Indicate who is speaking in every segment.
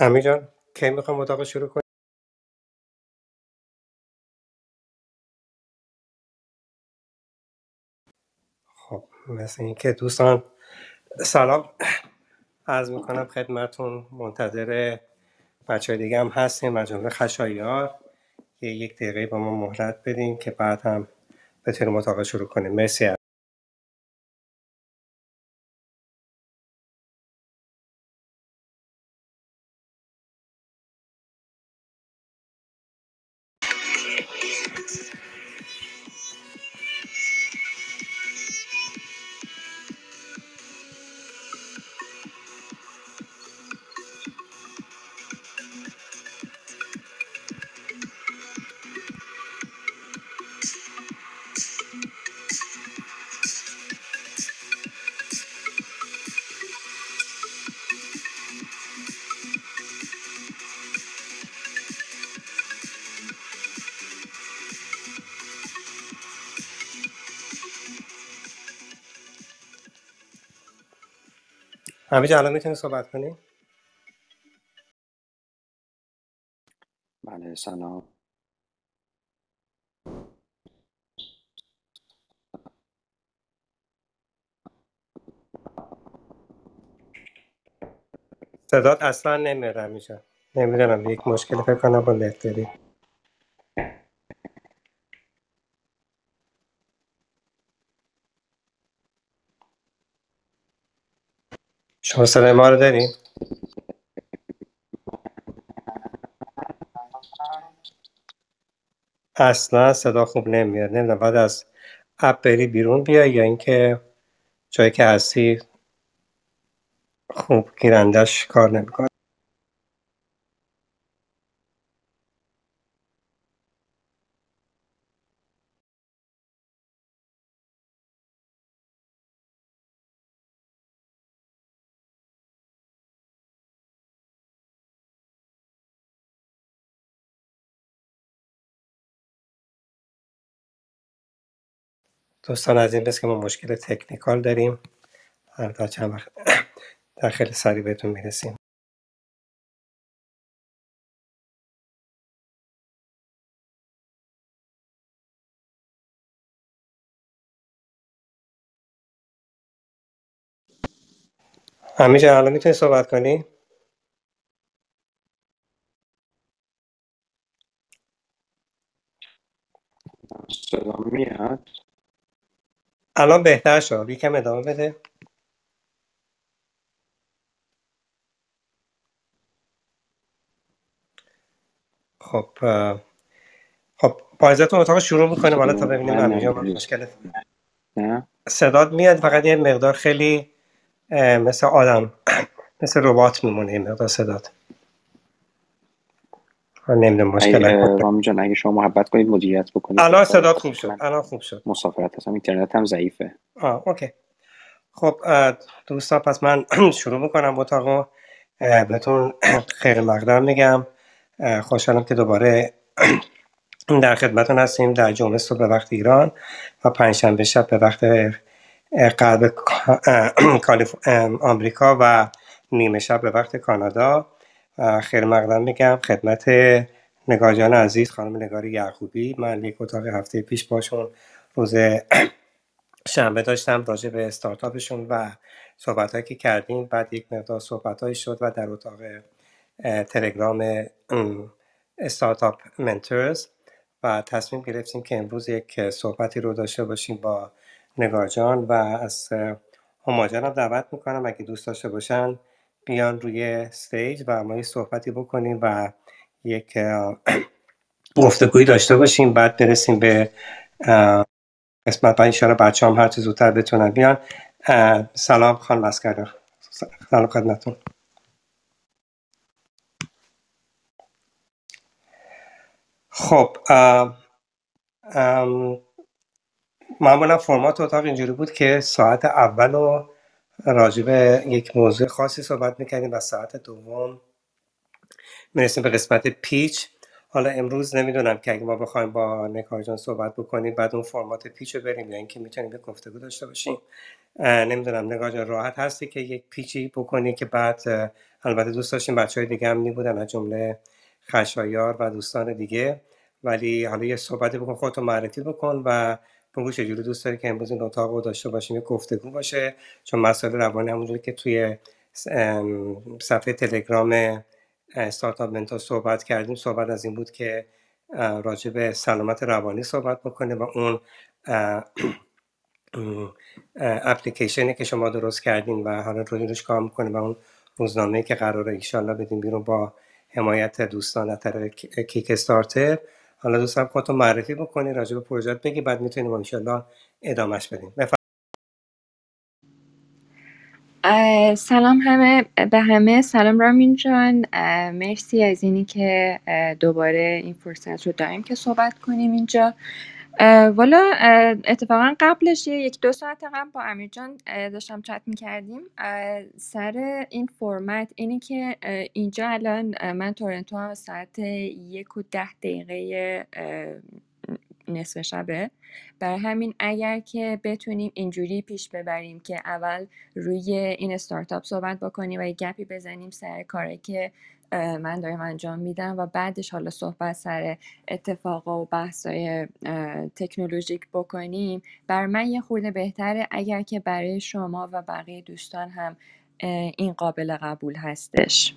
Speaker 1: امی جان کی می‌خوام اتاق شروع کنیم؟ خب مثل اینکه دوستان سلام. عرض می‌کنم خدمتون. منتظر بچه های دیگه هم هستیم مجموعه خشایار. یه یک دقیقه با ما مهلت بدین که بعد هم بتونیم اتاق شروع کنیم. مرسی جان الان می‌تونی صحبت کنیم
Speaker 2: بله سلام.
Speaker 1: صدات اصلا نمیاد جان نمی‌دونم یک مشکلی فکر کنم با نت داری. صدای ما رو داری اصلا صدا خوب نمیاد. نمی‌دونم بعد از اپ بری بیرون بیای یا اینکه جایی که هستی خوب گیرندش کار نمی‌کنه دوستان از این بس که ما مشکل تکنیکال داریم. هر تا چند وقت در خیلی سریع بهتون می‌رسیم. همین جان الان می‌تونی صحبت کنی؟
Speaker 2: صدا میاد؟
Speaker 1: الان بهتر شد. یکم ادامه بده. خب اه، خب با عزتون اتاق شروع می‌کنیم حالا تا ببینیم
Speaker 2: من
Speaker 1: همین جان
Speaker 2: نمیاد
Speaker 1: مشکل
Speaker 2: نه.
Speaker 1: صداد میاد. فقط یه مقدار خیلی اه، مثل آدم مثل ربات میمونه. این مقدار صدات. من نمی‌دونم مشکل
Speaker 2: اه، رامی جان اگه شما محبت کنید مدیریت بکنید.
Speaker 1: الان صدات
Speaker 2: واسه
Speaker 1: خوب
Speaker 2: اینکه
Speaker 1: شد. الان خوب شد.
Speaker 2: مسافرت هستم. اینترنت هم ضعیفه.
Speaker 1: آه اوکی. خب دوستان پس من شروع می‌کنم اتاقو اه، بهتون خیر مقدم میگم. خوشحالم که دوباره در خدمتتون هستیم در جمعه صبح به وقت ایران و پنجشنبه شب به وقت غرب آمریکا و نیمه شب به وقت کانادا. خیر مقدم میگم خدمت نگار جان عزیز خانم نگار یعقوبی. من یک اتاق هفته پیش باشون روز شنبه داشتم راجع به استارتاپشون و صحبت که کردیم. بعد یک مقدار صحبت شد و در اتاق تلگرام ام، استارتاپ منتورز و تصمیم گرفتیم که امروز یک صحبتی رو داشته باشیم با نگار جان و از اه، جان دعوت می‌کنم اگه دوست داشته باشن بیان روی استیج و ما یه صحبتی بکنیم و یک گفتگویی داشته باشیم بعد برسیم به قسمت و انشاءالله بچه هم هر چه زودتر بتونن بیان. سلام خانم اسکر سلام خدمتون خب معمولا فرمات اتاق اینجوری بود که ساعت اول رو راجع به یک موضوع خاصی صحبت می‌کردیم و ساعت دوم می‌رسیم به قسمت پیچ. حالا امروز نمی‌دونم که اگه ما بخوایم با نکار جان صحبت بکنیم بعد اون فرمات پیچ رو بریم یا اینکه می‌تونیم به گفتگو داشته باشیم. نمی‌دونم. نگاه جان راحت هستی که یک پیچی بکنی که بعد البته دوست داشتیم بچه های دیگه هم میبودن از جمله خشایار و دوستان دیگه. ولی حالا یه صحبتی بکن خودتو معرفی بکن و بگو چجوری دوست داری که امروز این اتاق رو داشته باشیم؟ یه گفتگو باشه. چون مسائل روانی همونجوری که توی صفحه تلگرام استارتاپ منتور صحبت کردیم. صحبت از این بود که راجع به سلامت روانی صحبت بکنه و اون اپلیکیشنی که شما درست کردین و حالا روی روش کار می‌کنه و اون روزنامه که قراره ایشالله بدیم بیرون با حمایت دوستان از طریق کیک استارتر حالا دوستان خودتو معرفی بکنی راجع به پروژه بگی بعد می‌تونیم انشالله ادامهش بدیم.
Speaker 3: سلام همه به همه. سلام رامین جان. مرسی از اینی که دوباره این فرصت رو داریم که صحبت کنیم اینجا. والا اتفاقا قبلش یک دو ساعت قبل با امیر جان داشتم چت می‌کردیم. سر این فرمت اینی که اینجا الان من تورنتو هم ساعت یک و ده دقیقه نصف شبه. برای همین اگر که بتونیم اینجوری پیش ببریم که اول روی این استارتاپ صحبت بکنیم و یه گپی بزنیم سر کاری که من دارم انجام میدم و بعدش حالا صحبت سر اتفاقا و بحثای تکنولوژیک بکنیم. بر من یه خورده بهتره اگر که برای شما و بقیه دوستان هم این قابل قبول هستش.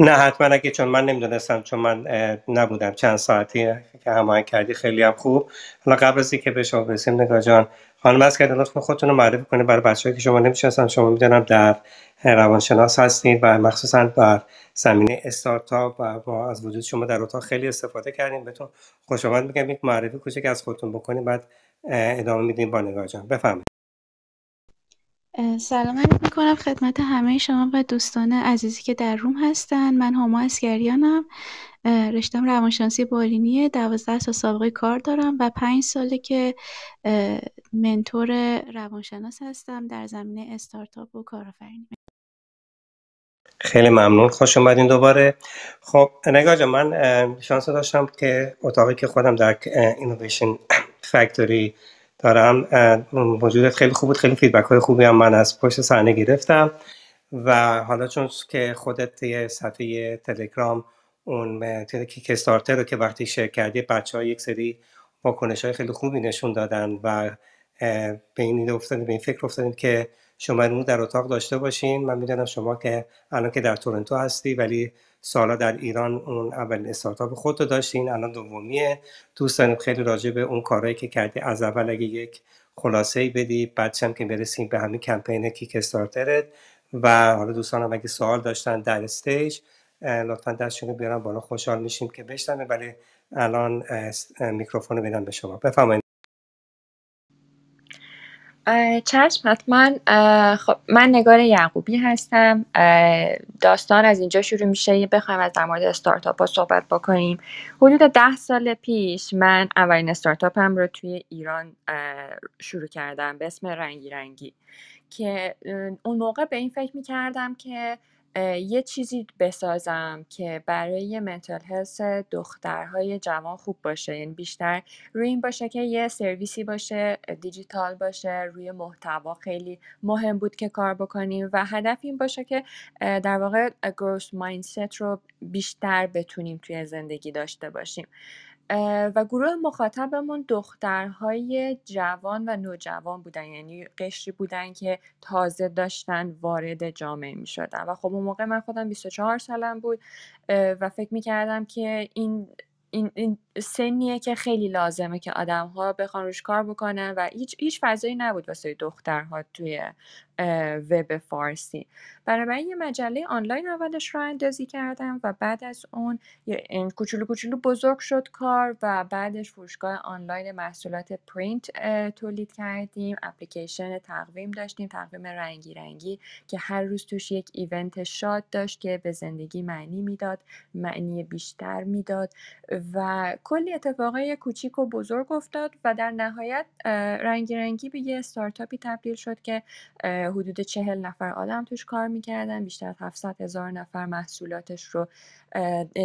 Speaker 1: نه حتما اگه چون من نمی‌دونستم چون من نبودم چند ساعتی که هماهنگ کردی خیلی هم خوب. حالا قبل از اینکه به شما برسیم نگاه جان خانم از کردن خودتون رو معرفی کنید برای بچه‌ای که شما نمی‌شناسن. شما می‌دونم در روانشناس هستید و مخصوصا بر زمینه استارتاپ و ما از وجود شما در اتاق خیلی استفاده کردیم. بهتون خوش آمد میگم یک معرفی کوچک از خودتون بکنید بعد ادامه میدیم با نگاه جان. بفرمایید.
Speaker 4: سلام علیکم می‌کنم خدمت همه شما و دوستان عزیزی که در روم هستن. من هما اسکریانم. رشتم روانشناسی بالینیه دوازده سال سابقه کار دارم و پنج ساله که منتور روانشناس هستم در زمینه استارتاپ و کارآفرینی.
Speaker 1: خیلی ممنون. خوش اومدین دوباره. خب نگاه جان من شانس داشتم که اتاقی که خودم در Innovation Factory دارم موجودت خیلی خوب بود خیلی feedback های خوبی هم من از پشت صحنه گرفتم و حالا چون که خودت یه صفحه تلگرام اون Kickstarter رو که وقتی share کردی بچه ها یک سری واکنش های خیلی خوبی نشون دادن و به این به این فکر افتادیم که شما رو در اتاق داشته باشین. من می‌دونم شما که الان که در تورنتو هستی ولی سال‌ها در ایران اون اولین استارتاپ خود رو داشتین الان دومیه. دوست خیلی راجع به اون کارهایی که کردی از اول اگه یک خلاصه ای بدی بعدش هم که برسیم به همین کمپین Kickstarter ت و حالا دوستان هم اگه سوال داشتن در stage لطفا دستشون بیارن بالا. خوشحال میشیم که بشنوه ولی الان میکروفون رو بدم به شما. بفرمایید.
Speaker 3: چشم حتما خب من نگار یعقوبی هستم. داستان از اینجا شروع میشه. بخوایم از در مورد استارتاپ ها صحبت بکنیم. حدود ده سال پیش من اولین استارتاپم رو توی ایران شروع کردم. به اسم رنگی رنگی. که اون موقع به این فکر می‌کردم که یه چیزی بسازم که برای منتال هلس دخترهای جوان خوب باشه. یعنی بیشتر روی این باشه که یه سرویسی باشه دیجیتال باشه روی محتوا خیلی مهم بود که کار بکنیم و هدف این باشه که در واقع گروس مایندست رو بیشتر بتونیم توی زندگی داشته باشیم. و گروه مخاطبمون دخترهای جوان و نوجوان بودن. یعنی قشری بودن که تازه داشتن وارد جامعه می شدن و خب اون موقع من خودم 24 سالم بود و فکر می کردم که این این, این سنیه که خیلی لازمه که ها بخوان روش کار بکنن و هیچ هیچ فضایی نبود واسه دخترها توی وب فارسی. بنابراین یه مجله آنلاین اولش رو اندازی کردم و بعد از اون کوچولو کوچولو بزرگ شد کار و بعدش فروشگاه آنلاین محصولات پرینت تولید کردیم اپلیکیشن تقویم داشتیم تقویم رنگی رنگی که هر روز توش یک ایونت شاد داشت که به زندگی معنی می‌داد معنی بیشتر می‌داد و کلی اتفاقای کوچیک و بزرگ افتاد و در نهایت رنگی رنگی به یه استارتاپی تبدیل شد که حدود چهل نفر آدم توش کار می‌کردن بیشتر از 700 هزار نفر محصولاتش رو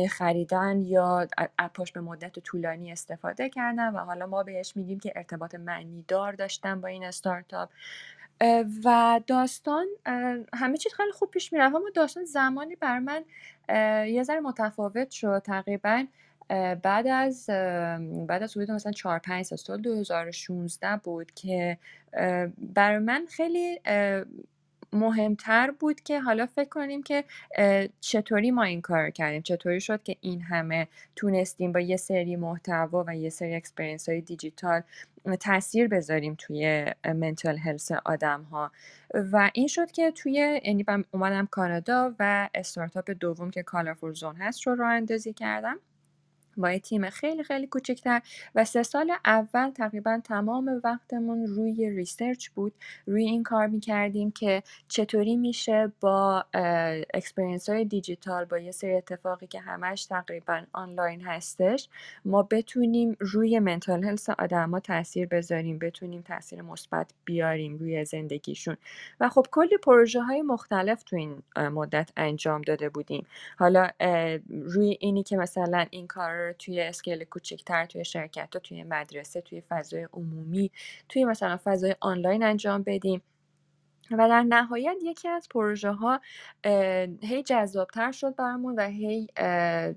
Speaker 3: خریدن یا اپاش به مدت طولانی استفاده کردن و حالا ما بهش میگیم که ارتباط معنی دار داشتن با این استارتاپ. و داستان همه چیز خیلی خوب پیش می‌رفت اما داستان زمانی بر من یه ذره متفاوت شد تقریبا. بعد از بعد از حدود مثلا 4 5 سال 2016 بود که برای من خیلی مهمتر بود که حالا فکر کنیم که چطوری ما این کار کردیم. چطوری شد که این همه تونستیم با یه سری محتوا و یه سری experience های دیجیتال تاثیر بذاریم توی mental health آدم ها و این شد که توی یعنی اومدم کانادا و استارتاپ دوم که Colorful Zone هست رو راه اندازی کردم. با یه تیم خیلی خیلی کوچکتر. و سه سال اول تقریبا تمام وقتمون روی research بود. روی این کار می‌کردیم که چطوری میشه با experience های دیجیتال با یه سری اتفاقی که همش تقریبا آنلاین هستش ما بتونیم روی منتال هلس آدم ها تاثیر بذاریم بتونیم تاثیر مثبت بیاریم روی زندگیشون. و خب کلی پروژه های مختلف تو این مدت انجام داده بودیم. حالا روی اینی که مثلا این کار توی اسکیل کوچکتر توی شرکت توی مدرسه توی فضای عمومی توی مثلا فضای آنلاین انجام بدیم. و در نهایت یکی از پروژه ها هی جذابتر شد برامون و هی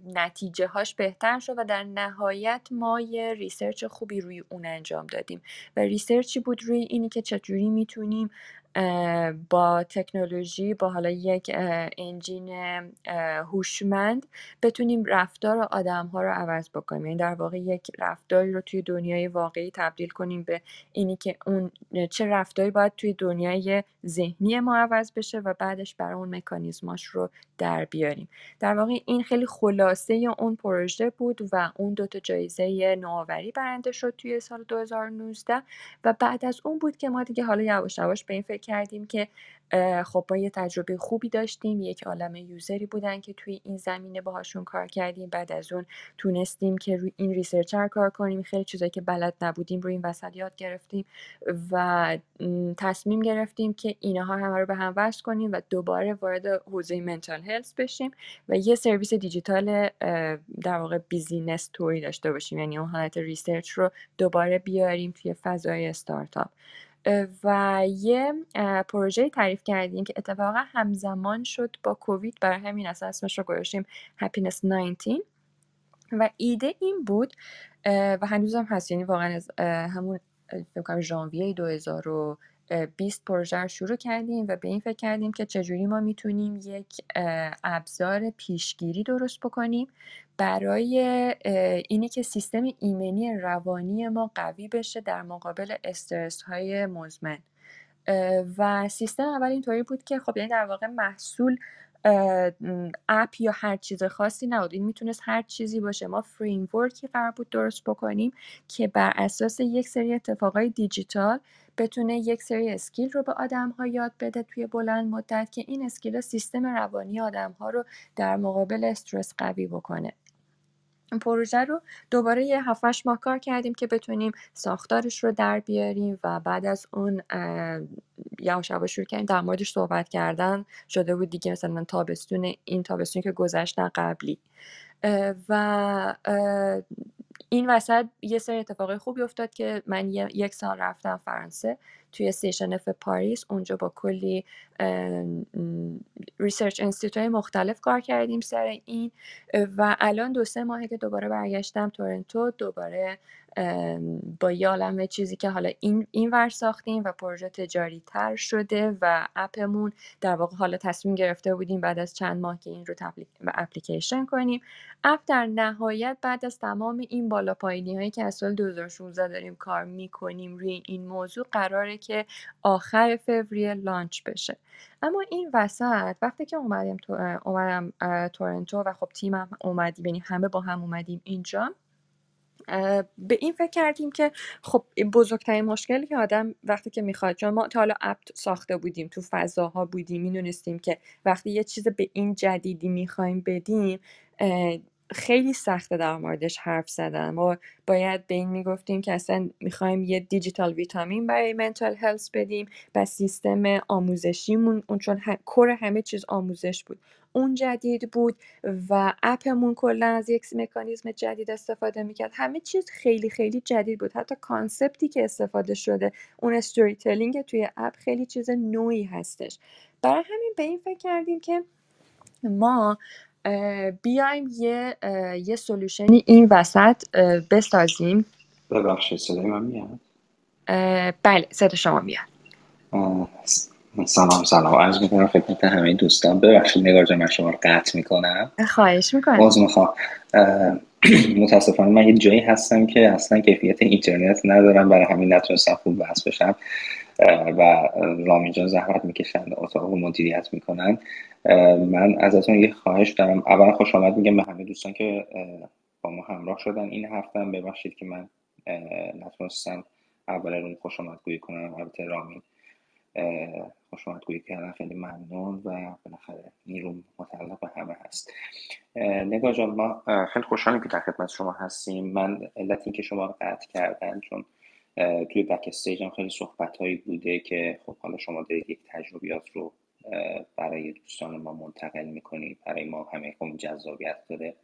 Speaker 3: نتیجه هاش بهتر شد و در نهایت ما یه research خوبی روی اون انجام دادیم. و research ی بود روی اینی که چجوری می‌تونیم با تکنولوژی با حالا یک engine هوشمند بتونیم رفتار آدم ها رو عوض بکنیم. یعنی در واقع یک رفتاری رو توی دنیای واقعی تبدیل کنیم به اینی که اون چه رفتاری باید توی دنیای ذهنی ما عوض بشه و بعدش برای اون مکانیزماش رو در بیاریم. در واقع این خیلی خلاصه اون پروژه بود و اون دوتا جایزه نوآوری برنده شد توی سال 2019 و بعد از اون بود که ما دیگه حالا یواش یواش به این فکر کردیم که خب ما یه تجربه خوبی داشتیم. یک عالم یوزری بودن که توی این زمینه باهاشون کار کردیم. بعد از اون تونستیم که روی این ریسرچر کار کنیم. خیلی چیزایی که بلد نبودیم روی این وسط یاد گرفتیم و تصمیم گرفتیم که اینها همه رو به هم وصل کنیم و دوباره وارد حوزه mental health بشیم و یه سرویس دیجیتال در واقع business طوری داشته باشیم. یعنی اون حالت research رو دوباره بیاریم توی فضای استارتاپ. و یه پروژه تعریف کردیم که اتفاقا همزمان شد با کووید. برای همین اصلا اسمش رو گذاشتیم Happiness 19 و ایده این بود و هنوزم هست. یعنی واقعا از همون فکر کنم ژانویه 2020 پروژه رو شروع کردیم و به این فکر کردیم که چجوری ما می‌تونیم یک ابزار پیشگیری درست بکنیم. برای اینی که سیستم ایمنی روانی ما قوی بشه در مقابل استرس های مزمن و سیستم اول اینطوری بود که خب یعنی در واقع محصول اپ یا هر چیز خاصی نبود. این می‌تونست هر چیزی باشه. ما framework ی قرار بود درست بکنیم که بر اساس یک سری اتفاقای دیجیتال بتونه یک سری skill رو به آدم ها یاد بده توی بلند مدت که این skill سیستم روانی آدم ها رو در مقابل استرس قوی بکنه. پروژه رو دوباره یه هفت هشت ماه کار کردیم که بتونیم ساختارش رو در بیاریم و بعد از اون یواش یواش شروع کردیم. در موردش صحبت کردن شده بود دیگه مثلا تابستون این تابستون که گذشته قبلی. و این وسط یه سری اتفاقای خوبی افتاد که من یک سال رفتم فرانسه. توی F پاریس اونجا با کلی research institute ی مختلف کار کردیم سر این. و الان دو سه ماهه که دوباره برگشتم تورنتو دوباره با یه عالم چیزی که حالا این این ور ساختیم و پروژه تجاری تر شده و اپمون در واقع حالا تصمیم گرفته بودیم بعد از چند ماه که این رو و اپلیکیشن کنیم. اپ در نهایت بعد از تمام این بالا پایینی هایی که از سال 2016 داریم کار می‌کنیم روی این موضوع قراره که آخر فوریه لانچ بشه. اما این وسط وقتی که اومدیم تو اومدم تورنتو و خب تیمم اومدیم یعنی همه با هم اومدیم اینجا به این فکر کردیم که خب بزرگترین مشکلی که آدم وقتی که می‌خواد چون ما تا حالا اپ ساخته بودیم تو فضاها بودیم می‌دونستیم که وقتی یه چیز به این جدیدی می‌خوایم بدیم خیلی سخته در موردش حرف زدن. ما باید به این می‌گفتیم که اصلا می‌خوایم یه دیجیتال ویتامین برای منتال هلس بدیم و سیستم آموزشیمون اون چون کور همه چیز آموزش بود. اون جدید بود و اپمون کلا از یک مکانیزم جدید استفاده می‌کرد. همه چیز خیلی خیلی جدید بود. حتی concept ی که استفاده شده اون storytelling توی اپ خیلی چیز نویی هستش. برای همین به این فکر کردیم که ما بیایم یه یه solution ی این وسط بسازیم.
Speaker 2: ببخشید صدای من میاد؟
Speaker 3: بله صدا شما میاد.
Speaker 2: سلام سلام. عرض می‌کنم خدمت همه دوستان. ببخشید نگار جان من شما رو قطع می‌کنم.
Speaker 3: خواهش می‌کنم.
Speaker 2: باز می‌خوام متاسفانه من یه جایی هستم که اصلا کیفیت اینترنت ندارم. برای همین نتونستم خوب بحث بشم و رامین جان زحمت می‌کشن اتاق مدیریت می‌کنن. من ازتون یه خواهش دارم. اولا خوش آمد میگم به همه دوستان که با ما همراه شدن این هفته. هم ببخشید که من نتونستم اول روم خوش آمد گویی کنم. البته رامین آمد گویی کردن خیلی ممنون و بالاخره این روم متعلق به همه هست. نگاه جان ما خیلی خوشحالیم که در خدمت شما هستیم. من علت این که شما قطع کردن چون توی بک استیج هم خیلی صحبت هایی بوده که خب حالا شما دارید یک تجربیات رو برای دوستان ما منتقل می‌کنید برای ما همه کم جذابیت داره.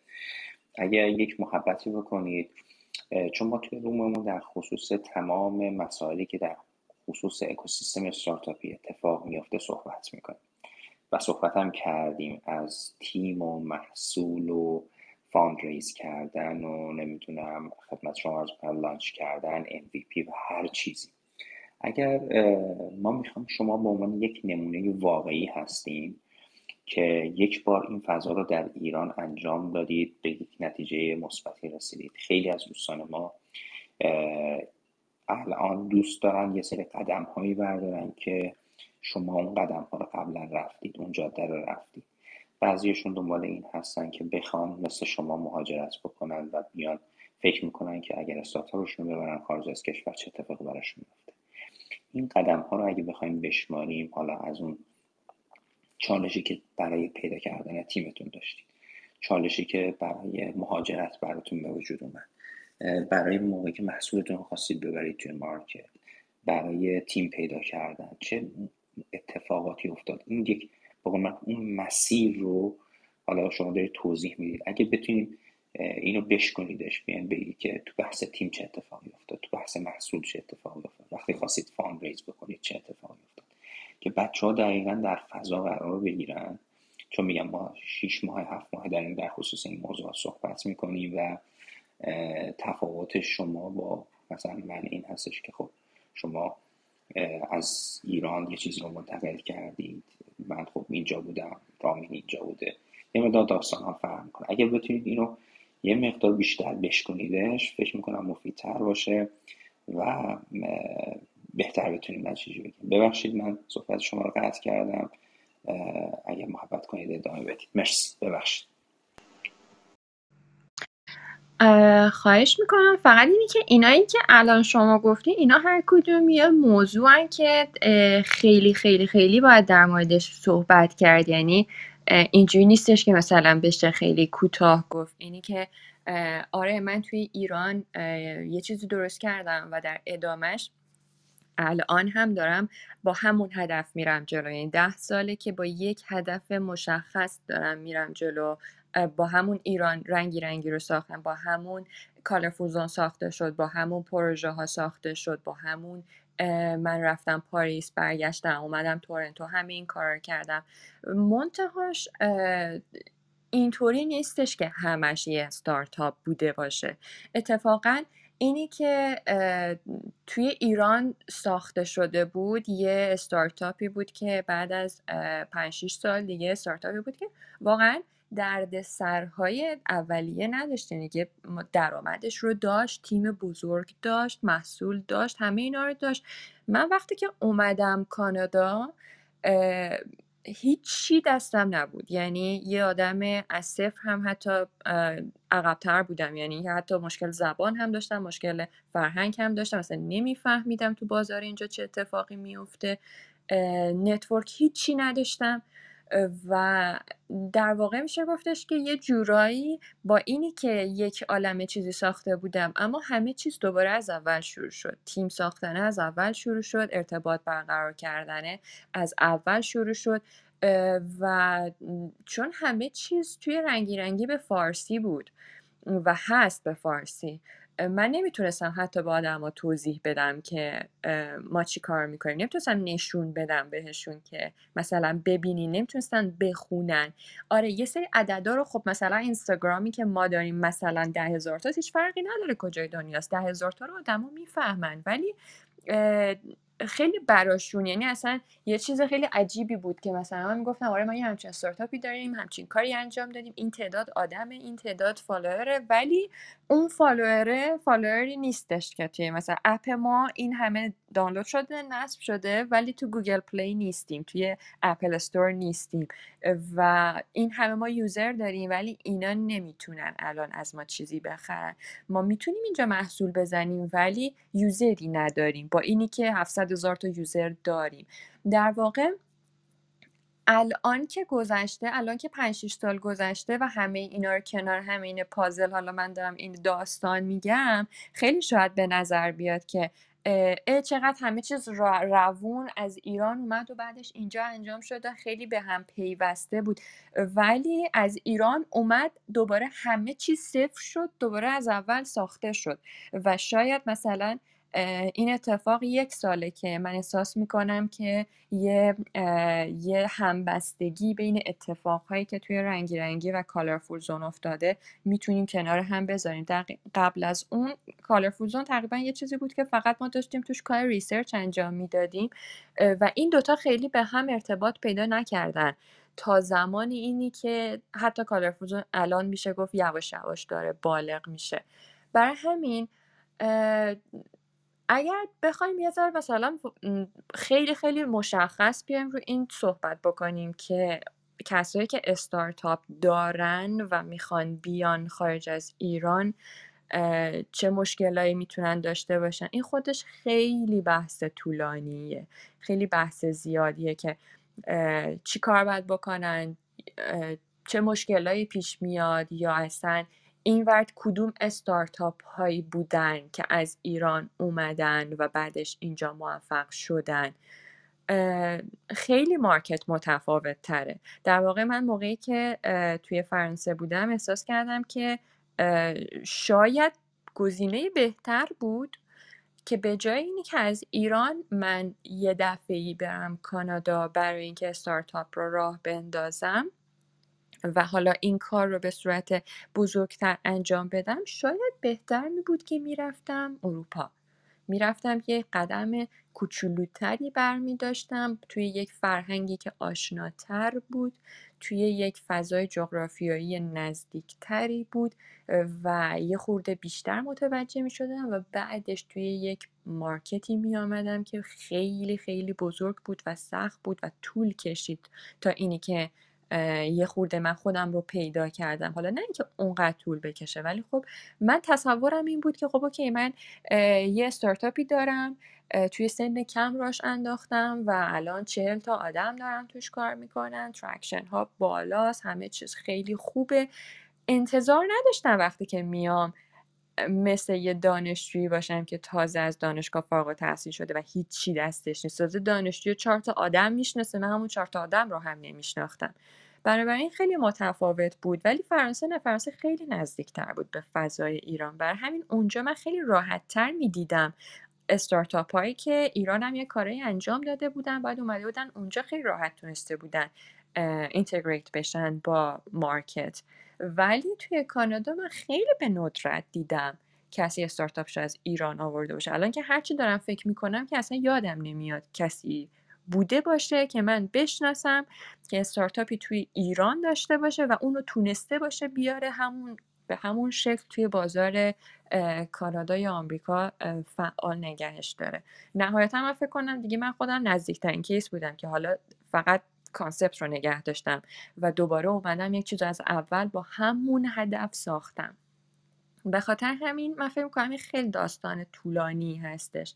Speaker 2: اگر یک محبتی بکنید چون ما توی room مون در خصوص تمام مسائلی که در خصوص اکوسیستم استارتاپی اتفاق میافته صحبت می‌کنیم. و صحبت هم کردیم از تیم و محصول و fundraise کردن و نمی‌دونم خدمت شما از launch کردن MVP و هر چیزی. اگر ما می‌خوام شما به عنوان یک نمونه واقعی هستیم که یک بار این فضا رو در ایران انجام دادید به یک نتیجه مثبتی رسیدید. خیلی از دوستان ما الان دوست دارن یه سری قدم هایی بردارن که شما اون قدم ها رو قبلا رفتید اون جاده رو رفتید. بعضیشون دنبال این هستن که بخوان مثل شما مهاجرت بکنن و بیان فکر می‌کنن که اگر استارتاپشون ببرن خارج از کشور چه اتفاقی براشون میفته این قدم ها رو اگه بخوایم بشماریم حالا از اون چالشی که برای پیدا کردن تیمتون داشتید چالشی که برای مهاجرت براتون به وجود اومد. برای موقعی که محصولتون خواستید ببرید توی market برای تیم پیدا کردن چه اتفاقاتی افتاد؟ این یک اون مسیر رو حالا شما دارید توضیح می‌دید. اگه بتونید اینو بشکنیدش بیاین بگید که تو بحث تیم چه اتفاقی افتاد تو بحث محصول چه اتفاقی افتاد وقتی خواستید fundraise بکنید چه اتفاقی افتاد؟ که بچه ها دقیقا در فضا قرار بگیرن. چون میگم ما 6 ماه هفت ماه در این در خصوص این موضوع صحبت می‌کنیم و تفاوت شما با مثلا من این هستش که خب شما از ایران یه چیزی رو منتقل کردید. من خب اینجا بودم رامین اینجا بوده. یه مقدار داستان ها فرق می‌کنه اگر بتونید اینو یه مقدار بیشتر بشکنیدش فکر می‌کنم مفیدتر باشه و بهتر بتونیم نتیجه بگیم. ببخشید من صحبت شما رو قطع کردم. اگر محبت کنید ادامه بدید. مرسی. ببخشید.
Speaker 3: خواهش می‌کنم. فقط اینی که اینایی که الان شما گفتی اینا هر کدوم یه موضوعن که خیلی خیلی خیلی باید در موردش صحبت کرد. یعنی اینجوری نیستش که مثلا بشه خیلی کوتاه گفت. اینی که آره من توی ایران یه چیزی درست کردم و در ادامهش الان هم دارم با همون هدف میرم جلو. یعنی ده ساله که با یک هدف مشخص دارم میرم جلو. با همون ایران رنگی رنگی رو ساختم با همون کالرفوزون ساخته شد با همون پروژه ها ساخته شد با همون من رفتم پاریس برگشتم اومدم تورنتو همه این کار کردم. منتهاش اینطوری نیستش که همش یه ستارتاپ بوده باشه. اتفاقا اینی که توی ایران ساخته شده بود یه استارتاپی بود که بعد از 5 6 سال دیگه استارتاپی بود که واقعا درد سرهای اولیه نداشت. یعنی که درآمدش رو داشت تیم بزرگ داشت محصول داشت همه اینا رو داشت. من وقتی که اومدم کانادا هیچی دستم نبود. یعنی یه آدم از صفر هم حتی عقبتر بودم. یعنی حتی مشکل زبان هم داشتم مشکل فرهنگ هم داشتم. مثلا نمیفهمیدم تو بازار اینجا چه اتفاقی میفته نتورک هیچی نداشتم. و در واقع میشه گفتش که یه جورایی با اینی که یک عالمه چیزی ساخته بودم اما همه چیز دوباره از اول شروع شد. تیم ساختن از اول شروع شد ارتباط برقرار کردنه از اول شروع شد و چون همه چیز توی رنگی رنگی به فارسی بود و هست به فارسی. من نمی‌تونستم حتی با آدم توضیح بدم که ما چی کار می‌کنیم. نمی‌تونستم نشون بدم بهشون که مثلا ببینین نمی‌تونستن بخونن. آره یه سری عددا رو خب مثلا اینستاگرامی که ما داریم مثلا ده هزار تا هیچ فرقی نداره کجای دنیاست. ده هزار تا رو آدما می‌فهمن. ولی خیلی براشون یعنی اصلا یه چیز خیلی عجیبی بود که مثلا من می‌گفتم آره ما یه همچین استارتاپی داریم همچین کاری انجام دادیم این تعداد آدمه این تعداد follower ه ولی اون follower ه follower ی نیستش که توی مثلا اپ ما این همه دانلود شده نصب شده ولی تو Google Play نیستیم توی Apple Store نیستیم و این همه ما user داریم ولی اینا نمی‌تونن الان از ما چیزی بخرن. ما می‌تونیم اینجا محصول بزنیم ولی یوزری نداریم. با اینی که 700 هزار تا یوزر داریم. در واقع الان که گذشته الان که 5 6 سال گذشته و همه اینا رو کنار همه این پازل حالا من دارم این داستان میگم خیلی شاید به نظر بیاد که اه چقدر همه چیز روون از ایران اومد و بعدش اینجا انجام شده خیلی به هم پیوسته بود. ولی از ایران اومد دوباره همه چیز صفر شد دوباره از اول ساخته شد. و شاید مثلا این اتفاق یک ساله که من احساس می‌کنم که یه یه همبستگی بین اتفاقهایی که توی رنگی رنگی و Colorful Zone افتاده می‌تونیم کنار هم بذاریم. در قبل از اون Colorful Zone تقریبا یه چیزی بود که فقط ما داشتیم توش کار research انجام می‌دادیم و این دوتا خیلی به هم ارتباط پیدا نکردن. تا زمانی اینی که حتی کالرفول زون الان میشه گفت یواش یواش داره بالغ میشه. برای همین اگر بخوایم یه ذره مثلا خیلی خیلی مشخص بیایم رو این صحبت بکنیم که کسایی که استارتاپ دارن و می‌خوان بیان خارج از ایران چه مشکلایی می‌تونن داشته باشن؟ این خودش خیلی بحث طولانیه. خیلی بحث زیادیه که چی کار باید بکنن؟ چه مشکلایی پیش میاد؟ یا اصلا این ورد کدوم استارتاپ هایی بودن که از ایران اومدن و بعدش اینجا موفق شدن؟ خیلی مارکت متفاوت تره در واقع من موقعی که توی فرانسه بودم احساس کردم که شاید گزینه بهتر بود که به جای اینی که از ایران من یه دفعه برم کانادا برای اینکه استارتاپ رو راه بندازم و حالا این کار رو به صورت بزرگتر انجام بدم شاید بهتر می بود که می‌رفتم اروپا. می‌رفتم یه قدم کوچولوتری برمی داشتم توی یک فرهنگی که آشناتر بود توی یک فضای جغرافیایی نزدیکتری بود و یه خورده بیشتر متوجه می شدم و بعدش توی یک market ی می آمدم که خیلی خیلی بزرگ بود و سخت بود و طول کشید تا اینی که یه خورده من خودم رو پیدا کردم. حالا نه اینکه اونقدر طول بکشه ولی خب من تصورم این بود که خب OK من یه استارتاپی دارم توی سن کم راش انداختم و الان چهل تا آدم دارم توش کار می‌کنن traction ها بالاست همه چیز خیلی خوبه. انتظار نداشتم وقتی که میام مثل یه دانشجویی باشم که تازه از دانشگاه فارغ التحصیل شده و هیچی دستش نیست. تازه دانشجوی چهار تا آدم می‌شناسه من همون چهار تا آدم رو هم نمیشناختم. بنابراین خیلی متفاوت بود. ولی فرانسه نه فرانسه خیلی نزدیکتر بود به فضای ایران. برای همین اونجا من خیلی راحتتر می‌دیدم استارتاپ هایی که ایران هم یه کارایی انجام داده بودن. باید اومده بودن اونجا خیلی راحت تونسته بودن integrate بشن با market. ولی توی کانادا من خیلی به ندرت دیدم کسی استارتاپش از ایران آورده باشه. الان که هرچی دارم فکر می‌کنم که اصلا یادم نمیاد کسی بوده باشه که من بشناسم که استارتاپی توی ایران داشته باشه و اونو تونسته باشه بیاره همون به همون شکل توی بازار کانادا یا آمریکا فعال نگهش داره. نهایتا من فکر کنم دیگه من خودم نزدیکترین case بودم که حالا فقط concept رو نگه داشتم و دوباره اومدم یک چیز از اول با همون هدف ساختم. به خاطر همین من فکر می‌کنم این خیلی داستان طولانی هستش.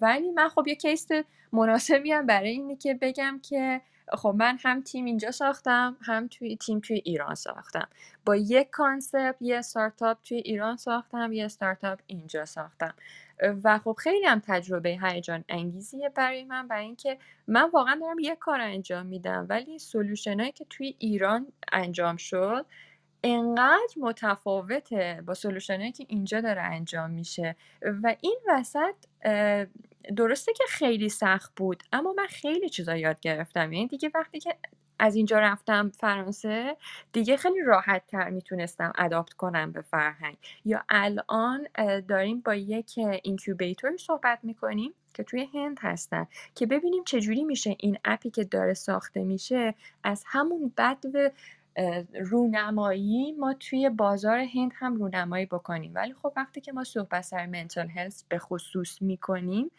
Speaker 3: ولی من خب یه case مناسبی هم برای اینه که بگم که خب من هم تیم اینجا ساختم هم توی تیم توی ایران ساختم. با یک concept یه استارتاپ توی ایران ساختم یه استارتاپ اینجا ساختم. و خب خیلی هم تجربه هیجان انگیزیه برای من برای اینکه من واقعا دارم یه کار انجام میدم. ولی سلوشنایی که توی ایران انجام شد انقدر متفاوته با سلوشنایی که اینجا داره انجام میشه و این وسط درسته که خیلی سخت بود اما من خیلی چیزا یاد گرفتم. یعنی دیگه وقتی که از اینجا رفتم فرانسه دیگه خیلی راحت تر می‌تونستم اداپت کنم به فرهنگ. یا الان داریم با یک اینکیوبیتور صحبت می‌کنیم که توی هند هستن که ببینیم چجوری میشه این اپی که داره ساخته میشه از همون بدو رونمایی ما توی بازار هند هم رونمایی بکنیم. ولی خب وقتی که ما صحبت سر منتال هلس به خصوص می‌کنیم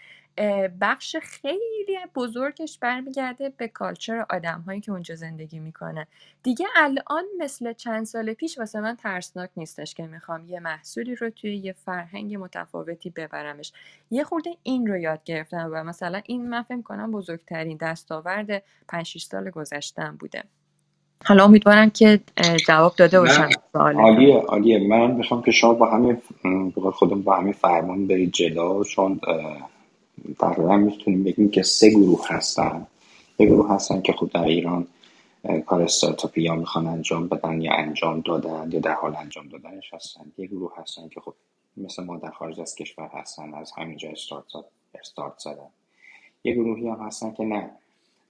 Speaker 3: بخش خیلی بزرگش برمیگرده به کالچر آدم هایی که اونجا زندگی می‌کنه دیگه الان مثل چند سال پیش واسه من ترسناک نیستش که می‌خوام یه محصولی رو توی یه فرهنگ متفاوتی ببرمش. یه خورده این رو یاد گرفتم و مثلا این من فکر کنم بزرگترین دستاورد 5 سال گذشتم بوده. حالا امیدوارم که جواب داده باشم
Speaker 2: عالیه عالیه. من می‌خوام که شما با همین خودم با همین فرمان برید جلو. چون تقریبا می‌تونیم بگیم که سه گروه هستن. یه گروه هستن که خود در ایران کار استارتاپی یا می‌خوان انجام بدن یا انجام دادن یا در حال انجام دادنش هستن. یه گروه هستن که خب مثل ما در خارج از کشور هستن از همینجا استارتاپ استارت زدن. یه گروهی هم هستن که نه.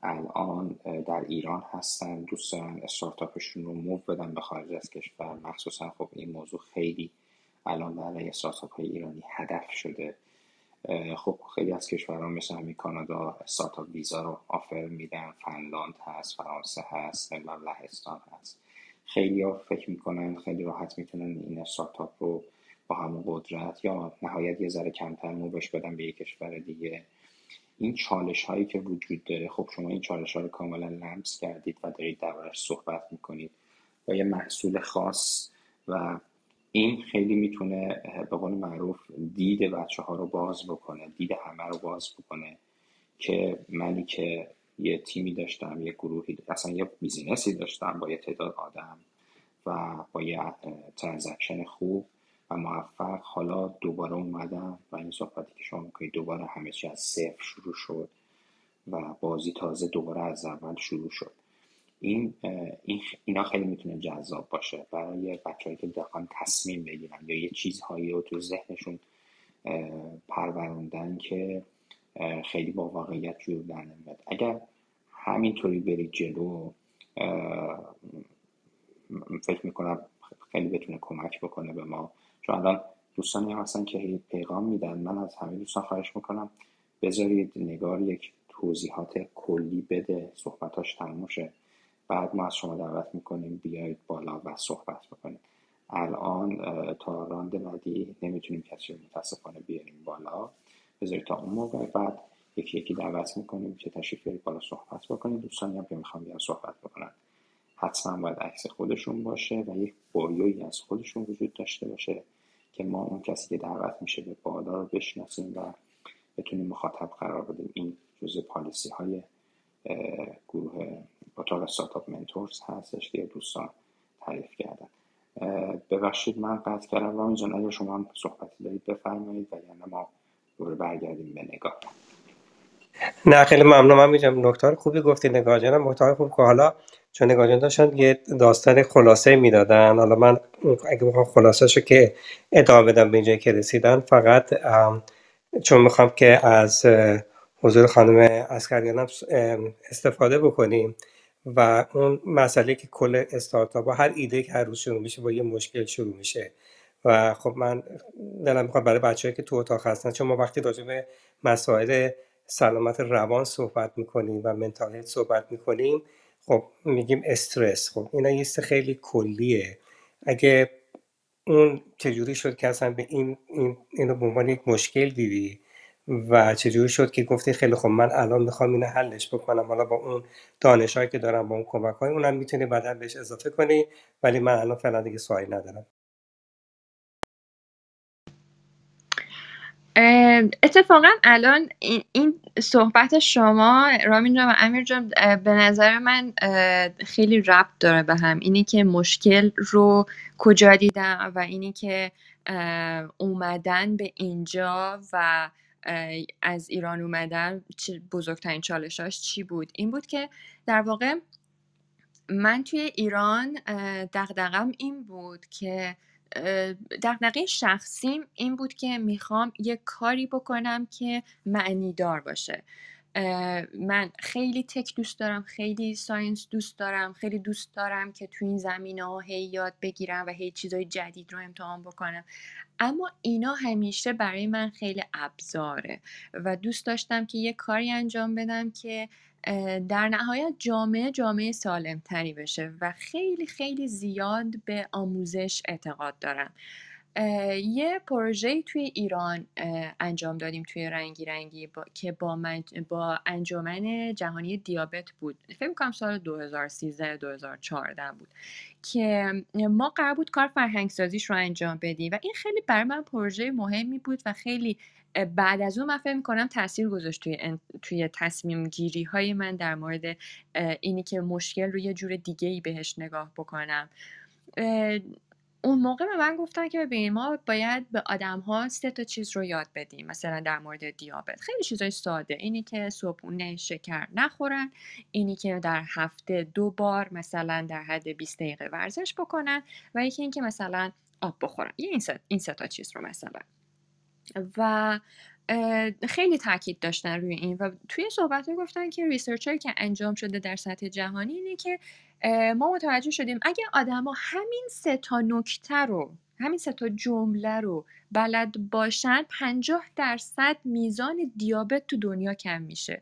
Speaker 2: الان در ایران هستن دوست دارن استارتاپشون رو موو بدن به خارج از کشور. مخصوصا خب این موضوع خیلی الان برای استارتاپ های ایرانی هدف شده. خب خیلی از کشورها مثل همین کانادا استارتاپ ویزا رو آفر میدن. فنلاند هست فرانسه هست و لهستان هست. خیلی ها فکر می‌کنن خیلی راحت می‌تونن این استارتاپ رو با همون قدرت یا نهایت یه ذره کمتر موبش بدن به یک کشور دیگه. این چالش هایی که وجود داره خب شما این چالش ها رو کاملا لمس کردید و دارید دربارش صحبت می‌کنید با یه محصول خاص و این خیلی می‌تونه به قول معروف دید بچه ها رو باز بکنه دید همه رو باز بکنه که منی که یه تیمی داشتم یه گروهی اصلا یه business ی داشتم با یه تعداد آدم و با یه transaction خوب موفق. حالا دوباره اومدم و این صحبتی که شما می‌کنید دوباره همه چی از صفر شروع شد و بازی تازه دوباره از اول شروع شد. این, این اینا خیلی می‌تونه جذاب باشه. برای بچههایی که بخوان تصمیم بگیرن یا یه چیزهایی رو تو ذهنشون پروروندن که خیلی با واقعیت جور در نمیاد. اگر همینطوری برید جلو فکر می‌کنم خیلی بتونه کمک بکنه به ما. چون الان دوستانی هم هستن که پیغام میدن من از همه دوستان خواهش می‌کنم بذارید نگار یک توضیحات کلی بده صحبتاش تموم بعد ما از شما دعوت می‌کنیم بیایید بالا و صحبت بکنیم. الان تا راند بعدی نمی‌تونیم کسی رو متاسفانه بیاریم بالا. بذارید تا اون موقع بعد یکی یکی دعوت می‌کنیم که تشریف بیارید بالا صحبت بکنیم دوستانی هم که می‌خوام بیان صحبت بکنن. حتما باید عکس خودشون باشه و یک بایوی از خودشون وجود داشته باشه که ما اون کسی که دعوت میشه به بالا رو بشناسیم و بتونیم مخاطب قرار بدیم. این جزء پالیسی های گروه اتاق استارتاپ منتورز هستش که دوستان تعریف کردن. ببخشید من قطع کردم. رامین جان اگر شما هم صحبتی دارید بفرمایید و یعنی ما دوباره برگردیم به نگاه.
Speaker 1: نه خیلی ممنون من میگم نکته خوبی گفتی نگاه جانم. نکته خوب که حالا چون نگاه جان داشتن یه داستان خلاصه می‌دادن. حالا من اگه بخوام خلاصه شو که ادامه بدم به اینجایی که رسیدن فقط چون می‌خوام که از حضور خانم اسکریان استفاده بکنیم و اون مسئله که کل استارتاپ هر ایده که هر روز شروع میشه با یه مشکل شروع میشه. و خب من دلم می‌خواد برای بچه‌ای که تو اتاق هستن چون ما وقتی راجع به مسائل سلامت روان صحبت می‌کنیم و منتال صحبت می‌کنیم خب میگیم استرس. خب اینا یه خیلی کلیه. اگه اون چجوری شد که اصلا به این, این اینو به عنوان یک مشکل دیدی و چجوری شد که گفتی خیلی خب من الان می‌خوام اینو حلش بکنم حالا با اون دانشهایی که دارم با اون کمک های اونم می‌تونی بعدا بهش اضافه کنی ولی من الان فعلا دیگه سوالی ندارم.
Speaker 3: اتفاقا الان این صحبت شما رامین جان و امیر جان به نظر من خیلی ربط داره به هم. اینی که مشکل رو کجا دیدم و اینی که اومدن به اینجا و از ایران اومدن بزرگترین چالشاش چی بود؟ این بود که در واقع من توی ایران دغدغم این بود که دغدغه شخصیم این بود که می‌خوام یه کاری بکنم که معنی دار باشه. من خیلی تک دوست دارم خیلی ساینس دوست دارم خیلی دوست دارم که تو این زمینه ها هی یاد بگیرم و هی چیزای جدید رو امتحان بکنم. اما اینا همیشه برای من خیلی ابزاره و دوست داشتم که یه کاری انجام بدم که در نهایت جامعه جامعه سالمتری بشه و خیلی خیلی زیاد به آموزش اعتقاد دارم. یه پروژه توی ایران انجام دادیم توی رنگی رنگی با... که با, با انجمن جهانی دیابت بود. فکر می‌کنم سال 2013 2014 بود. که ما قرار بود کار فرهنگ سازیش رو انجام بدیم و این خیلی برای من پروژه مهمی بود و خیلی بعد از اون من فکر می‌کنم تاثیر گذاشت توی, توی تصمیم گیری های من در مورد اینی که مشکل رو یه جور دیگه ای بهش نگاه بکنم. اون موقع به من گفتن که ببین ما باید به آدم ها سه تا چیز رو یاد بدیم مثلا در مورد دیابت. خیلی چیزای ساده. اینی که صبحونه شکر نخورن اینی که در هفته دو بار مثلا در حد 20 دقیقه ورزش بکنن و یکی اینکه مثلا آب بخورن. این سه, این سه تا چیز رو مثلا. و خیلی تاکید داشتن روی این و توی صحبت گفتن که ریسرچ که انجام شده در سطح جهانی اینه که ما متوجه شدیم اگه آدما همین سه تا نکته رو همین سه تا جمله رو بلد باشن 50 درصد میزان دیابت تو دنیا کم میشه.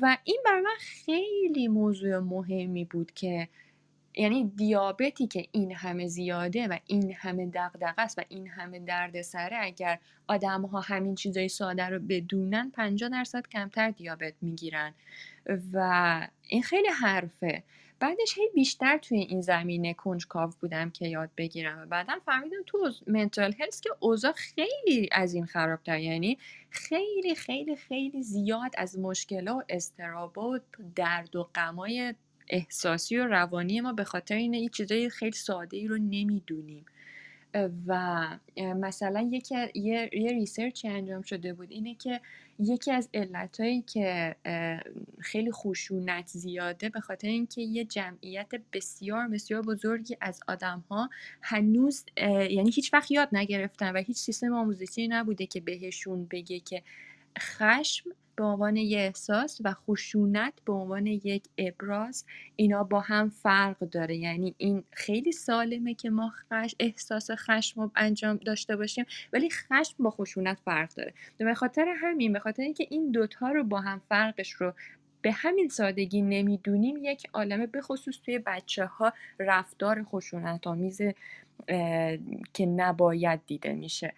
Speaker 3: و این برای من خیلی موضوع مهمی بود که یعنی دیابتی که این همه زیاده و این همه دغدغه است و این همه دردسره اگر آدم ها همین چیزای ساده رو بدونن 50 درصد کمتر دیابت می‌گیرن. و این خیلی حرفه. بعدش هی بیشتر توی این زمینه کنجکاو بودم که یاد بگیرم. و بعدا فهمیدم تو منتال هلس که اوضاع خیلی از این خرابتر. یعنی خیلی خیلی خیلی زیاد از مشکل و استرابا و درد و غمای احساسی و روانی ما به خاطر اینه این چیزای خیلی ساده ای رو نمی‌دونیم. و مثلا یکی یه, یه ریسرچی انجام شده بود اینه که یکی از علتهایی که خیلی خشونت زیاده به خاطر اینکه یه جمعیت بسیار بسیار بزرگی از آدم ها هنوز یعنی هیچ وقت یاد نگرفتن و هیچ سیستم آموزشی نبوده که بهشون بگه که خشم به عنوان یه احساس و خشونت به عنوان یک ابراز اینا با هم فرق داره. یعنی این خیلی سالمه که ما خش احساس خشم رو انجام داشته باشیم ولی خشم با خشونت فرق داره. به خاطر همین به خاطر اینکه این دوتا رو با هم فرقش رو به همین سادگی نمی‌دونیم یک عالمه به خصوص توی بچه ها رفتار خشونت آمیز که نباید دیده میشه.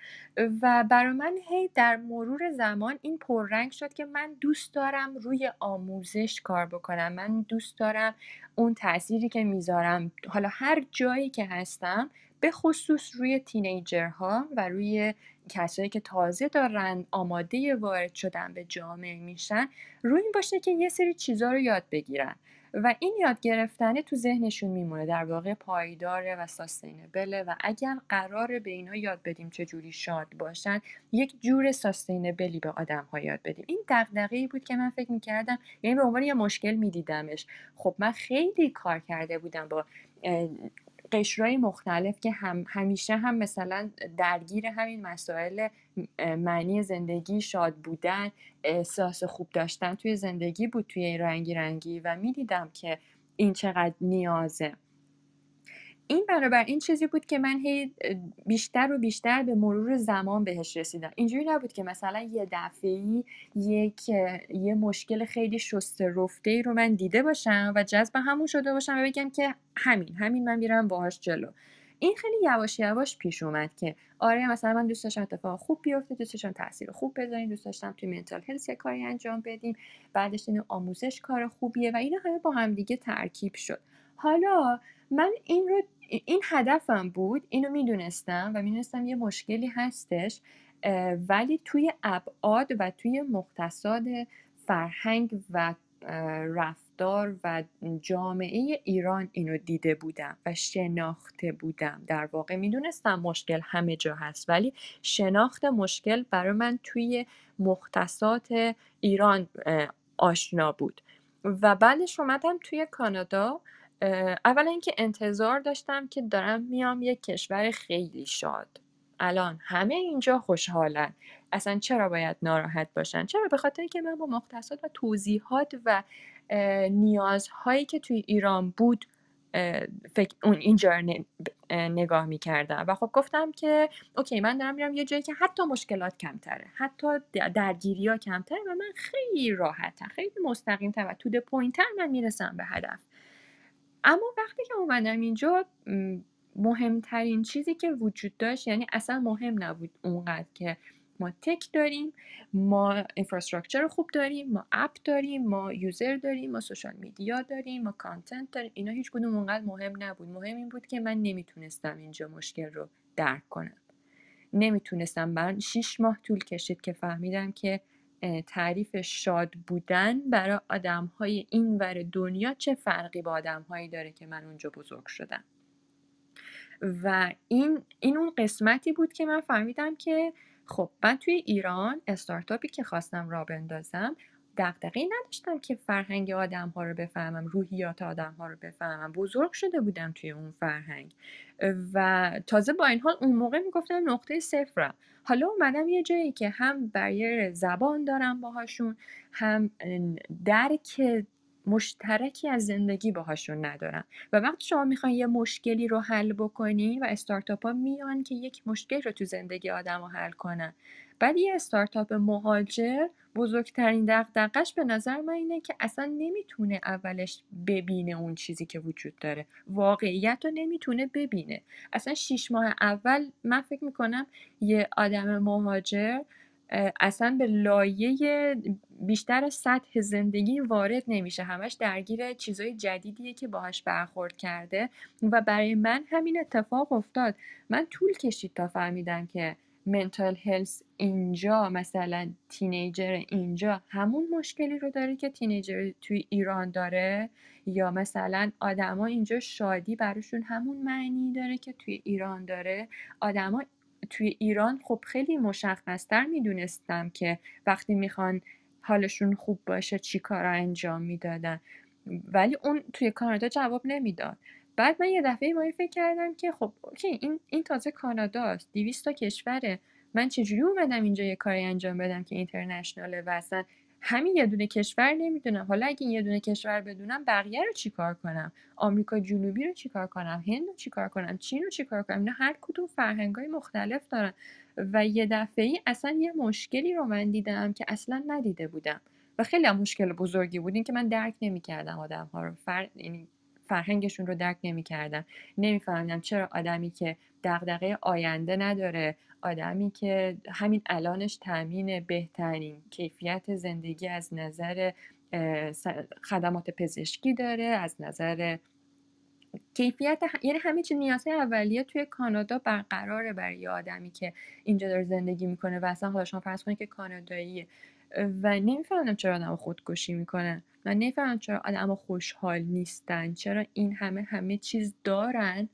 Speaker 3: و برای من هی در مرور زمان این پررنگ شد که من دوست دارم روی آموزش کار بکنم. من دوست دارم اون تأثیری که می‌ذارم. حالا هر جایی که هستم به خصوص روی تینیجرها و روی کسایی که تازه دارن آماده وارد شدن به جامعه میشن روی این باشه که یه سری چیزا رو یاد بگیرن. و این یاد گرفتنه تو ذهنشون میمونه در واقع پایداره و ساستینبله و اگر قراره به اینا یاد بدیم چه جوری شاد باشن یک جور ساستینبلی به آدم ها یاد بدیم. این دغدغه‌ای بود که من فکر می‌کردم یعنی به عنوان یه مشکل میدیدمش. خب من خیلی کار کرده بودم با قشرهای مختلف که هم همیشه هم مثلا درگیر همین مسائل معنی زندگی شاد بودن احساس خوب داشتن توی زندگی بود توی رنگی رنگی و می‌دیدم که این چقدر نیازه. این برابر این چیزی بود که من هی بیشتر و بیشتر به مرور زمان بهش رسیدم. اینجوری نبود که مثلا یه دفعه یک یه مشکل خیلی شسته رفته ای رو من دیده باشم و جذب همون شده باشم و بگم که همین همین من میرم باهاش جلو. این خیلی یواش یواش پیش اومد که آره مثلا من دوست داشتم اتفاق خوب بیفته دوست داشتم تاثیر خوب بذاریم دوست داشتم توی منتال هلس یه کاری انجام بدیم. بعدش این آموزش کار خوبیه و اینا همه با هم دیگه ترکیب شد. حالا من این رو این هدفم بود اینو می‌دونستم و می‌دونستم یه مشکلی هستش ولی توی ابعاد و توی مختصات فرهنگ و رفتار و جامعه ایران اینو دیده بودم و شناخته بودم. در واقع می‌دونستم مشکل همه جا هست ولی شناخت مشکل برای من توی مختصات ایران آشنا بود. و بعدش اومدم توی کانادا اولا اینکه انتظار داشتم که دارم میام یک کشور خیلی شاد. الان همه اینجا خوشحالن. اصلا چرا باید ناراحت باشن؟ چرا؟ به خاطر که من با مختصات و توضیحات و نیازهایی که توی ایران بود فکر اون اینجا نگاه می‌کردم. و خب گفتم که OK من دارم میرم یه جایی که حتی مشکلات کمتره. حتی درگیری ها کمتره و من خیلی راحتم خیلی مستقیم و to point تر من می‌رسم به هدف. اما وقتی که اومدم اینجا مهمترین چیزی که وجود داشت یعنی اصلا مهم نبود اونقدر که ما tech داریم ما infrastructure خوب داریم ما app داریم ما user داریم ما social media داریم ما content داریم اینا هیچ کدوم اونقدر مهم نبود. مهم این بود که من نمی‌تونستم اینجا مشکل رو درک کنم. نمی‌تونستم من شیش ماه طول کشید که فهمیدم که تعریف شاد بودن برای آدم های این ور دنیا چه فرقی با آدم هایی داره که من اونجا بزرگ شدم؟ و این, این اون قسمتی بود که من فهمیدم که خب من توی ایران استارتاپی که خواستم را بندازم دقدقی نداشتم که فرهنگ آدم ها رو بفهمم روحیات آدم ها رو بفهمم. بزرگ شده بودم توی اون فرهنگ. و تازه با این حال اون موقع می‌گفتم نقطه صفرم حالا اومدم یه جایی که هم بریر زبان دارم باهاشون هم درک مشترکی از زندگی باهاشون ندارم. و وقتی شما می‌خواین یه مشکلی رو حل بکنین و استارتاپ ها میان که یک مشکل رو تو زندگی آدم رو حل کنن. بعد یه استارتاپ مهاجر بزرگترین دقدقش به نظر من اینه که اصلا نمی‌تونه اولش ببینه اون چیزی که وجود داره. واقعیت رو نمی‌تونه ببینه. اصلا شیش ماه اول من فکر می‌کنم یه آدم مهاجر اصلا به لایه بیشتر سطح زندگی وارد نمیشه. همش درگیر چیزای جدیدیه که باهاش برخورد کرده و برای من همین اتفاق افتاد. من طول کشید تا فهمیدم که منتال هلس اینجا مثلا تینیجر اینجا همون مشکلی رو داره که تینیجر توی ایران داره؟ یا مثلا آدما اینجا شادی براشون همون معنی داره که توی ایران داره؟ آدما توی ایران خب خیلی مشخصتر می‌دونستم که وقتی می‌خوان حالشون خوب باشه چی کارا انجام می‌دادن. ولی اون توی کانادا جواب نمی‌داد. بعد من یه دفعه فکر کردم که خب اوکی این این تازه کاناداست 200 تا کشوره. من چجوری اومدم اینجا یه کاری انجام بدم که اینترنشناله و اصلا همین یه دونه کشور نمی‌دونم. حالا اگه یه دونه کشور بدونم بقیه رو چیکار کنم؟ آمریکا جنوبی رو چیکار کنم؟ هند رو چیکار کنم؟ چین رو چیکار کنم؟ اینا هر کدوم فرهنگ های مختلف دارن. و یه دفعه ای اصلا یه مشکلی رو من دیدم که اصلا ندیده بودم. و خیلی هم مشکل بزرگی بود. این که من درک نمی‌کردم آدم ها رو. فر... یعنی فرهنگشون رو درک نمی‌کردم نمیفهمیدم چرا آدمی که دغدغه آینده نداره آدمی که همین الانش تامین بهترین کیفیت زندگی از نظر خدمات پزشکی داره از نظر کیفیت یعنی همه چی نیازهای اولیه توی کانادا برقراره برای آدمی که اینجا داره زندگی می‌کنه و اصلا شما فرض کنید که کاناداییه و نمی‌فهمم چرا آدم خودکشی می‌کنن من نمی‌فهمم چرا آدم خوشحال نیستن چرا این همه همه چیز دارن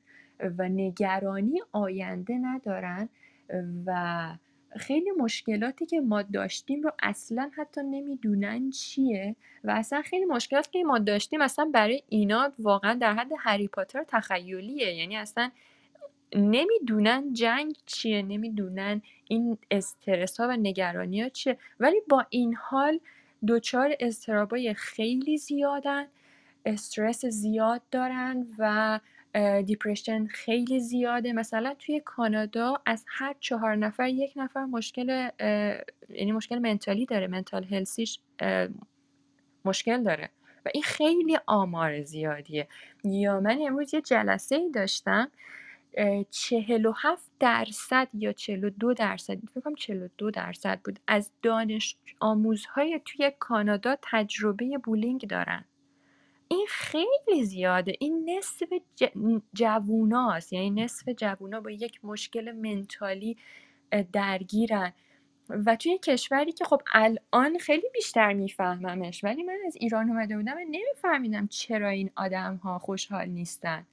Speaker 3: و نگرانی آینده ندارن و خیلی مشکلاتی که ما داشتیم رو اصلا حتی نمی‌دونن چیه و اصلا خیلی مشکلاتی که ما داشتیم اصلا برای اینا واقعا در حد هری پاتر تخیلیه. یعنی اصلا نمی‌دونن جنگ چیه نمی‌دونن این استرس ها و نگرانی ها چیه. ولی با این حال دچار استرابای خیلی زیادن استرس زیاد دارن و دیپرشن خیلی زیاده. مثلا توی کانادا از هر چهار نفر یک نفر مشکل یعنی مشکل منتالی داره منتال هلسیش مشکل داره و این خیلی آمار زیادیه. یا من امروز یه جلسه ای داشتم چهل و هفت درصد یا چهل و دو درصد فکر کنم چهل و دو درصد بود از دانش آموزهای توی کانادا تجربه بولینگ دارن. این خیلی زیاده. این نصف ج... جووناست. یعنی نصف جوونا با یک مشکل منتالی درگیرن. و توی کشوری که خب الان خیلی بیشتر میفهممش ولی من از ایران اومده بودم و نمیفهمیدم چرا این آدم ها خوشحال نیستن.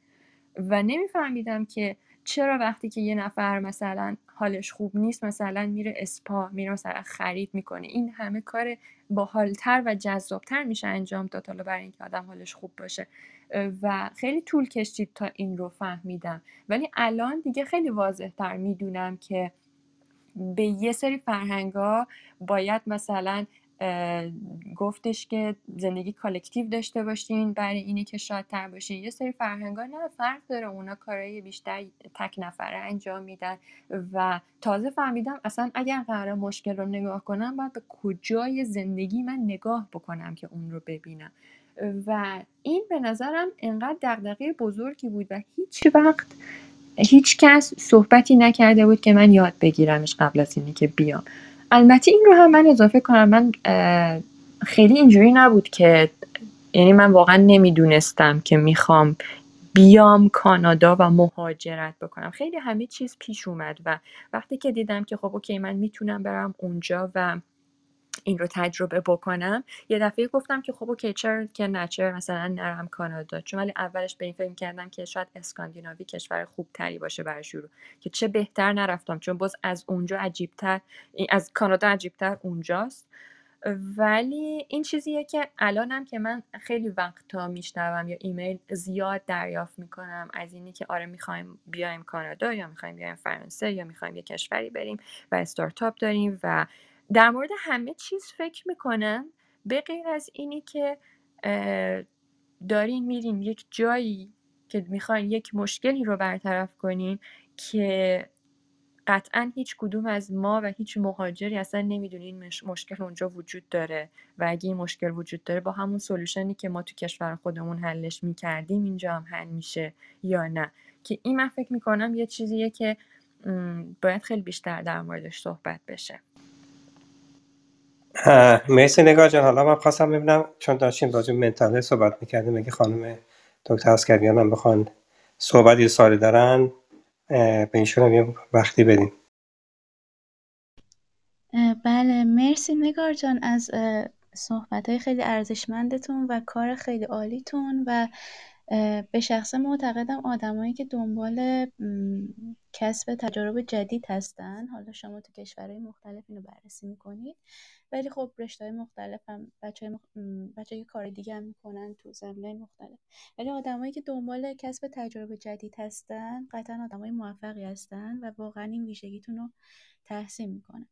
Speaker 3: و نمیفهمیدم که چرا وقتی که یه نفر مثلا حالش خوب نیست مثلا میره اسپا میره مثلا خرید می‌کنه. این همه کار باحالتر و جذابتر میشه انجام داد حالا برای اینکه آدم حالش خوب باشه. و خیلی طول کشید تا این رو فهمیدم. ولی الان دیگه خیلی واضح تر می‌دونم که به یه سری فرهنگا باید مثلا گفتش که زندگی کالکتیو داشته باشین برای اینی که شادتر باشین. یه سری فرهنگا نه فرق داره. اونا کارهای بیشتر تک نفره انجام میدن. و تازه فهمیدم اصلا اگر قرار مشکل رو نگاه کنم باید به کجای زندگی من نگاه بکنم که اون رو ببینم. و این به نظرم انقدر دغدغه بزرگی بود و هیچ وقت هیچ کس صحبتی نکرده بود که من یاد بگیرمش قبل از اینی که بیام. البته این رو هم من اضافه کنم. من خیلی اینجوری نبود که یعنی من واقعا نمی‌دونستم که می‌خوام بیام کانادا و مهاجرت بکنم. خیلی همه چیز پیش اومد و وقتی که دیدم که خب OK من می‌تونم برم اونجا و این رو تجربه بکنم. یه دفعه گفتم که خب OK چرا که نه چرا مثلا نرم کانادا؟ چون ولی اولش به این فکر کردم که شاید اسکاندیناوی کشور خوب تری باشه برای شروع. که چه بهتر نرفتم چون باز از اونجا عجیبتر از کانادا عجیبتر اونجاست. ولی این چیزیه که الانم که من خیلی وقتا میشنوم یا ایمیل زیاد دریافت می‌کنم از اینی که آره می‌خوایم بیایم کانادا یا می‌خوایم بیایم فرانسه یا می‌خوایم یه کشوری بریم و استارتاپ داریم و در مورد همه چیز فکر می‌کنم به غیر از اینی که دارین میرین یک جایی که می‌خواین یک مشکلی رو برطرف کنین که قطعا هیچ کدوم از ما و هیچ مهاجری اصلا نمی‌دونین مشکل اونجا وجود داره و اگه این مشکل وجود داره با همون سلوشنی که ما تو کشور خودمون حلش می‌کردیم اینجا هم حل میشه یا نه. که این من فکر می‌کنم یه چیزیه که باید خیلی بیشتر در موردش صحبت بشه.
Speaker 1: مرسی نگاه جان. حالا من خواستم ببینم چون داشتیم راجع منتاله صحبت می‌کردیم اگه خانم دکتر اسکریان هم بخوان صحبت یه سالی دارن به اینشون هم یه وقتی بدیم
Speaker 4: بله. مرسی نگار جان از صحبت های خیلی ارزشمندتون و کار خیلی عالیتون و به شخص معتقدم آدمایی که دنبال کسب تجارب جدید هستن. حالا شما تو کشورهای مختلف اینو بررسی می‌کنید. ولی خب رشته مختلف هم بچه, مخ... بچه کار دیگه هم می‌کنن تو زمینه مختلف. ولی آدمایی که دنبال کسب تجربه جدید هستن قطعا آدمای موفقی هستن و واقعا این ویژگیتون رو تحسین می‌کنن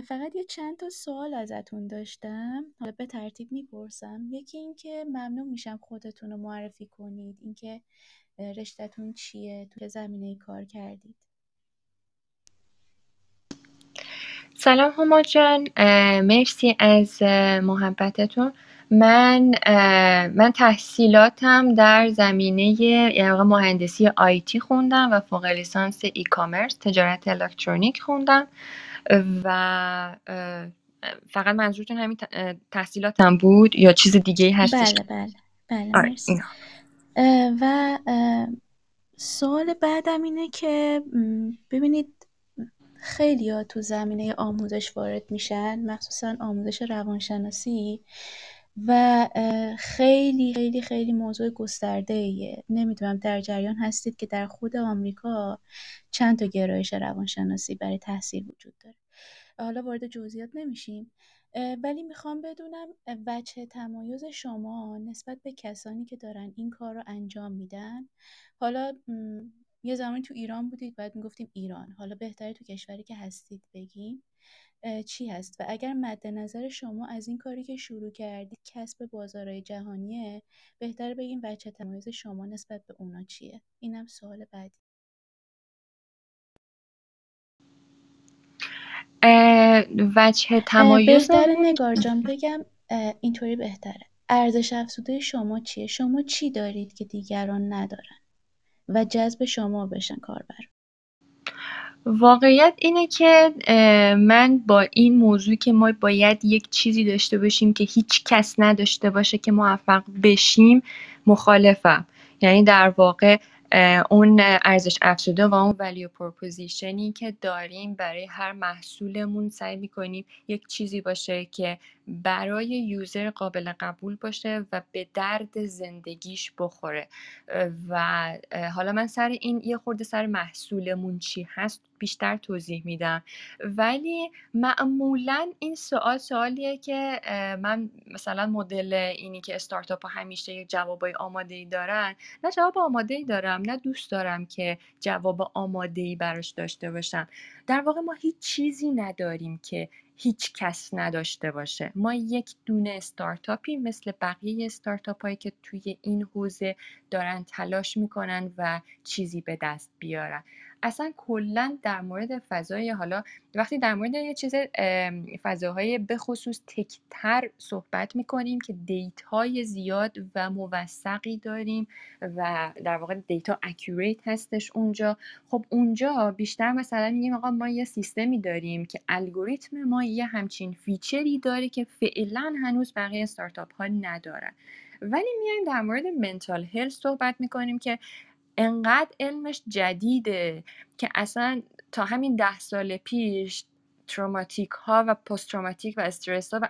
Speaker 4: فقط یه چند تا سوال ازتون داشتم. حالا به ترتیب می‌پرسم. یکی اینکه ممنون میشم خودتون رو معرفی کنید. اینکه رشتهتون چیه؟ تو زمینه کار کردید؟
Speaker 3: سلام هما مرسی از محبتتون. من من تحصیلاتم در زمینه یعنی مهندسی آیتی خوندم و فوق لیسانس ای کامرس تجارت الکترونیک خوندم و فقط منظورتون همین تحصیلاتم بود یا چیز دیگه هستش؟
Speaker 4: بله بله بله
Speaker 3: آره،
Speaker 4: مرسی. و سوال بعدم اینه که ببینید خیلی ها تو زمینه آموزش وارد میشن مخصوصا آموزش روانشناسی. و خیلی خیلی خیلی موضوع گسترده ایه نمی‌دونم در جریان هستید که در خود آمریکا چند تا گرایش روانشناسی برای تحصیل وجود داره. حالا وارد جزئیات نمیشیم ولی می‌خوام بدونم وجه تمایز شما نسبت به کسانی که دارن این کار رو انجام میدن. حالا یه زمانی تو ایران بودید بعد می‌گفتیم ایران. حالا بهتره تو کشوری که هستید بگیم. چی هست؟ و اگر مد نظر شما از این کاری که شروع کردید کسب بازارهای جهانیه بهتره بگیم وجه تمایز شما نسبت به اونا چیه؟ اینم سوال بعدی.
Speaker 3: وجه تمایز
Speaker 4: بهتره نگار جان بگم اینطوری بهتره. ارزش افزوده شما چیه؟ شما چی دارید که دیگران ندارن و جذب شما بشن کاربر؟
Speaker 3: واقعیت اینه که من با این موضوع که ما باید یک چیزی داشته باشیم که هیچ کس نداشته باشه که موفق بشیم مخالفم. یعنی در واقع اون ارزش افزوده و اون value proposition ی که داریم برای هر محصولمون سعی می‌کنیم یک چیزی باشه که برای یوزر قابل قبول باشه و به درد زندگیش بخوره. و حالا من سر این یه خورده سر محصولمون چی هست بیشتر توضیح میدم. ولی معمولا این سوال سوالیه که من مثلا مدل اینی که استارتاپ ها همیشه یک جوابای آماده ای دارن نه جواب آماده ای دارم نه دوست دارم که جواب آماده ای براش داشته باشم. در واقع ما هیچ چیزی نداریم که هیچ کس نداشته باشه. ما یک دونه استارتاپی مثل بقیه استارتاپ هایی که توی این حوزه دارن تلاش می‌کنن و چیزی به دست بیارن. اصلا کلا در مورد فضای حالا وقتی در مورد یه چیز فضاهای بخصوص tech تر صحبت می‌کنیم که data ی زیاد و موثقی داریم و در واقع data accurate هستش اونجا. خب اونجا بیشتر مثلا میگیم آقا ما یه سیستمی داریم که الگوریتم ما یه همچین feature ی داره که فعلا هنوز بقیه استارتاپ ها ندارن. ولی میایم در مورد mental health صحبت می‌کنیم که انقدر علمش جدیده که اصلا تا همین ده سال پیش traumatic ها و post traumatic و استرس ها و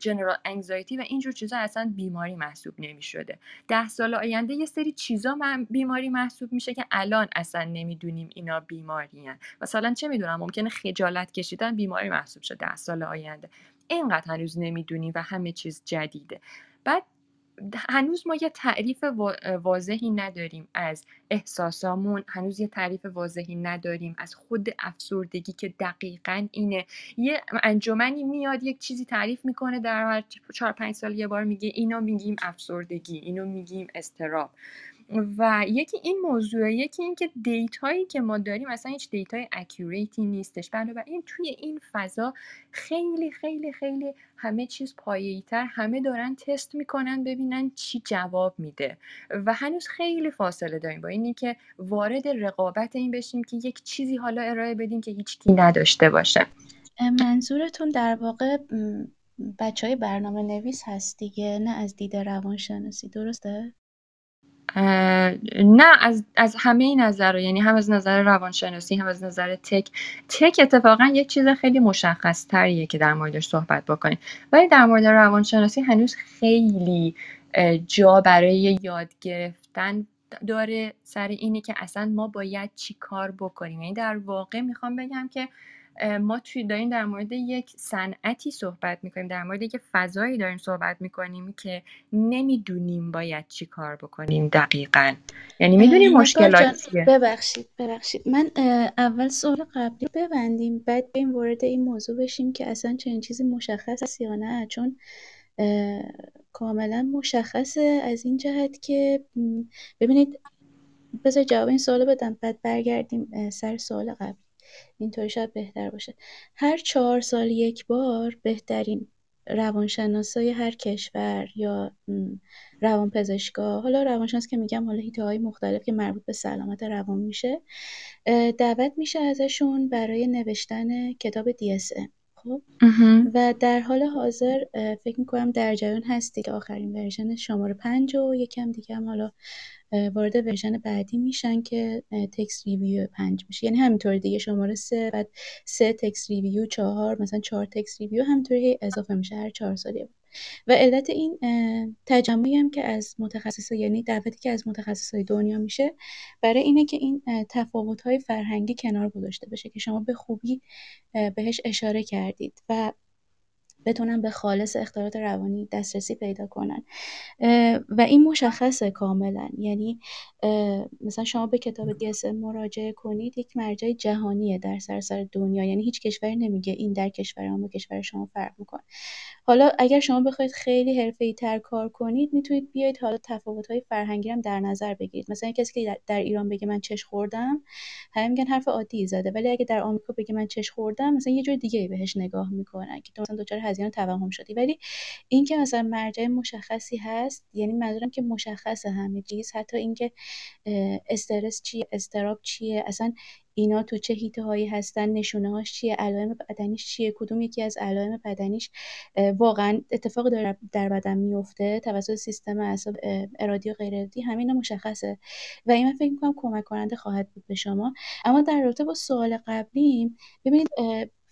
Speaker 3: general anxiety و اینجور چیزا اصلا بیماری محسوب نمی شده ده سال آینده یه سری چیزا بیماری محسوب میشه که الان اصلا نمی‌دونیم اینا بیماری هن. مثلا چه می‌دونم ممکنه خجالت کشیدن بیماری محسوب شده ده سال آینده. اینقدر هنوز نمی‌دونیم و همه چیز جدیده. بعد هنوز ما یه تعریف واضحی نداریم از احساسامون هنوز یه تعریف واضحی نداریم از خود افسردگی که دقیقا اینه. یه انجمنی میاد یک چیزی تعریف می‌کنه در هر چهار پنج سال یه بار میگه اینو میگیم افسردگی اینو میگیم اضطراب و یکی این موضوع یکی این که data یی که ما داریم اصلا هیچ دیتای accurate ی نیستش. بنابراین توی این فضا خیلی خیلی خیلی همه چیز تر همه دارن تست می‌کنن ببینن چی جواب میده. و هنوز خیلی فاصله داریم با اینی که وارد رقابت این بشیم که یک چیزی حالا ارائه بدیم که هیچکی نداشته باشه.
Speaker 4: منظورتون در واقع بچه های برنامه نویس هست دیگه نه از دید روانشناسی درسته؟
Speaker 3: نه از, از همه نظر یعنی هم از نظر روانشناسی هم از نظر تک. تک اتفاقا یک چیز خیلی مشخص تریه که در موردش صحبت بکنیم. ولی در مورد روانشناسی هنوز خیلی جا برای یاد گرفتن داره سر اینه که اصلا ما باید چی کار بکنیم. یعنی در واقع می‌خوام بگم که ما توی داریم در مورد یک صنعتی صحبت می‌کنیم در مورد یک فضایی داریم صحبت می‌کنیم که نمی‌دونیم باید چی کار بکنیم دقیقا. یعنی می‌دونیم مشکلات
Speaker 4: ببخشید ببخشید. من اول سوال قبلی ببندیم بعد این وارد این موضوع بشیم که اصلا چنین چیزی مشخص است یا نه چون کاملا مشخصه از این جهت که ببینید بذار جواب این سوال بدم بعد برگردیم سر سوال قبل اینطوری شاید بهتر باشه. هر چهار سال یک بار بهترین روانشناسای هر کشور یا روانپزشکا حالا روانشناس که میگم حالا هیته های مختلف که مربوط به سلامت روان میشه دعوت میشه ازشون برای نوشتن کتاب DSM خب. و در حال حاضر فکر می‌کنم در جریان هستی که آخرین ورژن شماره پنج و یکم دیگه هم حالا وارد version بعدی میشن که text review پنج میشه. یعنی همینطور دیگه. شماره سه بعد سه text review چهار مثلا چهار text review همینطوری اضافه میشه. هر چهار سالی و علت این تجمعی هم که از متخصص یعنی دعوتی که از های دنیا میشه برای اینه که این های فرهنگی کنار گذاشته بشه که شما به خوبی بهش اشاره کردید و بتونن به خالص اختلالات روانی دسترسی پیدا کنن. و این مشخصه کاملا. یعنی مثلا شما به کتاب DSM مراجعه کنید یک مرجع جهانیه در سراسر دنیا. یعنی هیچ کشوری نمیگه این در کشور ما با کشور شما فرق می‌کنه. حالا اگر شما بخواید خیلی حرفه‌ای تر کار کنید می‌تونید بیاید حالا های فرهنگی هم در نظر بگیرید. مثلا کسی که در ایران بگه من چش خوردم همه میگن حرف عادی زده. ولی اگه در آمریکا بگه من چش خوردم مثلا یه جور دیگه بهش نگاه می‌کنن که تو مثلا دچار هزینه توهم شدی. ولی اینکه مثلا مرجع مشخصی هست یعنی منظورم که مشخص همه چیز حتی اینکه استرس چیه استراب چیه اصلا اینا تو چه هیته هایی هستن نشونه هاش چیه علائم بدنیش چیه کدوم یکی از علائم بدنیش واقعا اتفاق داره در بدن میفته توسط سیستم اعصاب ارادی و غیر ارادی همین مشخصه. و این من فکر می‌کنم کمک کننده خواهد بود به شما. اما در رابطه با سوال قبلیم ببینید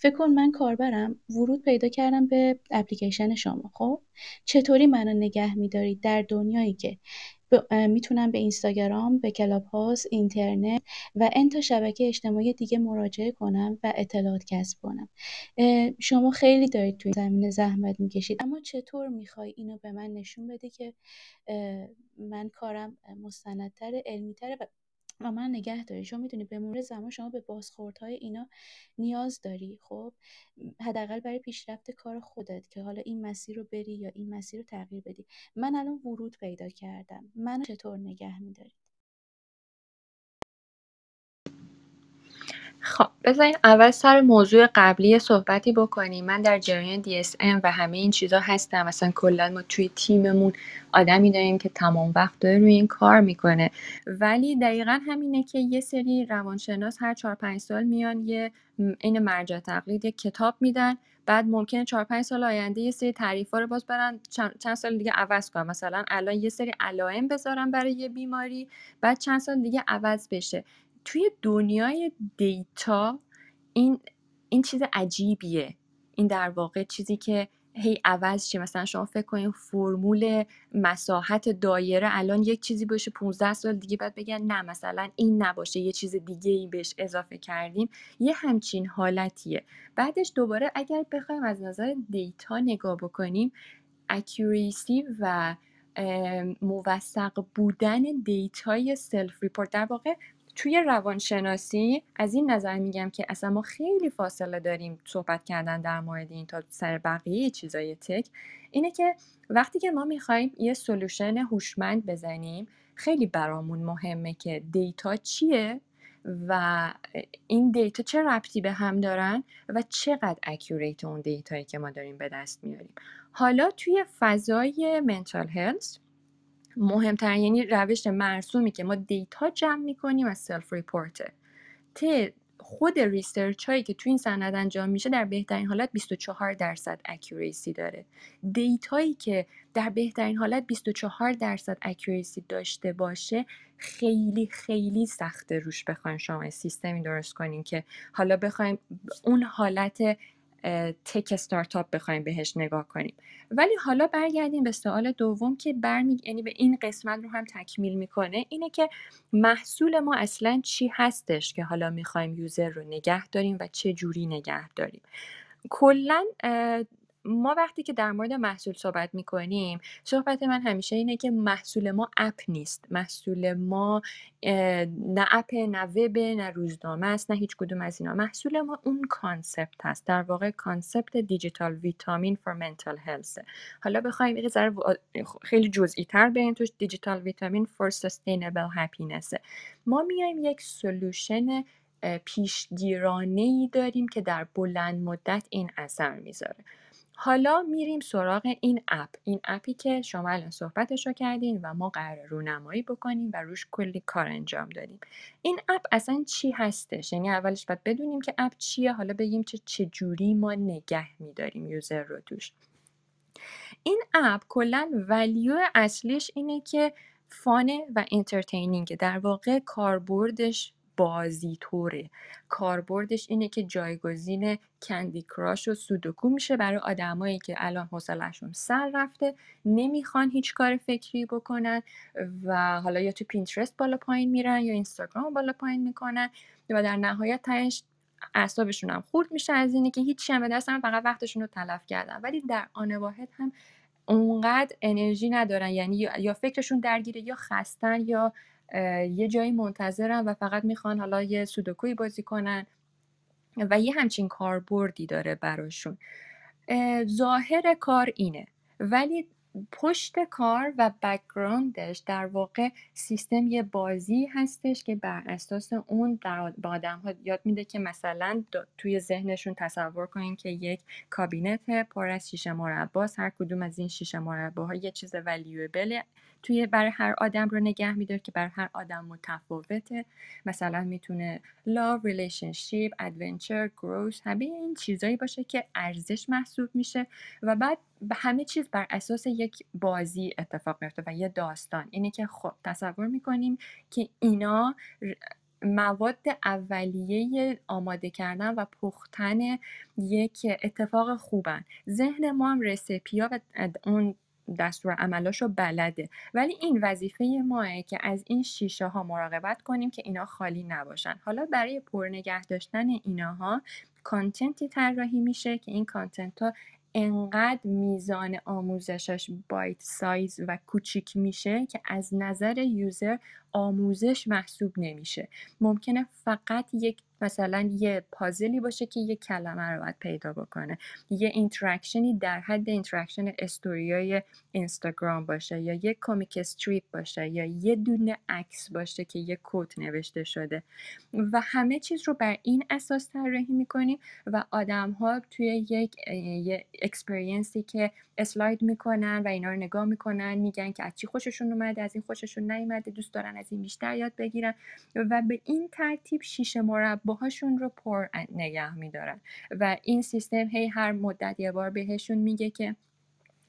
Speaker 4: فکر کن من کاربرم ورود پیدا کردم به اپلیکیشن شما خب؟ چطوری منو نگه میدارید در دنیایی که می‌تونم به اینستاگرام به کلاب هاوس اینترنت و این تا شبکه اجتماعی دیگه مراجعه کنم و اطلاعات کسب کنم. شما خیلی دارید توی زمینه زحمت می‌کشید اما چطور می‌خوای اینو به من نشون بده که من کارم مستندتر علمیتره و و من نگه داری. چون می‌دونی به مرور زمان شما به بازخوردهای اینا نیاز داری. خب حداقل برای پیشرفت کار خودت که حالا این مسیر رو بری یا این مسیر رو تغییر بدی. من الان ورود پیدا کردم. من چطور نگه میداری؟
Speaker 3: خب بذارین اول سر موضوع قبلی صحبتی بکنیم. من در جریان DSM و همه این چیزا هستم. مثلا کلا ما توی تیممون آدمی داریم که تمام وقت داره روی این کار می‌کنه. ولی دقیقا همینه که یه سری روانشناس هر چهار پنج سال میان یه این مرجع تقلید یه کتاب میدن. بعد ممکنه چهار پنج سال آینده یه سری تعریفا رو باز برن چند سال دیگه عوض کنن. مثلا الان یه سری علائم بذارن برای یه بیماری بعد چند سال دیگه عوض بشه. توی دنیای دیتا این این چیز عجیبیه. این در واقع چیزی که هی عوض شه. مثلا شما فکر کنین فرمول مساحت دایره الان یک چیزی باشه 15 سال دیگه بعد بگن نه مثلا این نباشه یه چیز دیگه ای بهش اضافه کردیم. یه همچین حالتیه. بعدش دوباره اگر بخوایم از نظر data نگاه بکنیم accuracy و موثق بودن data ی self-report در واقع توی روانشناسی از این نظر میگم که اصلا ما خیلی فاصله داریم صحبت کردن در مورد این تا سر بقیه چیزای tech. اینه که وقتی که ما می‌خوایم یه solution هوشمند بزنیم خیلی برامون مهمه که data چیه و این data چه ربطی به هم دارن و چقدر accurate اون data یی که ما داریم به دست میاریم. حالا توی فضای mental health مهمتر یعنی روش مرسومی که ما data جمع می‌کنیم از self-report ه ته خود research هایی که تو این سند انجام میشه در بهترین حالت 24 درصد accuracy داره. data یی که در بهترین حالت 24 درصد accuracy داشته باشه خیلی خیلی سخته روش بخواین شما سیستمی درست کنین که حالا بخوایم اون حالت tech startup بخوایم بهش نگاه کنیم. ولی حالا برگردیم به سوال دوم که برمی یعنی به این قسمت رو هم تکمیل می‌کنه اینه که محصول ما اصلا چی هستش که حالا می‌خوایم user رو نگه داریم و چه جوری نگه داریم. کلا ما وقتی که در مورد محصول صحبت می‌کنیم صحبت من همیشه اینه که محصول ما app نیست. محصول ما نه app نه وب نه روزنامه است نه هیچ کدوم از اینا. محصول ما اون concept هست در واقع concept digital vitamin for mental health حالا بخوایم یه ذره خیلی جزئی تر بریم توش. digital vitamin for sustainable happiness. ما میایم یک solution پیشگیرانه ای داریم که در بلند مدت این اثر می‌ذاره. حالا میریم سراغ این app. این app ی که شما الان صحبتش رو کردین و ما قرار رونمایی بکنیم و روش کلی کار انجام دادیم. این app اصلا چی هستش؟ یعنی اولش باید بدونیم که app چیه حالا بگیم چه چجوری ما نگه میداریم user رو توش. این app کلا value اصلیش اینه که fun ه و entertaining در واقع کاربردش بازی طوره کاربردش اینه که جایگزین کندی کراش و سودوکو میشه برای آدمایی که الان حوصلهشون سر رفته نمی‌خوان هیچ کار فکری بکنن و حالا یا تو پینترست بالا پایین میرن یا اینستاگرام بالا پایین می‌کنن و در نهایت تهش اعصابشون هم خورد میشه از اینه که هیچی هم به دست فقط وقتشون رو تلف کردن. ولی در آن واحد هم اونقدر انرژی ندارن یعنی یا فکرشون درگیره یا خستن یا یه جایی منتظرن و فقط می‌خوان حالا یه سودوکوی بازی کنن و یه همچین کاربردی داره براشون. ظاهر کار اینه ولی پشت کار و بکگراندش در واقع سیستم یه بازی هستش که بر اساس اون به آدم ها یاد میده که مثلا توی ذهنشون تصور کنین که یک کابینت پر از شیشه مرباست هر کدوم از این شیشه مرباها یه چیز ولیوبل توی برای هر آدم رو نگه میداره که برای هر آدم متفاوته. مثلا می‌تونه love relationship adventure growth همه این چیزایی باشه که ارزش محسوب میشه و بعد همه چیز بر اساس یک بازی اتفاق میفته و یه داستان. اینه که خب تصور می‌کنیم که اینا مواد اولیه آماده کردن و پختن یک اتفاق خوبن. ذهن ما هم رسپیا و اون دستور عملاشو بلده. ولی این وظیفه ماه که از این شیشه ها مراقبت کنیم که اینا خالی نباشن. حالا برای پر نگه داشتن ایناها کانتنتی طراحی میشه که این کانتنت ها انقدر میزان آموزشش بایت سایز و کوچیک میشه که از نظر یوزر آموزش محسوب نمیشه. ممکنه فقط یک مثلا یه پازلی باشه که یه کلمه رو باید پیدا بکنه. یه interaction ی در حد interaction story ای اینستاگرام باشه یا یه comic strip باشه یا یه دونه عکس باشه که یه quote نوشته شده. و همه چیز رو بر این اساس طراحی می‌کنیم و آدم ها توی یک یه experience ی که slide می‌کنن و اینا رو نگاه می‌کنن میگن که از چی خوششون اومده از این خوششون نیومده دوست دارن از این بیشتر یاد بگیرن. و به این ترتیب شیشه مرباهاشون رو پر نگه میدارن. و این سیستم هی هر مدت یه بار بهشون میگه که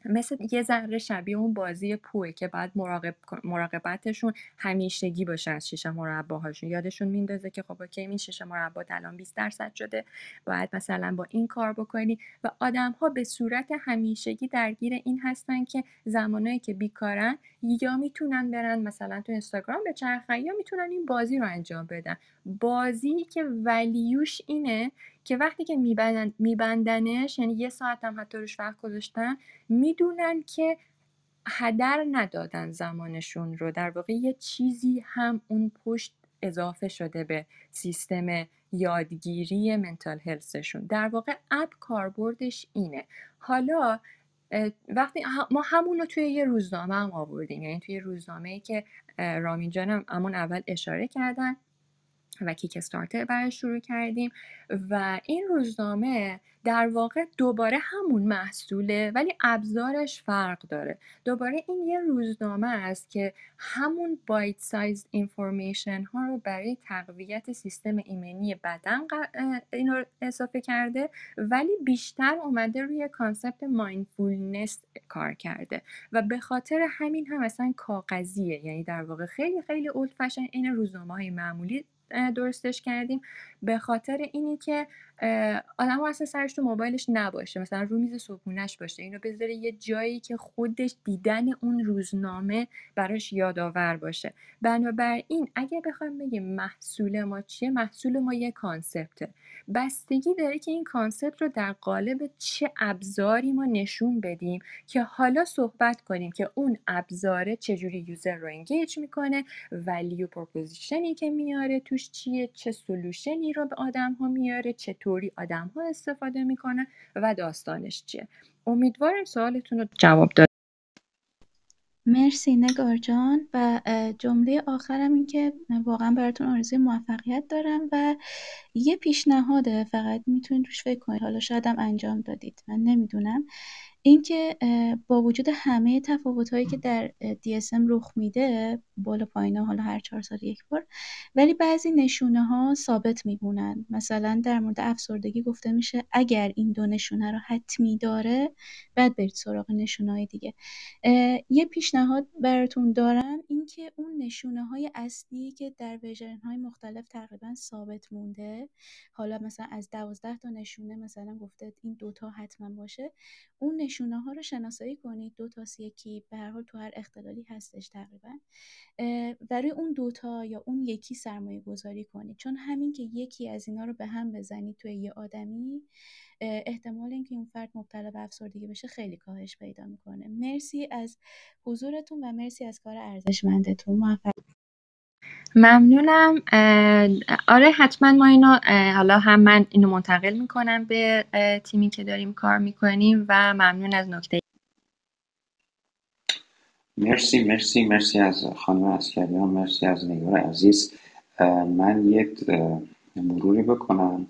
Speaker 3: مثل یه ذره شبیه اون بازی پوه که بعد مراقب مراقبتشون همیشگی باشه از شیشه مرباهاشون. یادشون میندازه که خب اوکی این شیشه مربا الان 20 درصد شده. باید مثلا با این کار بکنی. و آدم ها به صورت همیشگی درگیر این هستن که زمانایی که بیکارن یا می‌تونن برن مثلا تو اینستاگرام به چرخن یا می‌تونن این بازی رو انجام بدن. بازی که ولیوش اینه که وقتی که میبندن میبندنش یعنی یه ساعت هم حتی روش وقت گذاشتن می‌دونن که هدر ندادن زمانشون رو. در واقع یه چیزی هم اون پشت اضافه شده به سیستم یادگیری منتال هلسشون در واقع اپ کاربردش اینه. حالا وقتی ما همون رو توی یه روزنامه هم آوردیم. یعنی توی روزنامه که رامین جانم همون اول اشاره کردن. و کیک استارتر برای شروع کردیم و این روزنامه در واقع دوباره همون محصوله ولی ابزارش فرق داره. دوباره این یه روزنامه است که همون بایت سایز اینفورمیشن ها رو برای تقویت سیستم ایمنی بدن این اضافه کرده ولی بیشتر اومده روی concept mindfulness کار کرده. و به خاطر همین هم اصلا کاغذیه یعنی در واقع خیلی خیلی old fashion این روزنامه های معمولی درستش کردیم. به خاطر اینی که آدم اصلا سرش تو موبایلش نباشه مثلا رو میز صبحونش باشه. اینو بذاره یه جایی که خودش دیدن اون روزنامه براش یادآور باشه. بنابراین اگه بخوایم بگیم محصول ما چیه محصول ما یه concept ه. بستگی داره که این concept رو در قالب چه ابزاری ما نشون بدیم که حالا صحبت کنیم که اون ابزاره چجوری user رو engage می‌کنه value proposition ی که میاره توش چیه چه solution ی رو به آدم ها میاره چطوری آدم ها استفاده می‌کنن و داستانش چیه. امیدوارم سوالتون رو جواب داد.
Speaker 4: مرسی نگار جان و جمله آخرم این که واقعا براتون آرزوی موفقیت دارم و یه پیشنهاده فقط می‌تونید روش فکر کنید. حالا شاید هم انجام دادید. من نمی‌دونم. اینکه با وجود همه تفاوت‌هایی که در DSM رخ میده بالا پایینا حالا هر چهار سال یک بار ولی بعضی نشونه ها ثابت میمونن مثلا در مورد افسردگی گفته میشه اگر این دو نشونه رو حتمی داره بعد برید سراغ نشونه های دیگه یه پیشنهاد براتون دارم اینکه اون نشونه های اصلی که در وژن های مختلف تقریبا ثابت مونده حالا مثلا از دوازده تا نشونه مثلا گفته این دوتا حتما باشه اون نشونه ها رو شناسایی کنید. دو تا یکی به هر حال تو هر اختلالی هستش تقریبا. برای اون دوتا یا اون یکی سرمایه گذاری کنید. چون همین که یکی از اینا رو به هم بزنید توی یه آدمی احتمال اینکه اون فرد مبتلا به افسردگی بشه خیلی کاهش پیدا می‌کنه. مرسی از حضورتون و مرسی از کار ارزشمندتون. موفق
Speaker 3: ممنونم. آره حتما ما اینو حالا هم من اینو منتقل می‌کنم به تیمی که داریم کار می‌کنیم و ممنون از نکته.
Speaker 2: مرسی مرسی مرسی از خانم اسکریان مرسی از نگار عزیز. من یک مروری بکنم.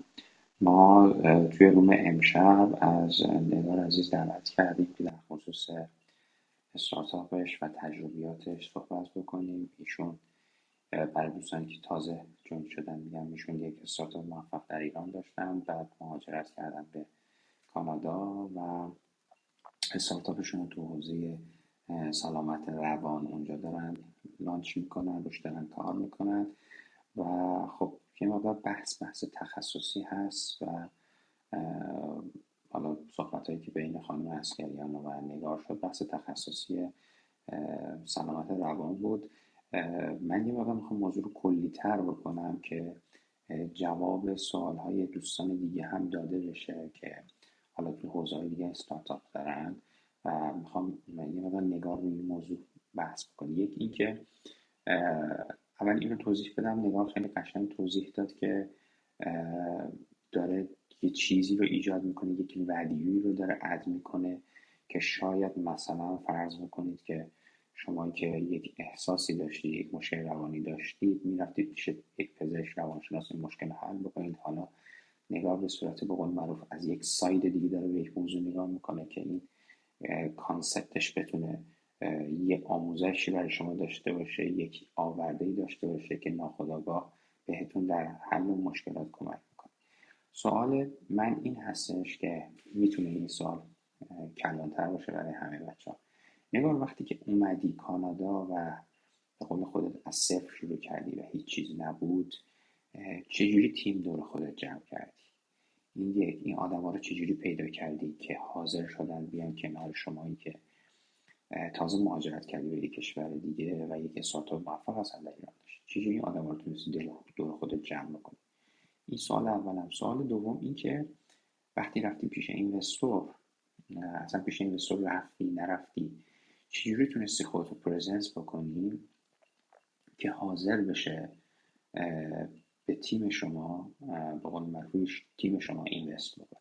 Speaker 2: ما توی روم امشب از نگار عزیز دعوت کردیم که در خصوص استارتاپش و تجربیاتش صحبت بکنیم. ایشون برای دوستانی که تازه جون شدن میگم ایشون یک استارتاپ موفق در ایران داشتن بعد مهاجرت کردن به کانادا و استارتاپشون تو حوزه سلامت روان اونجا دارن لانچ می‌کنن روش دارن کار می‌کنن. و خب یه مقدار بحث بحث تخصصی هست و حالا صحبت هایی که بین خانم اسکریان و نگار شد بحث تخصصی سلامت روان بود. من یه مقدار می‌خوام موضوع رو کلی تر بکنم که جواب سوال های دوستان دیگه هم داده بشه که حالا تو حوزه دیگه استارتاپ دارن و می‌خوام یه مقدار نگار روی این موضوع بحث بکنم. یک اینکه اول اینو توضیح بدم. نگار خیلی قشنگ توضیح داد که داره یه چیزی رو ایجاد می‌کنه یک ولیوی رو داره اد می‌کنه که شاید مثلا فرض بکنید که شما که یک احساسی داشتید یک مشکل روانی داشتید می‌رفتید پیش یک پزشک روانشناس این مشکل حل بکنید. حالا نگاه به صورت به قول معروف از یک ساید دیگه داره به یک موضوع نگاه می‌کنه که این کانسپتش بتونه یه آموزشی برای شما داشته باشه یک آورده داشته باشه که ناخداگاه بهتون در حل مشکلات کمک می‌کنه. سوال من این هستش که می‌تونه این سوال کلانتر باشه برای همه بچه ها نگار وقتی که اومدی کانادا و به قول خودت از صفر شروع کردی و هیچ چیزی نبود چجوری تیم دور خودت جمع کردی؟ این یک این آدم ها رو چجوری پیدا کردی که حاضر شدن بیان کنار شمایی که تازه مهاجرت کردی به یک کشور دیگه و یک استارتاپ موفق هستن در ایران. داشت چجوری این آدم ها رو تونستی دور خودت جمع بکنی این سوال اولم سوال دوم این که وقتی رفتی پیش اینوستور اصلا پیش اینوستور رفتی نرفتی چجوری تونستی خودتو پرزنس بکنی که حاضر بشه به تیم شما به قول تیم شما اینوست بکنه؟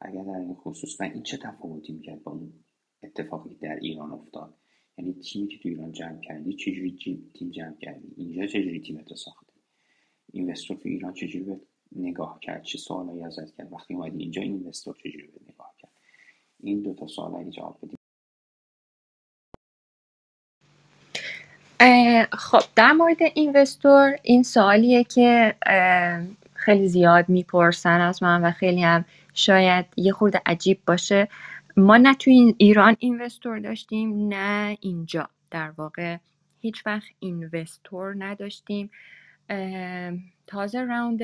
Speaker 2: اگر در این خصوص و این چه تفاوتی می‌کرد با اون اتفاقی در ایران افتاد؟ یعنی تیمی که تو ایران جمع کردی چجوری تیم جمع کردی؟ اینجا چجوری تیم تو ساختی؟ اینوستور تو ایران چجوری به نگاه کرد؟ چه سوالایی ازت کرد؟ وقتی اومدی اینجا اینوستور چجوری به نگاه کرد؟ این دو تا سوال اگه جواب بدیم
Speaker 3: خب در مورد اینوستور این سوالیه که خیلی زیاد می‌پرسن از من و خیلی هم شاید یه خورده عجیب باشه. ما نه توی ایران اینوستور داشتیم نه اینجا. در واقع هیچ وقت اینوستور نداشتیم. تازه راوند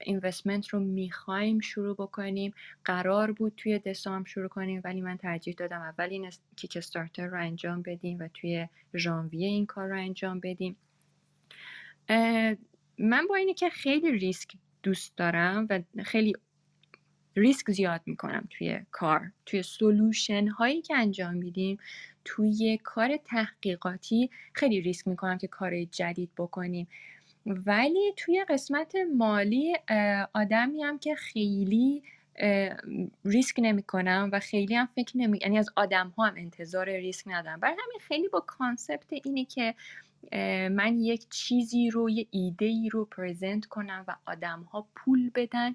Speaker 3: اینوستمنت رو می‌خوایم شروع بکنیم. قرار بود توی دسامبر شروع کنیم ولی من ترجیح دادم اول این کیک استارتر رو انجام بدیم و توی ژانویه این کار رو انجام بدیم. من با اینی که خیلی ریسک دوست دارم و خیلی ریسک زیاد می‌کنم توی کار. توی solution هایی که انجام میدیم توی کار تحقیقاتی خیلی ریسک می‌کنم که کار جدید بکنیم. ولی توی قسمت مالی آدمی هم که خیلی ریسک نمی کنم و خیلی هم فکر نمی یعنی از آدم ها هم انتظار ریسک ندارم. برای همین خیلی با concept اینه که من یک چیزی رو یه ایده ای رو present کنم و آدم ها پول بدن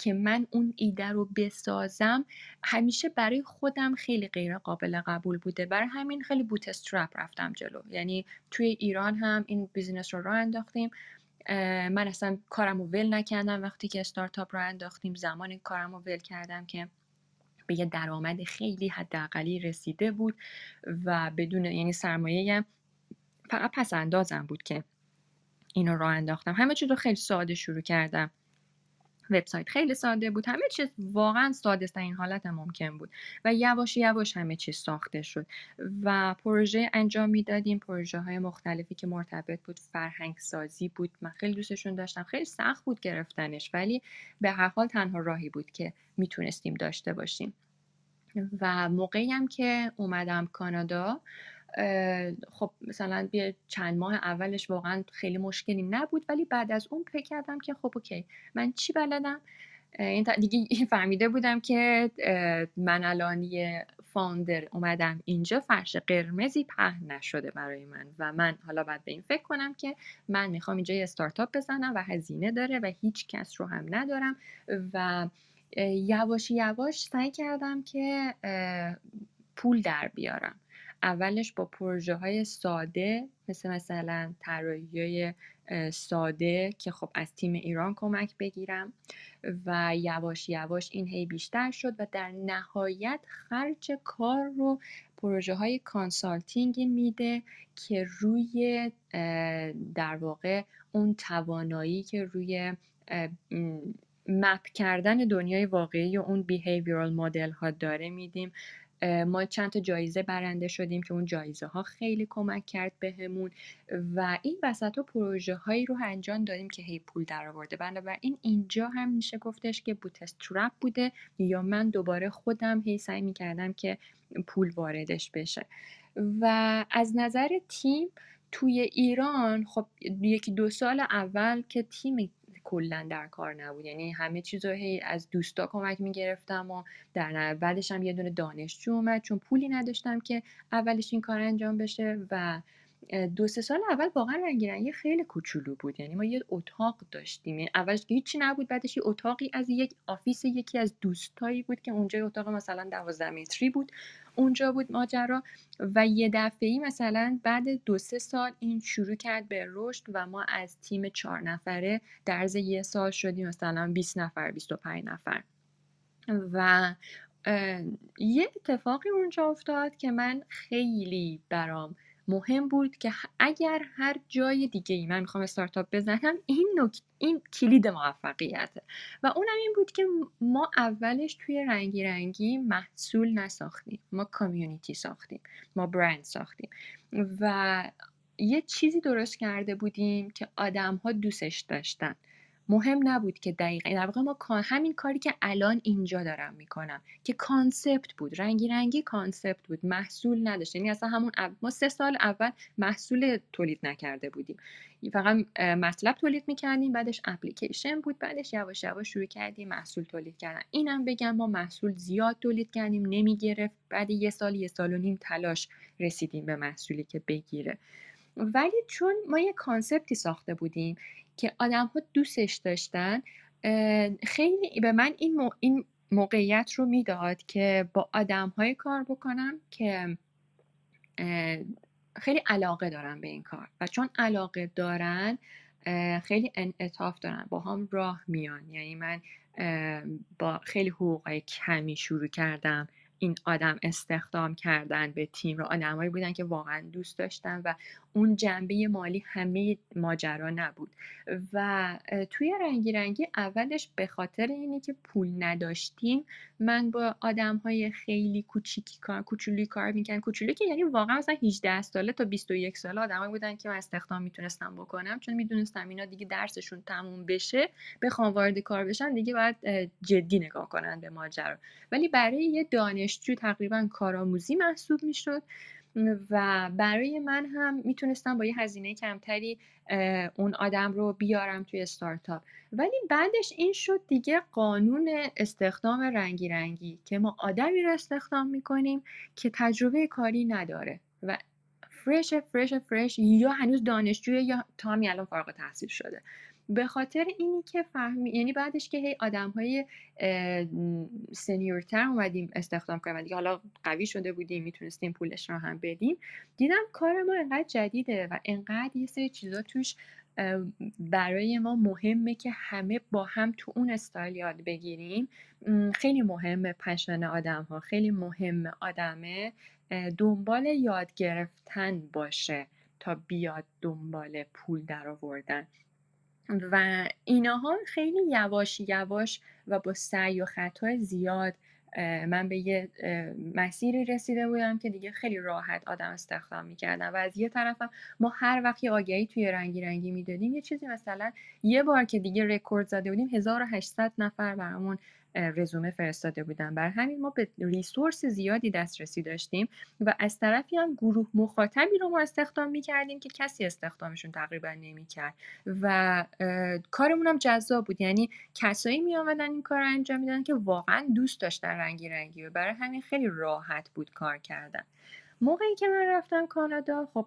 Speaker 3: که من اون ایده رو بسازم همیشه برای خودم خیلی غیر قابل قبول بوده. برای همین خیلی bootstrap رفتم جلو. یعنی توی ایران هم این business رو راه انداختیم. من اصلا کارم رو ول نکردم وقتی که استارتاپ رو انداختیم. زمان کارم رو ول کردم که به یه درآمد خیلی حداقلی رسیده بود و بدون یعنی سرمایه فقط پس اندازم بود که اینو راه انداختم. همه چیز رو خیلی ساده شروع کردم. وبسایت خیلی ساده بود. همه چیز واقعا ساده این حالت ممکن بود. و یواش یواش همه چیز ساخته شد. و پروژه انجام می‌دادیم. پروژه های مختلفی که مرتبط بود فرهنگ سازی بود. من خیلی دوستشون داشتم. خیلی سخت بود گرفتنش. ولی به هر حال تنها راهی بود که می‌تونستیم داشته باشیم. و موقعی هم که اومدم کانادا خب مثلا بیا چند ماه اولش واقعا خیلی مشکلی نبود ولی بعد از اون فکر کردم که خب اوکی من چی بلدم؟ این دیگه فهمیده بودم که من الان یه فاندر اومدم اینجا فرش قرمزی پهن نشده برای من و من حالا باید به این فکر کنم که من می‌خوام اینجا یه استارتاپ بزنم و هزینه داره و هیچ کس رو هم ندارم و یواش یواش سعی کردم که پول در بیارم. اولش با پروژه های ساده مثل مثلا طراحی ساده که خب از تیم ایران کمک بگیرم و یواش یواش این هی بیشتر شد و در نهایت خرج کار رو پروژه های consulting میده که روی در واقع اون توانایی که روی map کردن دنیای واقعی و اون behavioral model ها داره میدیم. ما چند تا جایزه برنده شدیم که اون جایزه ها خیلی کمک کرد بهمون و این وسط ها پروژه هایی رو انجام دادیم که هی پول در آورده بنابراین اینجا هم میشه گفتش که بوتسترپ بوده یا من دوباره خودم هی سعی می‌کردم که پول واردش بشه. و از نظر تیم توی ایران خب یکی دو سال اول که تیم کلا در کار نبود. یعنی همه چیز رو هی از دوستا کمک می‌گرفتم و در بعدش هم یه دونه دانشجو اومد چون پولی نداشتم که اولش این کار انجام بشه و دو سه سال اول واقعا رنگی خیلی کوچولو بود. یعنی ما یه اتاق داشتیم. یعنی اولش هیچی نبود بعدش یه اتاقی از یک office یکی از دوستایی بود که اونجا اتاق مثلا دوازده متری بود اونجا بود ماجرا. و یه دفعه مثلا بعد دو سه سال این شروع کرد به رشد و ما از تیم چهار نفره در یه سال شدیم مثلا 20 نفر 25 نفر. و یه اتفاقی اونجا افتاد که من خیلی برام مهم بود که اگر هر جای دیگه ای من می‌خوام استارتاپ بزنم این نک... این کلید موفقیته و اونم این بود که ما اولش توی رنگی رنگی محصول نساختیم. ما کامیونیتی ساختیم. ما برند ساختیم. و یه چیزی درست کرده بودیم که آدم ها دوستش داشتن. مهم نبود که دقیقا. در واقع ما همین کاری که الان اینجا دارم می‌کنم که concept بود. رنگی رنگی concept بود. محصول نداشت یعنی اصلا همون ما سه سال اول محصول تولید نکرده بودیم. فقط مطلب تولید می‌کردیم بعدش اپلیکیشن بود بعدش یواش یواش شروع کردیم محصول تولید کردن. اینم بگم ما محصول زیاد تولید کردیم نمی‌گرفت. بعد یه سال یه سال و نیم تلاش رسیدیم به محصولی که بگیره. ولی چون ما یه کانسپتی ساخته بودیم که آدم ها دوستش داشتن خیلی به من این, این موقعیت رو می‌داد که با آدم های کار بکنم که خیلی علاقه دارن به این کار. و چون علاقه دارن خیلی انعطاف دارن. با هم راه میان. یعنی من با خیلی حقوق کمی شروع کردم این آدم استخدام کردن به تیم رو. آدمایی بودن که واقعا دوست داشتن و اون جنبه مالی همه ماجرا نبود. و توی رنگی رنگی اولش به خاطر اینی که پول نداشتیم من با آدم های خیلی کوچیکی کار کوچولی کار می‌کنم کوچولی که یعنی واقعا مثلا 18 ساله تا 21 ساله آدمایی بودن که من استخدام می‌تونستم بکنم. چون می‌دونستم اینا دیگه درسشون تموم بشه بخوام وارد کار بشن دیگه باید جدی نگاه کنن به ماجرا. ولی برای یه دانشجو تقریبا کارآموزی محسوب می‌شد. و برای من هم می‌تونستم با یه هزینه کمتری اون آدم رو بیارم توی استارتاپ. ولی بعدش این شد دیگه قانون استخدام رنگی رنگی که ما آدمی رو استخدام می‌کنیم که تجربه کاری نداره و فرش فرش فرش یا هنوز دانشجوی یا تا همین الان فارغ تحصیل شده. به خاطر اینی که فهمی یعنی بعدش که هی آدم های senior تر اومدیم استخدام کردیم دیگه حالا قوی شده بودیم می‌تونستیم پولش رو هم بدیم دیدم کار ما انقدر جدیده و انقدر یه سری چیزا توش برای ما مهمه که همه با هم تو اون استایل یاد بگیریم. خیلی مهمه passion آدم ها خیلی مهمه آدمه دنبال یاد گرفتن باشه تا بیاد دنبال پول در آوردن. و ایناها خیلی یواش یواش و با سعی و خطای زیاد من به یه مسیری رسیده بودم که دیگه خیلی راحت آدم استخدام می‌کردم و از یه طرفم ما هر وقت یه آگهی توی رنگی رنگی می‌دادیم یه چیزی مثلا یه بار که دیگه رکورد زده بودیم 1800 نفر برامون رزومه فرستاده بودن. بر همین ما به ریسورس زیادی دسترسی داشتیم و از طرفی هم گروه مخاطبی رو ما استخدام می‌کردیم که کسی استخدامشون تقریبا نمی‌کرد. و کارمون هم جذاب بود. یعنی کسایی می آمدن این کار رو انجام میدن که واقعا دوست داشتن رنگی رنگی و برای همین خیلی راحت بود کار کردن. موقعی که من رفتم کانادا خب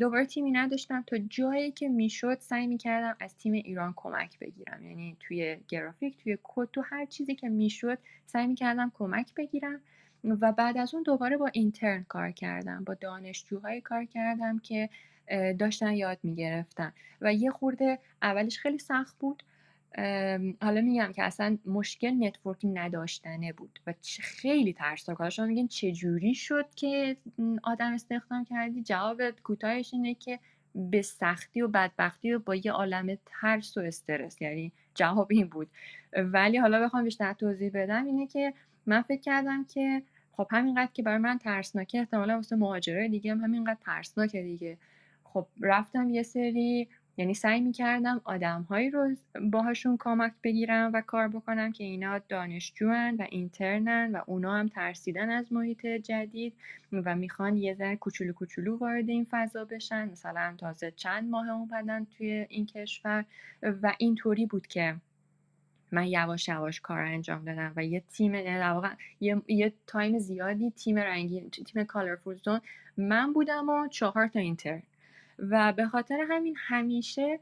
Speaker 3: دوباره تیمی نداشتم. تا جایی که می‌شد سعی می‌کردم از تیم ایران کمک بگیرم. یعنی توی گرافیک توی کد تو هر چیزی که می‌شد سعی می‌کردم کمک بگیرم. و بعد از اون دوباره با اینترن کار کردم. با دانشجوهای کار کردم که داشتن یاد می‌گرفتن. و یه خورده اولش خیلی سخت بود. حالا میگم که اصلا مشکل نتورکی نداشتنه بود و خیلی ترسناک. حالا شما میگین چجوری شد که آدم استخدام کردی؟ جواب کوتاهش اینه که به سختی و بدبختی و با یه عالم ترس و استرس. یعنی جواب این بود. ولی حالا بخوام بیشتر توضیح بدم اینه که من فکر کردم که خب همینقدر که برای من ترسناکه احتمالا واسه مهاجرای دیگه هم همینقدر ترسناکه دیگه. خب رفتم یه سری یعنی سعی می‌کردم آدمهایی رو باهاشون کمک بگیرم و کار بکنم که اینا دانشجوان و اینترنن و اونا هم ترسیدن از محیط جدید و می‌خوان یه ذره کوچولو کوچولو وارد این فضا بشن. مثلا تازه چند ماه اومدن توی این کشور و اینطوری بود که من یواش یواش کار انجام دادم و یه تیم در واقع یه, یه تایم زیادی تیم رنگی تیم Colorful من بودم و چهار تا intern و به خاطر همین همیشه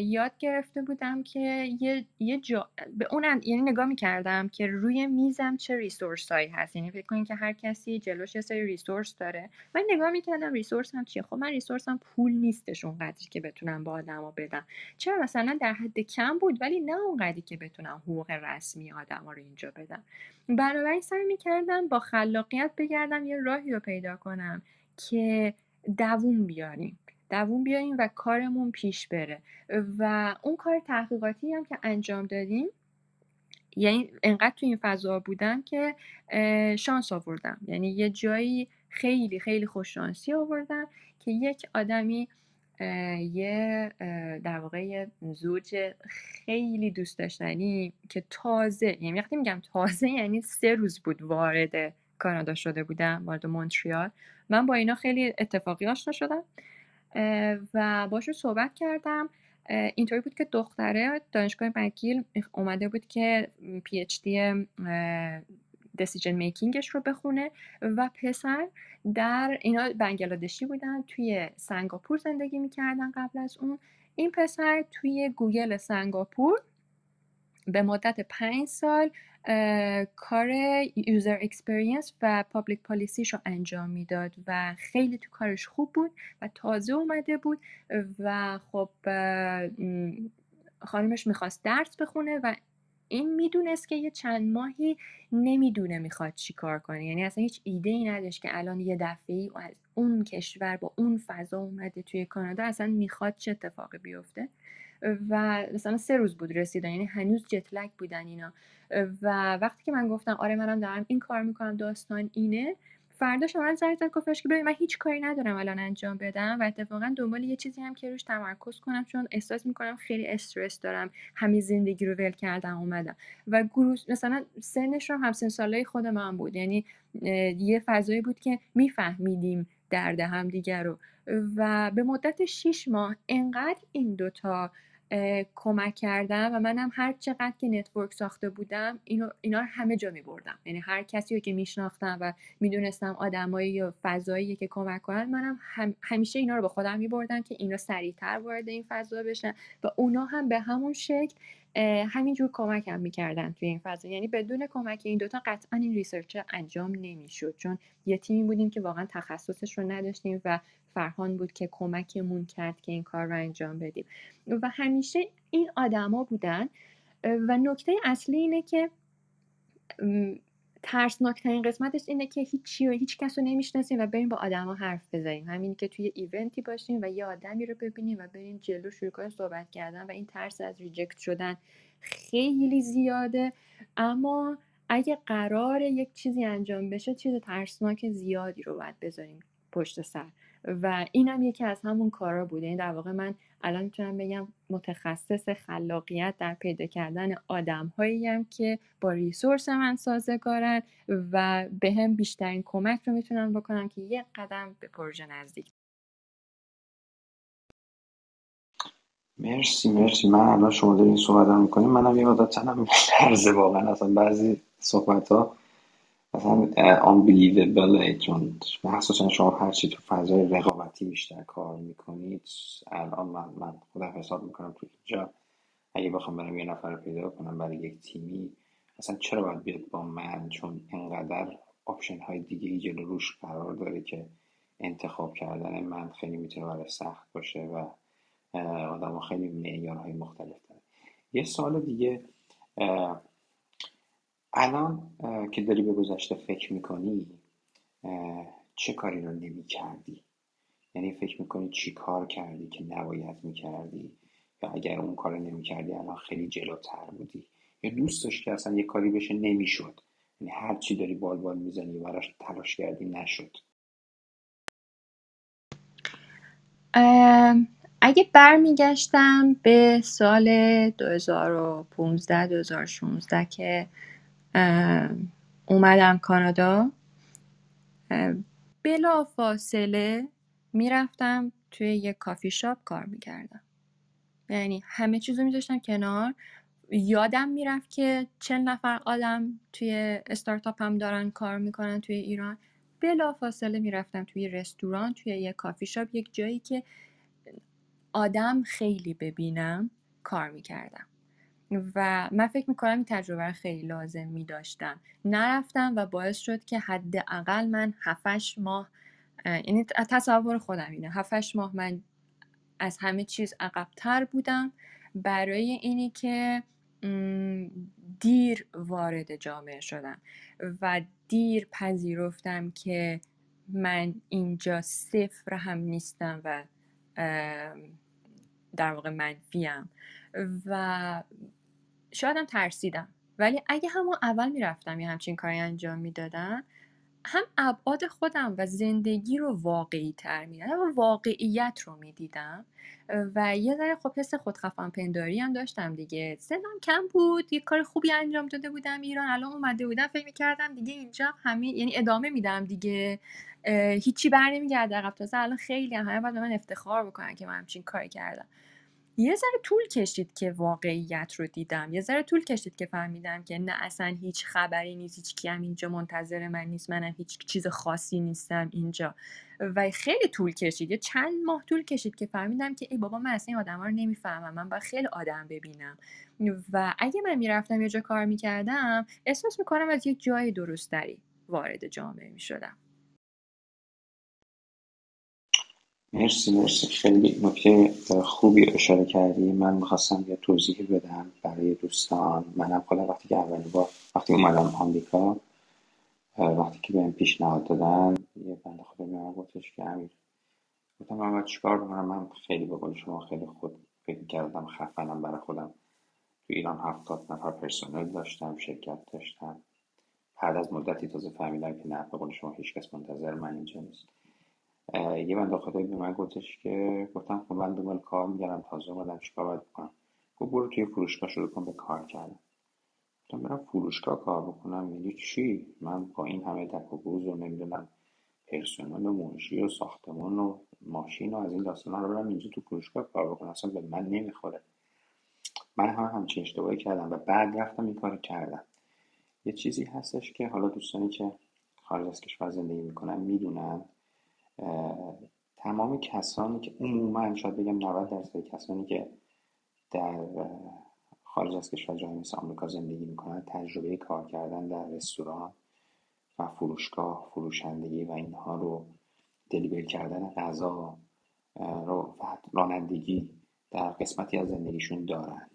Speaker 3: یاد گرفته بودم که یه, یه جا به اون یعنی نگاه می‌کردم که روی میزم چه resource هایی هست. یعنی فکر کنید که هر کسی جلوش یه سری resource داره. من نگاه می‌کردم resource هم چیه؟ خب من resource هم پول نیستش اونقدری که بتونم با آدما بدم. چرا؟ مثلا در حد کم بود ولی نه اونقدری که بتونم حقوق رسمی آدما رو اینجا بدم. بنابراین سعی می‌کردم با خلاقیت بگردم یه راهی رو پیدا کنم که دووم بیاریم. دووم بیاریم و کارمون پیش بره. و اون کار تحقیقاتی هم که انجام دادیم یعنی انقدر تو این فضا بودم که شانس آوردم. یعنی یه جایی خیلی خیلی خوششانسی آوردم که یک آدمی یه در واقع زوج خیلی دوست داشتنی که تازه یعنی وقتی میگم تازه یعنی سه روز بود وارد کانادا شده بودم وارد مونتریال. من با اینا خیلی اتفاقی آشنا شدم. و باشون صحبت کردم. اینطوری بود که دختره دانشگاه مکیل اومده بود که پی اچ دی دسیژن میکینگش رو بخونه و پسر در اینا بنگلادشی بودن توی سنگاپور زندگی می‌کردن قبل از اون. این پسر توی گوگل سنگاپور به مدت پنج سال کار user experience و public policy ش رو انجام می‌داد و خیلی تو کارش خوب بود و تازه اومده بود و خب خانمش می‌خواست درس بخونه و این می‌دونست که یه چند ماهی نمی‌دونه می‌خواد چی کار کنه. یعنی اصلا هیچ ایده ای نداشت که الان یه دفعه ای از اون کشور با اون فضا اومده توی کانادا اصلا می‌خواد چه اتفاقی بیفته. و مثلا سه روز بود رسیدن یعنی هنوز جتلک بودن اینا. و وقتی که من گفتم آره منم دارم این کار می‌کنم داستان اینه فرداش من زنگ زد گفتش که ببین من هیچ کاری ندارم الان انجام بدم و اتفاقا دنبال یه چیزی هم که روش تمرکز کنم چون احساس می‌کنم خیلی استرس دارم همین زندگی رو ول کردم اومدم. و گروه مثلا سنش رو همسن سالای خود من بود یعنی یه فضایی بود که میفهمیدیم درد هم دیگر رو. و به مدت 6 ماه انقدر این دوتا کمک کردم و منم هر چقدر که نتورک ساخته بودم اینو اینا رو همه جا می بردم یعنی هر کسی رو که میشناختم و می‌دونستم آدمایی یا فضایی که کمک کنن منم هم همیشه اینا رو با خودم می بردم که اینا سریعتر وارد این فضا بشن و اونا هم به همون شکل همینجور کمک هم می‌کردن توی این فضا. یعنی بدون کمک این دوتا قطعا این research انجام نمی‌شد. چون یه تیمی بودیم که واقعا تخصصش رو نداشتیم و فرهان بود که کمکمون کرد که این کار رو انجام بدیم. و همیشه این آدما بودن. و نکته اصلی اینه که ترسناکترین قسمتش اینه که هیچی و هیچ کس رو نمی‌شناسیم و بریم با آدما حرف بزنیم. همین که توی event ی باشیم و یه آدمی رو ببینیم و بریم جلو شروع کنیم صحبت کردن و این ترس از reject شدن خیلی زیاده. اما اگه قرار یک چیزی انجام بشه چیز ترسناک زیادی رو باید بذاریم پشت سر. و اینم یکی از همون کارا بوده این یعنی در واقع من الان می‌تونم بگم متخصص خلاقیت در پیدا کردن آدم هم که با ریسورس من سازگارن و به هم بیشترین کمک رو می‌تونم بکنم که یک قدم به پروژه نزدیک.
Speaker 2: مرسی مرسی. من الان شما دارین صحبت هم می‌کنیم منم یه مدت تنم واقعا. اصلا بعضی صحبت ها مثلا unbelievable چون مخصوصا شما هرچی تو فضای رقابتی بیشتر کار می‌کنید الان من, من خودم حساب می‌کنم تو اینجا اگه بخوام برم یه نفر پیدا کنم برای یک تیمی اصلا چرا باید بیاد با من؟ چون انقدر آپشن های دیگه جلو روش قرار داره که انتخاب کردن من خیلی می‌تونه برای سخت باشه و آدم خیلی معیارهای مختلف داره یه سال دیگه الان که داری به گذشته فکر می‌کنی چه کاری رو نمی کردی یعنی فکر می‌کنی چی کار کردی که نباید می‌کردی؟ یا اگر اون کار نمی کردی الان خیلی جلوتر بودی؟ یا دوست داشتی اصلا یه کاری بشه نمی‌شد؟ یعنی هر چی داری بال بال می‌زنی براش تلاش کردی نشد؟
Speaker 3: اگه برمیگشتم به سال 2015 2016 که اومدم کانادا. بلا فاصله می‌رفتم توی یه کافی شاپ کار می‌کردم. یعنی همه چیزو میذاشتم کنار. یادم می‌رفت که چند نفر آدم توی استارتاپ هم دارن کار می‌کنن توی ایران. بلا فاصله می‌رفتم توی رستوران توی یه کافی شاپ یک جایی که آدم خیلی ببینم کار می‌کردم. و من فکر می‌کنم این تجربه خیلی لازم میداشتم نرفتم و باعث شد که حداقل من هفتش ماه یعنی تصور خودم اینه. هفتش ماه من از همه چیز عقبتر بودم. برای اینی که دیر وارد جامعه شدم و دیر پذیرفتم که من اینجا صفر هم نیستم و در واقع منفیم و شایدم ترسیدم. ولی اگه همون اول می‌رفتم یه همچین کاری انجام می‌دادم هم ابعاد خودم و زندگی رو واقعی تر میدم و واقعیت رو می‌دیدم و یه ذره خب حس خودخفان پنداری هم داشتم دیگه. سنم کم بود یه کار خوبی انجام داده بودم ایران الان اومده بودم فکر می‌کردم دیگه اینجا همین یعنی ادامه میدم دیگه. هیچی بر نمیگرده. عقب تازه الان خیلی هم همه باید من افتخار بکنن که من همچین کاری کردم. یه ذره طول کشید که واقعیت رو دیدم. یه ذره طول کشید که فهمیدم که نه اصلا هیچ خبری نیست هیچ کی هم اینجا منتظر من نیست منم هیچ چیز خاصی نیستم اینجا. و خیلی طول کشید. یه چند ماه طول کشید که فهمیدم که ای بابا من اصلا این آدم ها رو نمی‌فهمم. من باید خیلی آدم ببینم. و اگه من می‌رفتم یه جا کار می‌کردم احساس می‌کنم از یه جای درستری وارد جامعه می‌شدم.
Speaker 2: مرسی مرسی. خیلی نکته خوبی اشاره کردی. من می‌خواستم یه توضیح بدم برای دوستان. منم خودم وقتی که اولین بار وقتی اومدم آمریکا وقتی که بهم پیشنهاد دادن یه بنده خدا به من گفتش که امیر گفتم من باید چیکار بکنم من خیلی به قول شما خیلی خود فکر کردم خفنم برای خودم. تو ایران هفتاد نفر پرسنل داشتم شرکت داشتم. بعد از مدتی تازه فهمیدم که نه به قول شما هیچکس منتظر من اینجا نیست. یه بنده خدایی به من گفتش که گفتم خب من دنبال کار میگردم تازه اومدم چیکار باید بکنم. گفت برو توی فروشگاه شروع کن به کار کردن. گفتم برم فروشگاه کار بکنم. یعنی چی؟ من با این همه دک و بوز و نمی‌دونم پرسنل و منشی و ساختمان و ماشین و از این داستانا رو برم اینجا تو فروشگاه کار بکنم. اصلا به من نمی‌خوره. من هم همچین اشتباهی کردم و بعد رفتم این کار کردم. یه چیزی هستش که حالا دوستانی که خارج از کشور زندگی می‌کنن می‌دونن. تمام کسانی که عموما شاید بگم 90 درصد کسانی که در خارج از کشور جای مثل آمریکا زندگی می‌کنن تجربه کار کردن در رستوران و فروشگاه فروشندگی و اینها رو دلیور کردن غذا رو و رانندگی در قسمتی از زندگیشون دارن.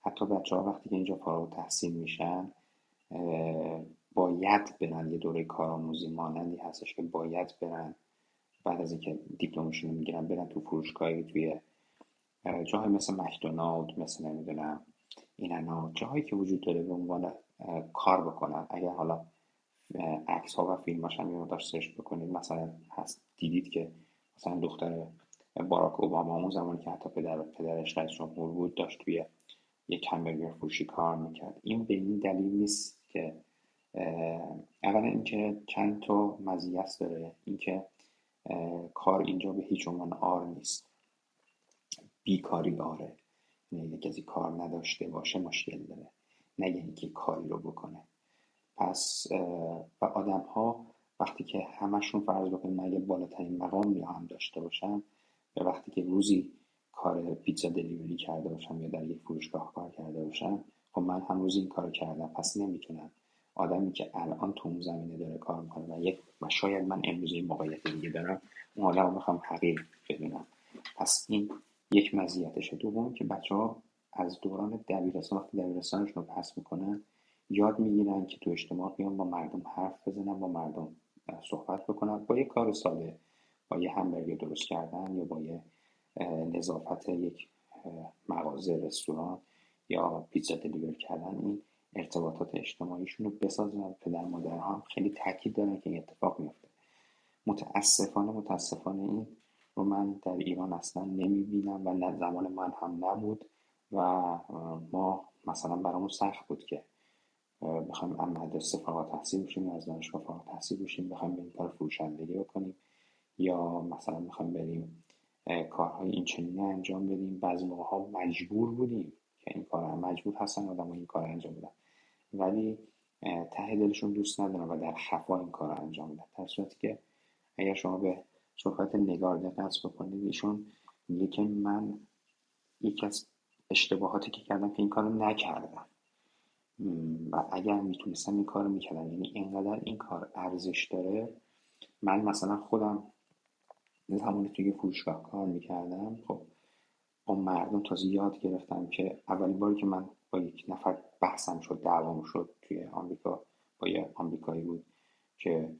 Speaker 2: حتی بچه ها وقتی که اینجا فارغ تحصیل میشن باید برن. یه دوره کارآموزی مانندی هستش که باید برن. بعد از اینکه دیپلمشون می‌گیرن برن تو فروشگاهی توی جاهای مثل مکدونالد مثل نمی‌دونم اینا جاهایی که وجود داره به عنوان کار بکنن. اگر حالا عکس ها و فیلم هم یه مقدار سرچ بکنید مثلا هست دیدید که مثلا دختر باراک اوباما اون زمانی که حتی پدر پدرش رئیس جمهور بود داشت توی یک همبرگر فروشی کار می‌کرد. این به این دلیل نیست که اولا اینکه چند تا مزیت داره. اینکه کار اینجا به هیچ عنوان آر نیست. بیکاری آره یعنی کسی کار نداشته باشه مشکل داره. نه اینکه کاری رو بکنه. پس و آدم ها وقتی که همشون فرض بکنیم اگه بالاترین مقام هم داشته باشن به وقتی که روزی کار پیتزا دلیوری کرده باشم یا در یک فروشگاه کار کرده باشم خب من هم روزی این کار کردم. پس نمی‌تونم آدمی که الان تو اون زمینه داره کار می‌کنه و یک و شاید من امروز این موقعیت دیگه دارم اون آدم رو می‌خوام حقیر بدونم پس این یک مزیتشه دوم که بچه ها از دوران دبیرستان وقتی دبیرستانشون رو پس می‌کنن یاد می‌گیرن که تو اجتماع بیان با مردم حرف بزنن با مردم صحبت بکنن با یه کار ساده. با یه همبرگر درست کردن یا با یه نظافت یک مغازه رستوران یا پیتزا دلیور کردن این ارتباطات اجتماعیشون رو بسازن پدر مادر هم خیلی تاکید دارن که این اتفاق میفته. متاسفانه متاسفانه این رو من در ایران اصلا نمی‌بینم و زمان من هم نبود و ما مثلا برامون سخت بود که بخوایم از مدرسه فارغ تحصیل بشیم از دانشگاه فارغ تحصیل بشیم بخوایم بریم کار فروشندگی بکنیم یا مثلا بخوایم بریم کارهای این چنینه انجام بدیم. بعضی موقع ها مجبور بودیم این کار مجبور هستن آدم این کار انجام بدن. ولی ته دلشون دوست ندارن و در خفا این کار انجام بدن. در صورتی که اگر شما به صحبت نگار دقت بکنید ایشون میگه که من یکی از اشتباهاتی که کردم که این کار رو نکردم و اگر می‌تونستم این کار رو می‌کردم یعنی اینقدر این کار ارزش داره من مثلا خودم زمانی توی فروشگاه کار می‌کردم خب با مردم تازه یاد گرفتم که اولین باری که من با یک نفر بحثم شد دعوام شد توی آمریکا با یه آمریکایی بود که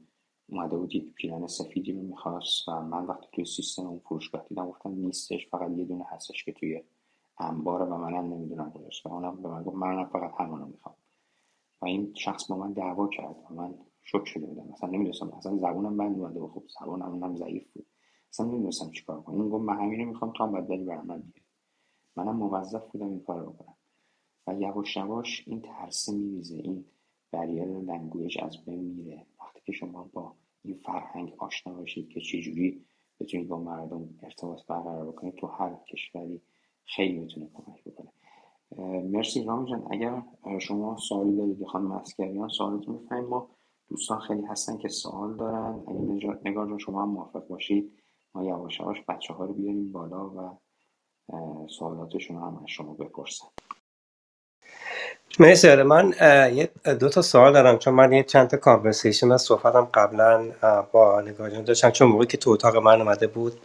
Speaker 2: اومده بود یک پیرن سفیدی رو می‌خواست و من وقتی توی سیستم اون فروشگاه دیدم گفتم نیستش فقط یه دونه هستش که توی انباره و منم نمی‌دونم کجاست و اونم به من گفت منم فقط همونو می‌خوام. و این شخص با من دعوا کرد و من شک شده بودم. مثلا نمی‌دونستم اصلا زبونم بند اومده و خب زبونم اونم ضعیف بود. اصلا نمی‌دونستم چیکار کنم. اون گفت من همینو می‌خوام تو هم باید بری برای من منم موظف بودم این کار رو بکنم. و یواش یواش این ترسه میریزه. این barrier language از بین میره. وقتی که شما با این فرهنگ آشنا باشید که چجوری بتونید با مردم ارتباط برقرار بکنید تو هر کشوری خیلی می‌تونه کمک بکنه. مرسی رام جان. اگر شما سوالی دارید خانم اسکریان سوالتون می‌فهمیم ما دوستان خیلی هستن که سوال دارن. اگر نگار شما هم موافق باشید. ما یواش یواش بچه ها رو بیاریم بالا و سوالاتشون هم از شما بپرسن.
Speaker 1: مرسی آره من یه دو تا سوال دارم چون من یه چند تا کانورسیشن و صحبتم قبلا با نگاه جان داشتم. چون موقعی که تو اتاق من اومده بود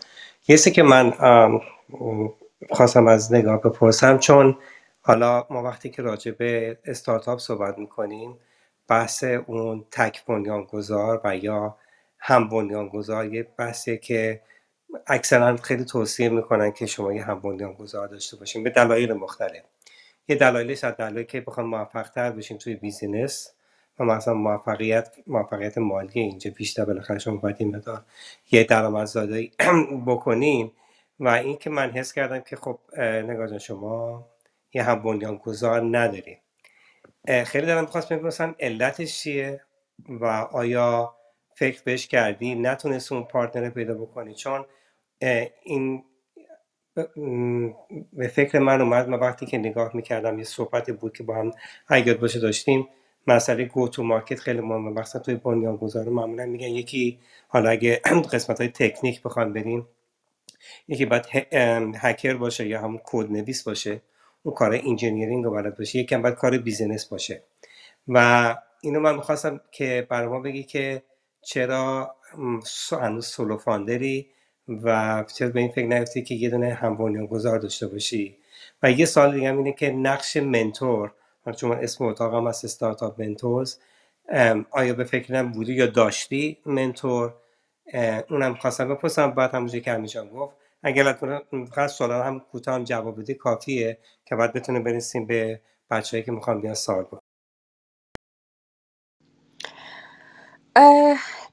Speaker 1: یه که من خواستم از نگاه بپرسم چون حالا ما وقتی که راجع به استارتاپ صحبت می‌کنیم بحث اون تک بنیانگذار و یا هم بنیانگذار یه بحثیه که اکثرا خیلی توصیه می‌کنن که شما یه هم بنیانگذار داشته باشین به دلایل مختلف. یه دلایلش از دلایلی که بخوام موفق تر بشین توی بیزینس و مثلا موفقیت موفقیت مالی اینجا بیشتر بالاخره شما باید این مدار یه درآمدزایی بکنین و این که من حس کردم که خب نگاه جان شما یه هم بنیانگذار نداریم خیلی دارم می‌خواست بپرسم علتش چیه و آیا فکر بهش کردی؟ نتونست اون partner پیدا بکنی؟ چون این به فکر من اومد من وقتی که نگاه می‌کردم یه صحبتی بود که با هم اگه باشه داشتیم. مسئله go to market خیلی مهمه. مثلا توی بنیانگذار معمولا میگن یکی حالا اگه قسمت های تکنیک بخوان بریم یکی باید hacker باشه یا همون کد نویس باشه. اون کار engineering رو بلد باشه. یکی هم باید کار business باشه. و اینو من می‌خواستم که برای ما بگی که چرا هنوز سولو فاندری و چرا به این فکر نیفتی که یه دونه هم گذار داشته باشی. و یه سال دیگه هم اینه که نقش منتور چون اسم اتاقم هست استارتاپ منتورز آیا به فکرم بودی یا داشتی منتور؟ اونم خواستم بپرسم بعد همونجوری که همیشه گفت. اگر فقط سوال هم کوتاه هم جواب بده کافیه که بعد بتونه برسیم به بچه‌ای که می‌خوان بیان سوال بکنن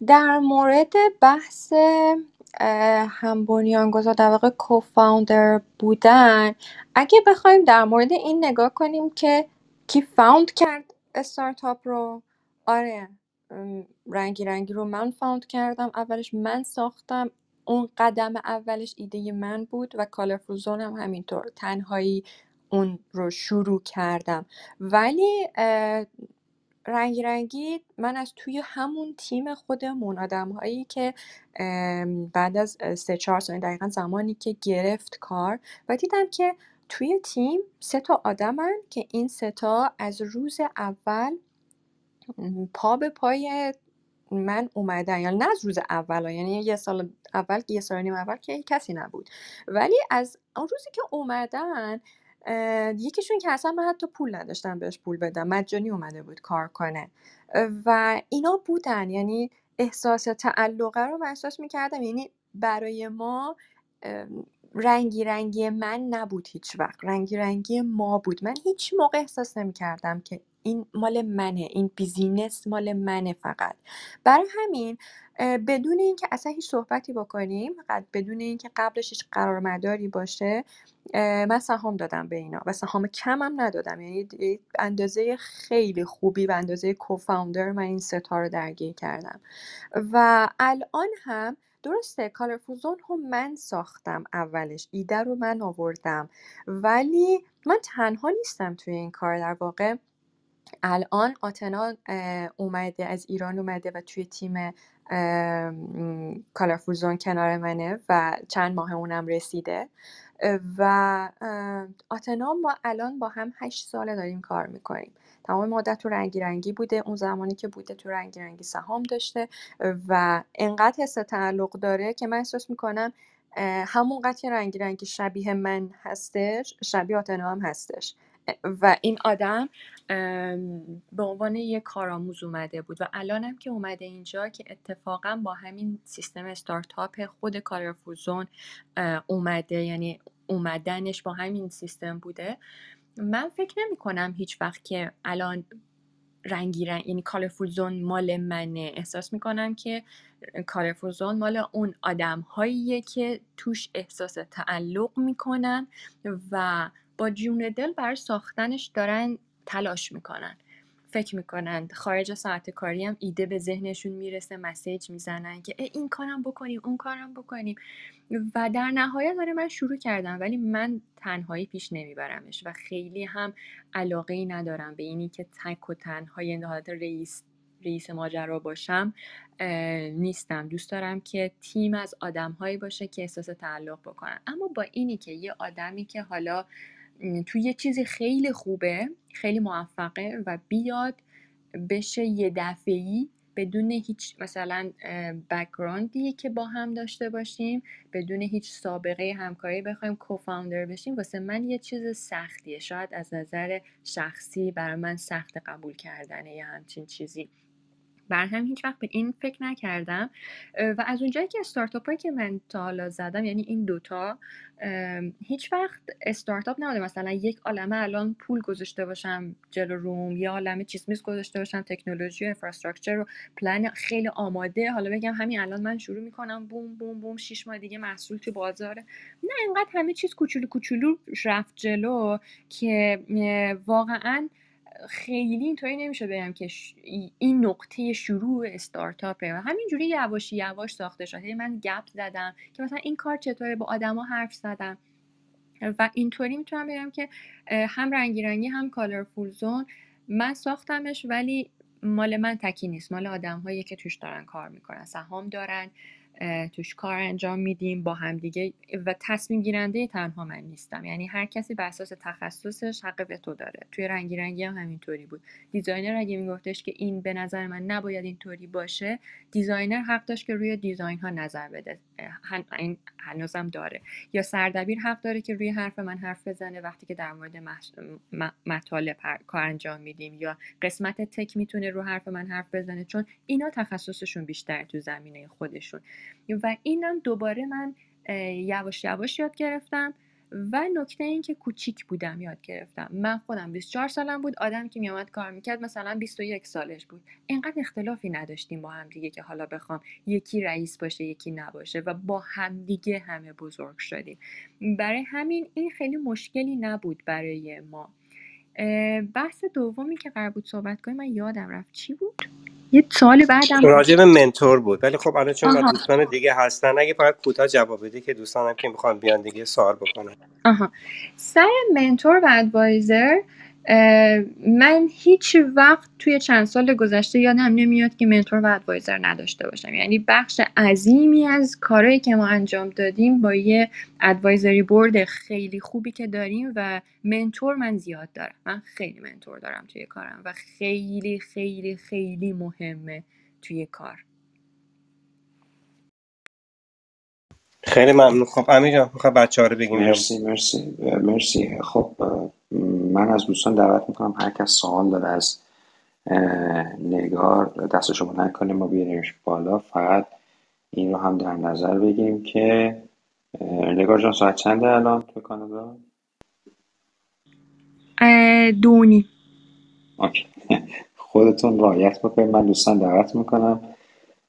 Speaker 3: در مورد بحث هم بنیانگذار در واقع کوفاوندر بودن. اگه بخوایم در مورد این نگاه کنیم که کی فاوند کرد استارتاپ رو آره رنگی رنگی رو من فاوند کردم اولش من ساختم اون قدم اولش ایده من بود و کالرفول زون هم همینطور تنهایی اون رو شروع کردم. ولی رنگی رنگی من از توی همون تیم خودمون هایی که بعد از سه چهار سال دقیقا زمانی که گرفت کار و دیدم که توی تیم سه تا آدمن که این سه تا از روز اول پا به پای من اومدن یعنی نه از روز اول. یعنی یه سال اول یه سال نیم اول که کسی نبود ولی از اون روزی که اومدن یکیشون که اصلا من حتی پول نداشتم بهش پول بدم. مجانی اومده بود کار کنه. و اینا بودن. یعنی احساس تعلقه رو من احساس می‌کردم. یعنی برای ما رنگی رنگی من نبود هیچ وقت رنگی رنگی ما بود. من هیچ موقع احساس نمی‌کردم که این مال منه این بیزینس مال منه فقط. برای همین بدون اینکه اصلا هیچ صحبتی بکنیم فقط بدون اینکه قبلش هیچ قرارمداری باشه من سهام دادم به اینا و سهام کمم ندادم. یعنی اندازه خیلی خوبی و اندازه کوفاندر من این ستا رو درگیر کردم. و الان هم درسته کالرفول زون هم من ساختم اولش ایده رو من آوردم. ولی من تنها نیستم توی این کار. در واقع الان آتنا اومده از ایران اومده و توی تیم کالرفول زون کنار منه و چند ماه اونم رسیده. و آتنا ما الان با هم هشت ساله داریم کار می‌کنیم. تمام مدت تو رنگی رنگی بوده. اون زمانی که بوده تو رنگی رنگی سهام داشته و انقدر حس تعلق داره که من احساس می‌کنم همونقدر که رنگی رنگی شبیه من هستش شبیه آتنا هم هستش. و این آدم به عنوان یک کارآموز اومده بود و الانم که اومده اینجا که اتفاقا با همین سیستم استارتاپ خود کارفوزون اومده یعنی اومدنش با همین سیستم بوده. من فکر نمی کنم هیچ وقت که الان رنگی رنگ یعنی کالرفول زون مال منه. احساس می‌کنم که کالرفول زون مال اون آدم که توش احساس تعلق می‌کنن و با جون دل برای ساختنش دارن تلاش می‌کنن. فکر می‌کنن خارج ساعت کاری هم ایده به ذهنشون می‌رسه مسیج می‌زنن که این کارم بکنیم اون کارم بکنیم. و در نهایت داره من شروع کردم ولی من تنهایی پیش نمیبرمش و خیلی هم علاقه ای ندارم به اینی که تک و تنها یعنی حالت رئیس رئیس ماجرا باشم نیستم. دوست دارم که تیم از آدمهایی باشه که احساس تعلق بکنن. اما با اینی که یه آدمی که حالا توی یه چیزی خیلی خوبه خیلی موفقه و بیاد بشه یه دفعی بدون هیچ مثلا بکگراندی که با هم داشته باشیم بدون هیچ سابقه همکاری بخوایم کوفاندر بشیم. واسه من یه چیز سختیه. شاید از نظر شخصی برای من سخت قبول کردنه یه همچین چیزی بر هم هیچ وقت به این فکر نکردم. و از اونجایی که استارتاپ هایی که من تا حالا زدم یعنی این دوتا هیچ وقت استارتاپ نبوده. مثلا یک عالمه الان پول گذاشته باشم جلو روم یا عالمه چیز میز گذاشته باشم تکنولوژی و انفراستراکچر و پلن خیلی آماده. حالا بگم همین الان من شروع می‌کنم بوم بوم بوم شیش ماه دیگه محصول تو بازاره نه اینقدر همه چیز کوچولو کوچولو رفت جلو که واقعا خیلی اینطوری نمیشه بگم که ش- این نقطه شروع استارتاپه و همینجوری یواشی یواش ساخته شده. من گپ زدم که مثلا این کار چطوره با آدما حرف زدم. و اینطوری می‌تونم بگم که هم رنگی رنگی هم Colorful Zone من ساختمش ولی مال من تکی نیست. مال آدم هایی که توش دارن کار می‌کنن. سهام دارن. توش کار انجام میدیم با همدیگه و تصمیم گیرنده تنها من نیستم. یعنی هر کسی بر اساس تخصصش حق وتو داره. توی رنگی رنگی هم همینطوری بود. designer اگه میگفتش که این به نظر من نباید اینطوری باشه designer حق داشت که روی design ها نظر بده. این هنوزم داره. یا سردبیر حق داره که روی حرف من حرف بزنه وقتی که در مورد مطالب کار انجام میدیم. یا قسمت تک می‌تونه رو حرف من حرف بزنه چون اینا تخصصشون بیشتر تو زمینه خودشون. و اینم دوباره من یواش یواش یاد گرفتم و نکته این که کوچیک بودم یاد گرفتم. من خودم 24 سالم بود آدمی که میامد کار می‌کرد مثلا 21 سالش بود. اینقدر اختلافی نداشتیم با هم دیگه که حالا بخوام یکی رئیس باشه یکی نباشه و با همدیگه همه بزرگ شدیم. برای همین این خیلی مشکلی نبود برای ما. بحث دومی که قرار بود صحبت کنیم من یادم رفت چی بود؟ یه سال بعدم
Speaker 1: راجع به منتور بود. ولی خب الان چون
Speaker 3: آها.
Speaker 1: دوستان دیگه هستن اگه فقط کوتاه جواب بدی که دوستانم که می‌خوان بیان دیگه سوال بکنن.
Speaker 3: آها. سر منتور و ادوایزر من هیچ وقت توی چند سال گذشته یادم نمیاد که منتور و ادوایزر نداشته باشم. یعنی بخش عظیمی از کارهایی که ما انجام دادیم با یه ادوایزری بورد خیلی خوبی که داریم و منتور من زیاد دارم. من خیلی منتور دارم توی کارم و خیلی خیلی خیلی مهمه توی کار.
Speaker 1: خیلی ممنون. خب امیر جان می‌خوای بچه ها رو بگیم
Speaker 2: مرسی مرسی مرسی. خب من از دوستان دعوت می‌کنم هر کس سوال داره از نگار دست شما نکنیم ما بیاریمش بالا. فقط این رو هم در نظر بگیریم که نگار جان ساعت چنده الان تو کانادا؟
Speaker 3: دونی
Speaker 2: اوکی. خودتون رایت بکنید. من دوستان دعوت می‌کنم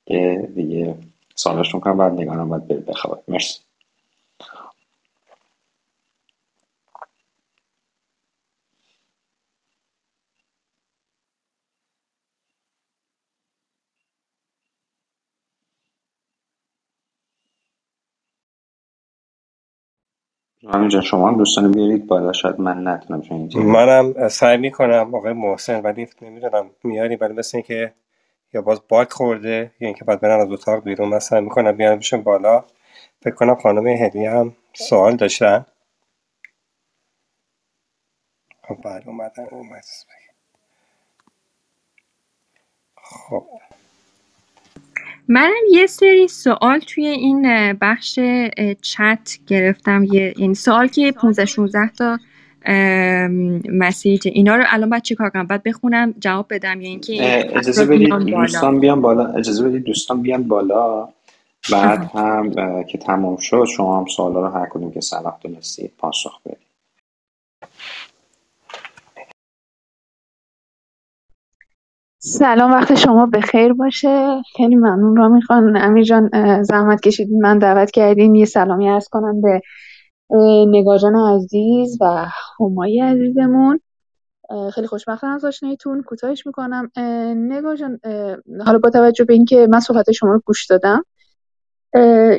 Speaker 2: که دیگه سوالشون کنم بعد نگارم باید بری بخوابه مرسی. همینجا شما هم دوستان بیارید بالا. شاید من نتونم چون اینجا
Speaker 1: منم سعی می‌کنم آقای محسن ولی نمی‌دونم میاری ولی مثل اینکه یا باز باک خورده یا اینکه باید برن از اتاق بیرون. سعی می‌کنم بیارم بشن بالا. فکر کنم خانم هدیه هم سوال داشتن. خب بله اومدن. اومد. خب.
Speaker 3: منم یه سری سوال توی این بخش چت گرفتم. یه این سوال که 15 16 تا مسیج اینا رو الان باید چیکار کنم؟ بعد بخونم جواب بدم یا اینکه این
Speaker 2: اجازه بدید
Speaker 3: بیان بالا؟
Speaker 2: دوستان بیان بالا اجازه بدید دوستان بیان بالا. بعد هم اه، که تمام شد شما هم سوالا رو هر کدوم که صلاح دونستید پاسخ بدید.
Speaker 5: سلام وقت شما بخیر باشه. خیلی ممنون را می‌خوان امیر جان زحمت کشیدین من دعوت کردین. یه سلامی عرض کنم به نگار جان عزیز و همای عزیزمون. خیلی خوشبختم از آشناییتون کوتاهش می‌کنم. نگار جان حالا با توجه به اینکه من صحبت شما رو گوش دادم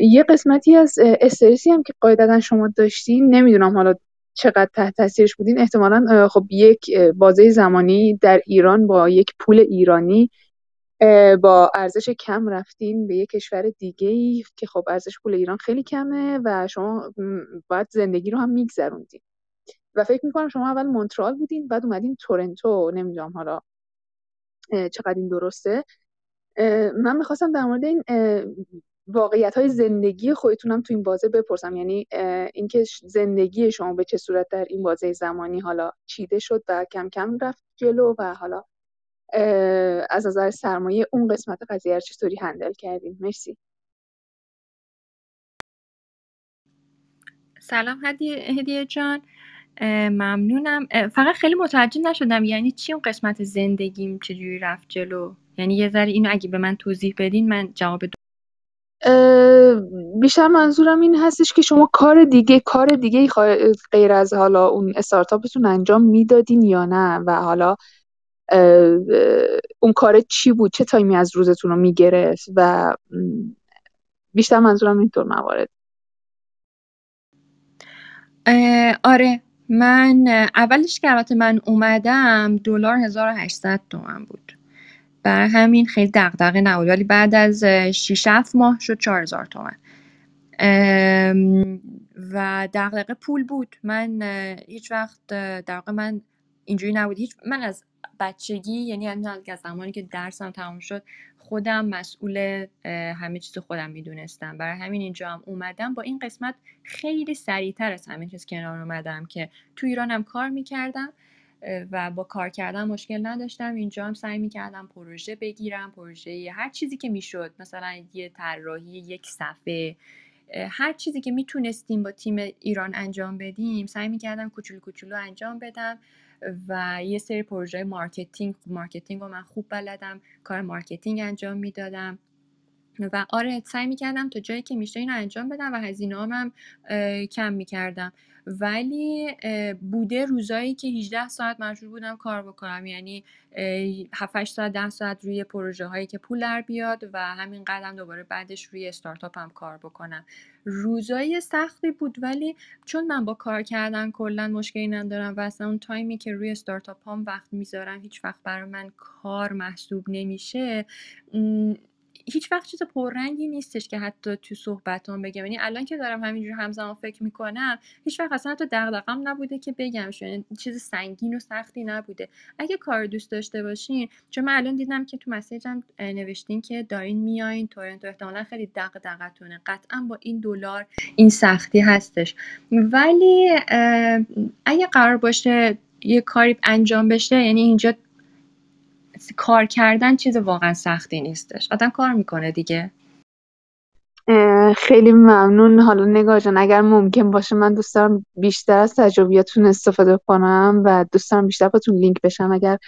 Speaker 5: یه قسمتی از استرسی هم که قاعدتا شما داشتین نمی‌دونم حالا چقدر تحت تاثیرش بودین. احتمالا خب یک بازه زمانی در ایران با یک پول ایرانی با ارزش کم رفتین به یک کشور دیگه ای که خب ارزش پول ایران خیلی کمه و شما باید زندگی رو هم میگذروندین. و فکر می‌کنم شما اول مونترال بودین بعد اومدین تورنتو نمی‌دونم حالا چقدر این درسته. من می‌خواستم در مورد این واقعیت های زندگی خودتونم تو این بازه بپرسم. یعنی اینکه زندگی شما به چه صورت در این بازه زمانی حالا چیده شد و کم کم رفت جلو و حالا از نظر سرمایه اون قسمت قضیه رو چطوری هندل کردین مرسی.
Speaker 3: سلام هدیه, هدیه جان. ممنونم. فقط خیلی متوجه نشدم یعنی چی اون قسمت زندگیم چجوری رفت جلو؟ یعنی یه ذره اینو اگه به من توضیح بدین من جواب
Speaker 5: اه، بیشتر منظورم این هستش که شما کار دیگه کار دیگه غیر از حالا اون استارتاپتون انجام می‌دادین یا نه؟ و حالا اون کار چی بود؟ چه تایمی از روزتون رو می‌گرفت؟ و بیشتر منظورم اینطور موارد.
Speaker 3: آره. من اولش که البته من اومدم دلار 1800 تومن بود. برای همین خیلی دغدغه نبود. ولی بعد از اه، 6 7 ماه شد 4000 تومن و دغدغه پول بود. من هیچ وقت در واقع من اینجوری نبود. هیچ من از بچگی یعنی از زمانی که درسم تموم شد خودم مسئول همه چیز خودم می‌دونستم. برای همین اینجا هم اومدم. با این قسمت خیلی سریعتر از همه چیز کنار اومدم که تو ایرانم کار می‌کردم و با کار کردن مشکل نداشتم. اینجا هم سعی می‌کردم پروژه بگیرم پروژه هر چیزی که می‌شد. مثلا یه طراحی یک صفحه هر چیزی که می‌تونستیم با تیم ایران انجام بدیم سعی می‌کردم کوچولو کوچولو انجام بدم. و یه سری پروژه marketing marketing رو من خوب بلدم کار marketing انجام می‌دادم. و آره سعی می‌کردم تا جایی که میشه اینو انجام بدم و هزینه هم کم می‌کردم. ولی بوده روزایی که 18 ساعت مجبور بودم کار بکنم. یعنی 7 ساعت 10 ساعت روی پروژه هایی که پول در بیاد و همین قدرم دوباره بعدش روی استارتاپ هم کار بکنم. روزای سختی بود ولی چون من با کار کردن کلا مشکلی ندارم و اصلا اون تایمی که روی استارتاپ هم وقت می‌ذارم هیچ وقت برای من کار محسوب نمیشه هیچ وقت چیز پررنگی نیستش که حتی تو صحبتام بگم. یعنی الان که دارم همینجور همزمان فکر می‌کنم هیچ وقت اصلا تو دغدغم نبوده که بگم یعنی چیز سنگین و سختی نبوده. اگه کار دوست داشته باشین چون من الان دیدم که تو مسیجم نوشتین که دارین میایین تورنتو. احتمالا خیلی دغدغتونه. قطعا با این دلار این سختی هستش. ولی اگه قرار باشه یه کاری انجام بشه یعنی اینجا کار کردن چیز واقعا سختی نیستش. آدم کار می‌کنه دیگه.
Speaker 5: خیلی ممنون. حالا نگاه جان اگر ممکن باشه من دوست دارم بیشتر از تجربیاتون استفاده کنم و دوست دارم بیشتر باتون لینک بشم اگر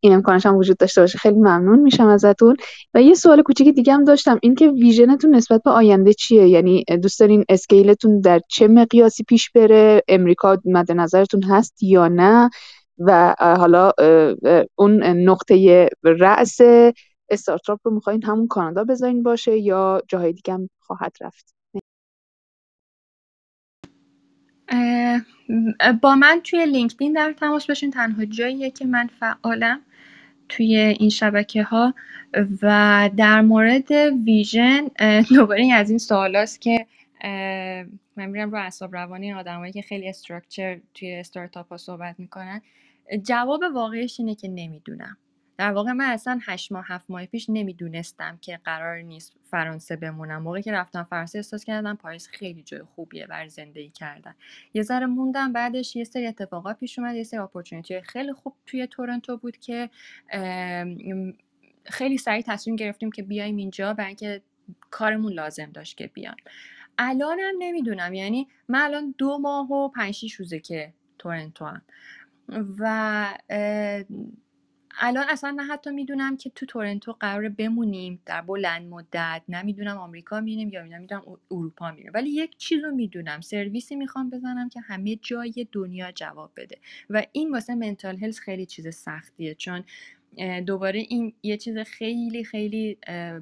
Speaker 5: این امکانش هم وجود داشته باشه خیلی ممنون میشم ازتون. و یه سوال کوچیک دیگه هم داشتم این که ویژنتون نسبت به آینده چیه؟ یعنی دوست دارین اسکیلتون در چه مقیاسی پیش بره؟ امریکا مد نظرتون هست یا نه؟ و حالا اون نقطه رأس استارتاپ رو می‌خواین همون کانادا بذارین باشه یا جاهای دیگه هم خواهد رفت؟
Speaker 3: با من توی لینکدین در تماس باشین. تنها جاییه که من فعالم توی این شبکه ها و در مورد ویژن دوباره از این سوالاست که من میرم رو اعصاب روانی این آدمایی که خیلی استراکچر توی استارتاپ ها صحبت می‌کنن. جواب واقعیش اینه که نمی‌دونم. در واقع من اصلا هشت ماه هفت ماه پیش نمی‌دونستم که قرار نیست فرانسه بمونم. موقعی که رفتم فرانسه احساس کردم پاریس خیلی جای خوبیه برای زندگی کردن. یه ذره موندم بعدش یه سری اتفاقات پیش اومد یه سری اپورتونیتی خیلی خوب توی تورنتو بود که خیلی سریع تصمیم گرفتیم که بیایم اینجا برای اینکه کارمون لازم داشت که بیان. الانم نمی‌دونم یعنی من الان دو ماه و پنج روزه که تورنتو هم و الان اصلا نه حتی می‌دونم که تو تورنتو قرار بمونیم در بلند مدت. نمی‌دونم آمریکا میریم یا نمی‌دونم اروپا میریم ولی یک چیز رو می‌دونم. سرویسی می‌خوام بزنم که همه جای دنیا جواب بده. و این واسه منتال هلز خیلی چیز سختیه. چون دوباره این یه چیز خیلی خیلی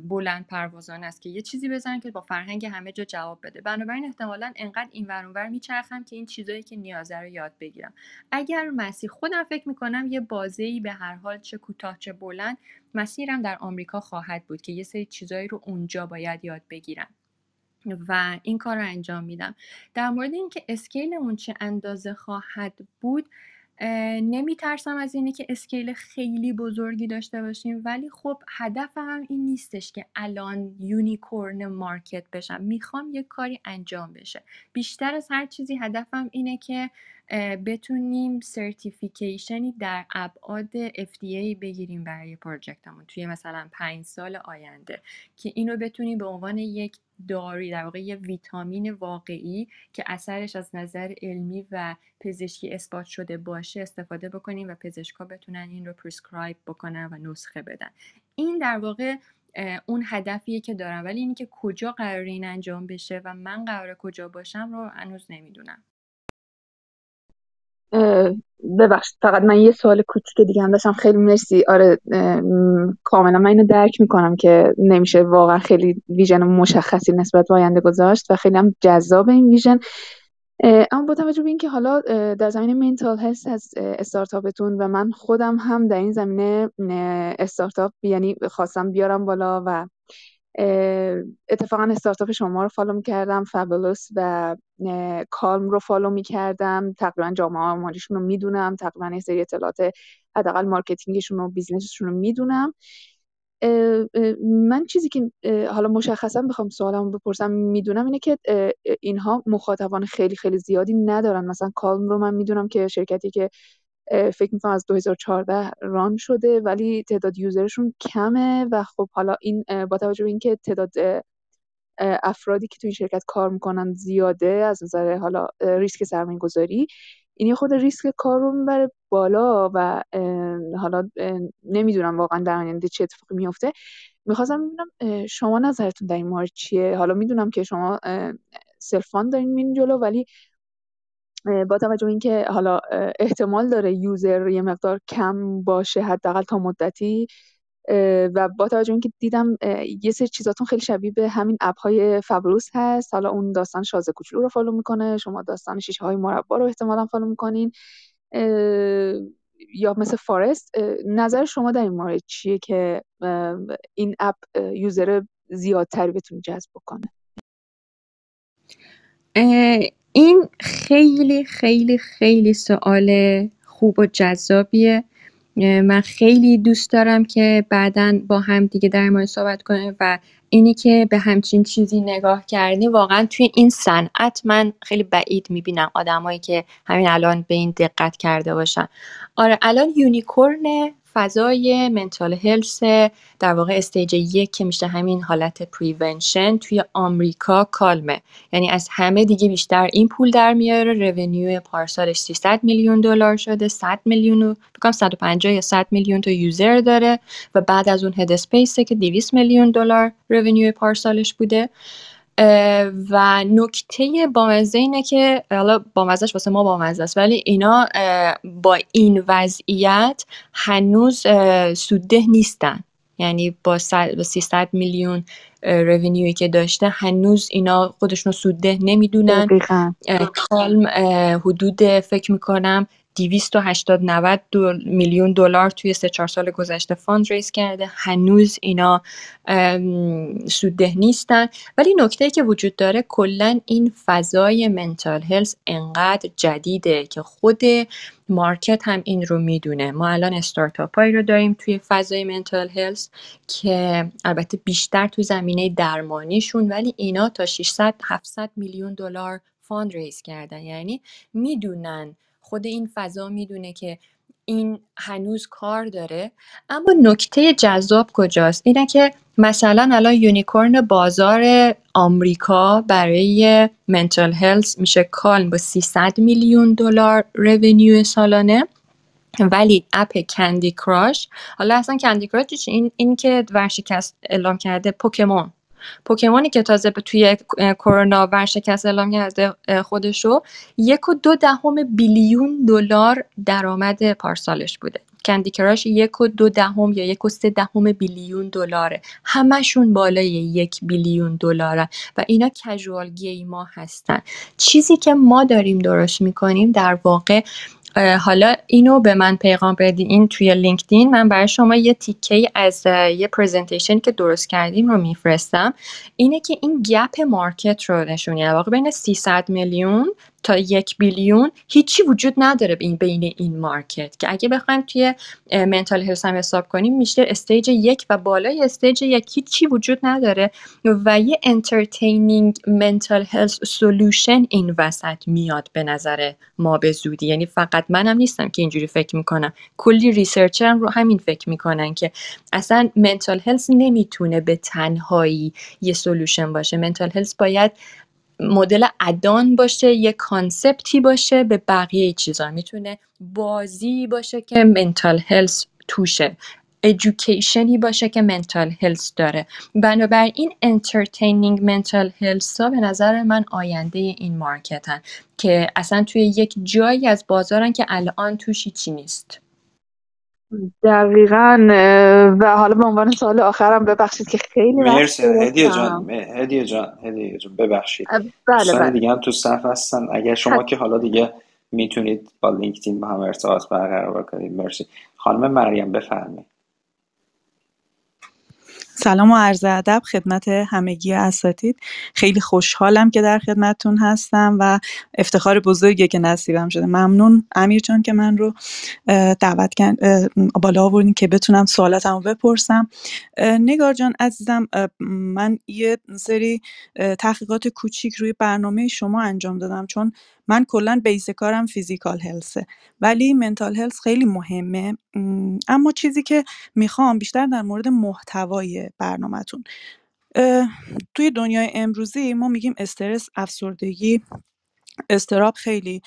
Speaker 3: بلند پروازان است که یه چیزی بزنن که با فرهنگ همه جا جواب بده. بنابراین احتمالا انقدر این ور میچرخم که این چیزایی که نیازه رو یاد بگیرم. اگر مسیر خودم فکر می‌کنم یه بازه به هر حال چه کوتاه چه بلند مسیرم در آمریکا خواهد بود که یه سری چیزایی رو اونجا باید یاد بگیرم و این کار رو انجام میدم. در مورد اینکه scale اون چه اندازه خواهد بود نمیترسم از اینه که scale خیلی بزرگی داشته باشیم ولی خب هدفم این نیستش که الان unicorn market بشم. می‌خوام یه کاری انجام بشه. بیشتر از هر چیزی هدفم اینه که بتونیم certification ی در ابعاد FDA بگیریم برای project مون توی مثلا پنج سال آینده که اینو بتونیم به عنوان یک داروی در واقع یه ویتامین واقعی که اثرش از نظر علمی و پزشکی اثبات شده باشه استفاده بکنیم و پزشکا بتونن این رو پرسکرایب بکنن و نسخه بدن. این در واقع اون هدفیه که دارم ولی اینی که کجا قرار این انجام بشه و من قرار کجا باشم رو هنوز نمی‌دونم.
Speaker 5: ببخشید فقط من یه سوال کوچیک دیگه هم داشتم. خیلی مرسی. آره کاملا من اینو درک می‌کنم که نمیشه واقعا خیلی vision مشخصی نسبت به آینده گذاشت و خیلی هم جذاب این vision. اما با توجه به اینکه حالا در زمینه mental health از استارتاپتون و من خودم هم در این زمینه استارتاپ یعنی خواستم بیارم بالا و اتفاقا استارتاپ شما رو follow می‌کردم Fabulous و Calm رو follow می‌کردم. تقریبا جامعه آماریشون رو می‌دونم. تقریبا یه سری اطلاعات حداقل marketing شون و business شون رو می‌دونم. من چیزی که حالا مشخصا بخوام سوالمو بپرسم می‌دونم اینه که اینها مخاطبان خیلی خیلی زیادی ندارن. مثلا Calm رو من می‌دونم که شرکتی که فکر می‌کنم از 2014 run شده ولی تعداد user شون کمه و خب حالا این با توجه به اینکه تعداد افرادی که تو این شرکت کار می‌کنن زیاده از نظر حالا ریسک سرمایه گذاری این خود ریسک کار رو می‌بره بالا و حالا نمی‌دونم واقعا در آینده چه اتفاقی میفته می‌خواستم ببینم شما نظرتون در این مورد چیه؟ حالا می‌دونم که شما self-fund دارین میرین جلو ولی با توجه اینکه حالا احتمال داره user یه مقدار کم باشه حداقل تا مدتی و با توجه اینکه دیدم یه سری چیزاتون خیلی شبیه به همین اپ های Fabulous هست. حالا اون داستان شازده کوچولو رو follow می‌کنه شما داستان شیشه های مربا رو احتمالا follow می‌کنین. یا مثل فارست نظر شما در این مورد چیه که این اپ یوزر زیادتری بتونه جذب بکنه؟
Speaker 3: این خیلی خیلی خیلی سوال خوب و جذابیه. من خیلی دوست دارم که بعدا با هم دیگه در مورد صحبت کنیم و اینی که به همچین چیزی نگاه کردی واقعا توی این صنعت من خیلی بعید می‌بینم آدمایی که همین الان به این دقت کرده باشن. آره الان unicorn فضای mental health در واقع stage یک که میشه همین حالت prevention توی آمریکا Calm ه. یعنی از همه دیگه بیشتر این پول در میاره. revenue پارسالش 300 میلیون دلار شده 100 میلیون فکر کنم 150 یا 100 میلیون تا user داره و بعد از اون Headspace که 200 میلیون دلار revenue پارسالش بوده. و نکته بامزه اینه که حالا بامزهش واسه ما بامزه است ولی اینا با این وضعیت هنوز سودده نیستن. یعنی با 300 میلیون revenue ی که داشته هنوز اینا خودشون سودده نمی‌دونن. Calm حدود فکر می‌کنم 280 90 میلیون دلار توی سه چهار سال گذشته fundraise کرده. هنوز اینا سودده نیستن. ولی نکته که وجود داره کلا این فضای mental health انقدر جدیده که خود market هم این رو می‌دونه. ما الان استارتاپ هایی رو داریم توی فضای mental health که البته بیشتر تو زمینه درمانیشون ولی اینا تا 600 700 میلیون دلار fundraise کردن. یعنی می‌دونن خود این فضا می‌دونه که این هنوز کار داره. اما نکته جذاب کجاست؟ اینه که مثلا الان unicorn بازار آمریکا برای mental health میشه Calm با 300 میلیون دلار revenue سالانه. ولی اپ کندی کراش حالا اصلا کندی کراش این این که ورشکست اعلام کرده پوکمون. پوکمونی که تازه توی کرونا ورشکست اعلام کرده خودشو یک و دو دهم بیلیون دلار درآمد پارسالش بوده. کندی کراش یک و دو دهم یا یک و سه دهم بیلیون دلاره. همشون بالای یک بیلیون دلاره و اینا کژوال گیما هستن. چیزی که ما داریم درست می‌کنیم در واقع حالا اینو به من پیغام بدین توی LinkedIn. من برای شما یه تیکه از یه presentation که درست کردیم رو میفرستم. اینه که این gap market رو نشون واقع بین 300 میلیون تا یک billion هیچی وجود نداره بین بین این market که اگه بخوایم توی mental health هم حساب کنیم میشه stage یک و بالای stage یک هیچی وجود نداره و یه entertaining mental health solution این وسط میاد به نظر ما به زودی. یعنی فقط منم نیستم که اینجوری فکر می‌کنم. کلی researcher رو همین فکر می‌کنن که اصلا mental health نمی‌تونه به تنهایی یه solution باشه. mental health باید مدل add-on باشه یه concept ی باشه به بقیه چیزا. می‌تونه بازی باشه که mental health توشه. education ی باشه که mental health داره. بنابراین entertaining mental health ها به نظر من آینده این market ن که اصلا توی یک جایی از بازارن که الان توش هیچی نیست.
Speaker 5: دقیقا و حالا به عنوان سوال آخرم ببخشید که خیلی
Speaker 2: مرسی هدیه جان هدیه جان هدیه جان ببخشید.
Speaker 5: بله بله.
Speaker 2: دیگه هم تو صف هستن. اگر شما که حالا دیگه می‌تونید با LinkedIn با هم ارتباط برقرار کنید مرسی. خانم مریم بفرمایید.
Speaker 6: سلام و عرض ادب خدمت همگی اساتید. خیلی خوشحالم که در خدمتتون هستم و افتخار بزرگی که نصیبم شده. ممنون امیر جان که من رو دعوت کرد بالا آوردین که بتونم سوالاتم رو بپرسم نگار جان عزیزم من یه سری تحقیقات کوچیک روی برنامه شما انجام دادم. چون من کلا بیس کارم فیزیکال هلسه ولی منتال هلس خیلی مهمه. اما چیزی که می‌خوام بیشتر در مورد محتوای برنامهتون. توی دنیای امروزی ما میگیم استرس افسردگی اضطراب خیلی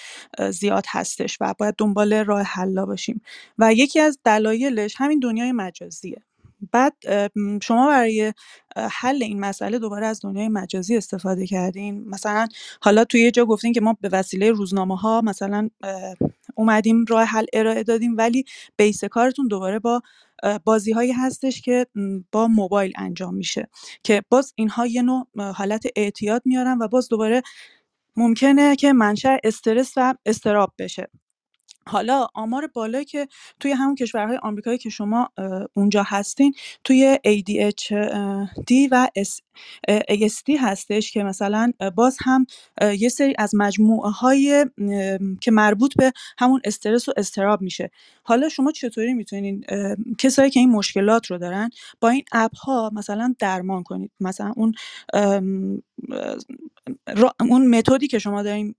Speaker 6: زیاد هستش و باید دنبال راه حلا باشیم. و یکی از دلایلش همین دنیای مجازیه. بعد شما برای حل این مسئله دوباره از دنیای مجازی استفاده کردین؟ مثلا حالا توی یه جا گفتین که ما به وسیله روزنامه ها مثلا اومدیم راه حل ارائه دادیم ولی بیس کارتون دوباره با بازی هایی هستش که با موبایل انجام میشه. که باز اینها یه نوع حالت اعتیاد میارن و باز دوباره ممکنه که منشأ استرس و اضطراب بشه. حالا آمار بالایی که توی همون کشورهای آمریکایی که شما اونجا هستین توی ADHD و ASD هستش که مثلا باز هم یه سری از مجموعه های که مربوط به همون استرس و استراب میشه. حالا شما چطوری می‌تونین کسایی که این مشکلات رو دارن با این اپ ها مثلا درمان کنید؟ مثلا اون اون متدی که شما دارین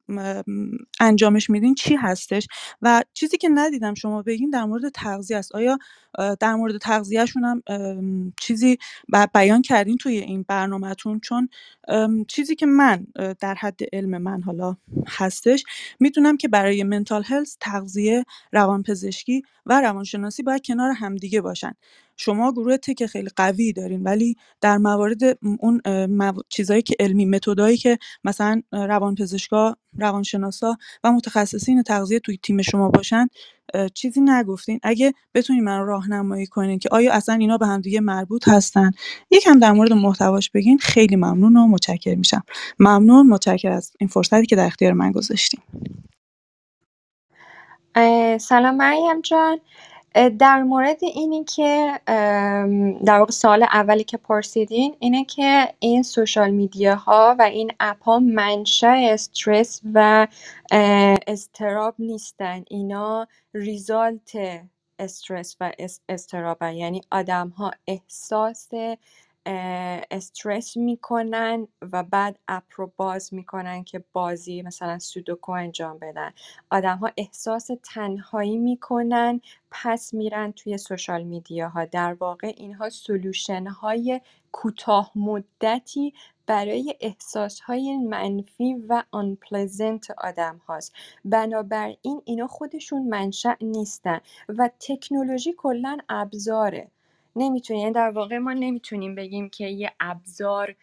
Speaker 6: انجامش میدین چی هستش؟ و چیزی که ندیدم شما بگین در مورد تغذیه است. آیا در مورد تغذیهشون هم چیزی بیان کردین توی این برنامهتون چون چیزی که من در حد علم من حالا هستش می‌دونم که برای منتال هلز تغذیه روانپزشکی و روانشناسی باید کنار همدیگه باشن. شما گروه تک خیلی قوی دارین ولی در موارد اون چیزایی که علمی متدایی که مثلا روانپزشکا روانشناسا و متخصصین تغذیه توی تیم شما باشن چیزی نگفتین. اگه بتونین من راهنمایی کنین که آیا اصلا اینا به هم دیگه مربوط هستن یکم در مورد محتواش بگین. خیلی ممنون و متشکر میشم. ممنون متشکر از این فرصتی که در اختیار من گذاشتین.
Speaker 3: سلام مریم جان. در مورد اینی که در واقع سال اولی که پرسیدین اینه که این سوشال میدیاها و این اپ ها منشأ استرس و اضطراب نیستن. اینا ریزالت استرس و اضطرابن. یعنی ها احساس استرس می‌کنن و بعد اپ رو باز می‌کنن که بازی مثلا سودوکو انجام بدن. ها احساس تنهایی می‌کنن پس میرن توی سوشال میدیاها. در واقع اینها سلوشن های کوتاه مدتی برای احساس های منفی و unpleasant آدم هاست بنابراین اینا خودشون منشأ نیستن و تکنولوژی کلا ابزاره. نمی‌تونیم یعنی در واقع ما نمی‌تونیم بگیم که یه ابزار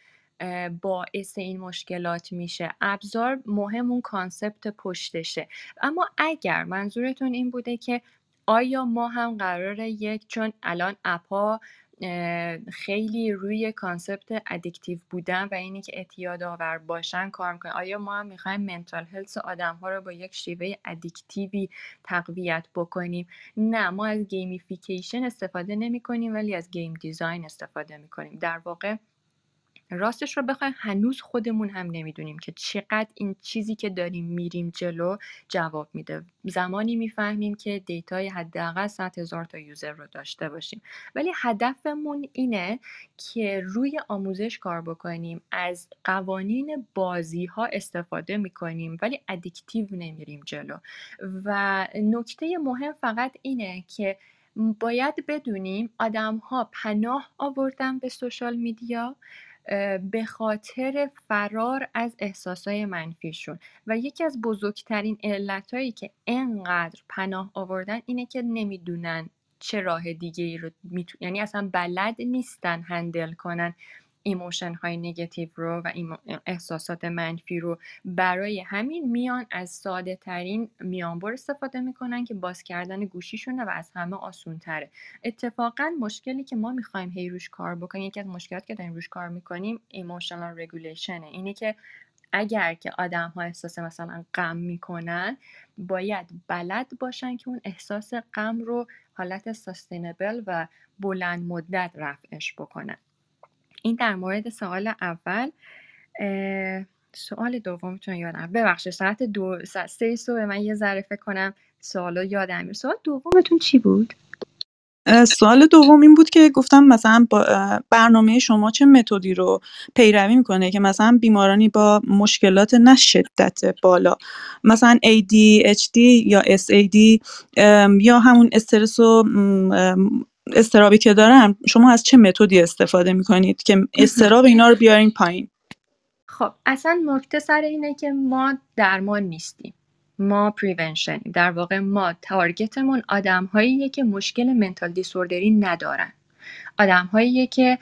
Speaker 3: باعث این مشکلات میشه. ابزار مهم اون concept پشتشه. اما اگر منظورتون این بوده که آیا ما هم قراره یک چون الان اپا خیلی روی concept addictive بودن و اینی که اعتیاد آور باشن کار می‌کنن. آیا ما هم می‌خوایم mental health آدم ها رو با یک شیوه addictive ی تقویت بکنیم؟ نه ما از gamification استفاده نمی کنیم ولی از game design استفاده می کنیم در واقع راستش رو بخوایم هنوز خودمون هم نمی‌دونیم که چقدر این چیزی که داریم میریم جلو جواب میده. زمانی می‌فهمیم که data ی حداقل 100 هزار تا user رو داشته باشیم. ولی هدفمون اینه که روی آموزش کار بکنیم از قوانین بازی ها استفاده می‌کنیم ولی ادیکتیو نمیریم جلو. و نکته مهم فقط اینه که باید بدونیم آدم ها پناه آوردن به سوشال میدیا به خاطر فرار از احساسای منفیشون و یکی از بزرگترین علتهایی که انقدر پناه آوردن اینه که نمی‌دونن چه راه دیگه ای رو میتون... یعنی اصلا بلد نیستن handle کنن. emotion های نگتیو رو و احساسات منفی رو برای همین میان از ساده ترین میانبر استفاده می‌کنن که باز کردن گوشیشونه و از همه آسون تره اتفاقا مشکلی که ما می‌خوایم هی روش کار بکنیم یکی از مشکلات که داریم روش کار می‌کنیم emotional regulation ه اینه که اگر که آدم ها احساس مثلا غم می‌کنن باید بلد باشن که اون احساس غم رو حالت سستینبل و بلند مدت رفعش بکنن. این در مورد سوال اول سوال دومتون یادم. ببخشید ساعت دو سه صبح من یه ذره فکر کنم سوالا یادم سوال دومتون چی بود؟
Speaker 6: سوال دوم این بود که گفتم مثلا برنامه شما چه متدی رو پیروی می‌کنه که مثلا بیمارانی با مشکلات نه شدت بالا. مثلا ADHD یا SAD یا همون استرس و استرابی که دارن شما از چه متدی استفاده می‌کنید که استراب اینا رو بیارین پایین؟
Speaker 3: خب اصلا نکته سر اینه که ما درمان نیستیم. ما پریونشنیم در واقع ما تارگتمون آدم که مشکل منتال دیسوردری ندارن. آدم که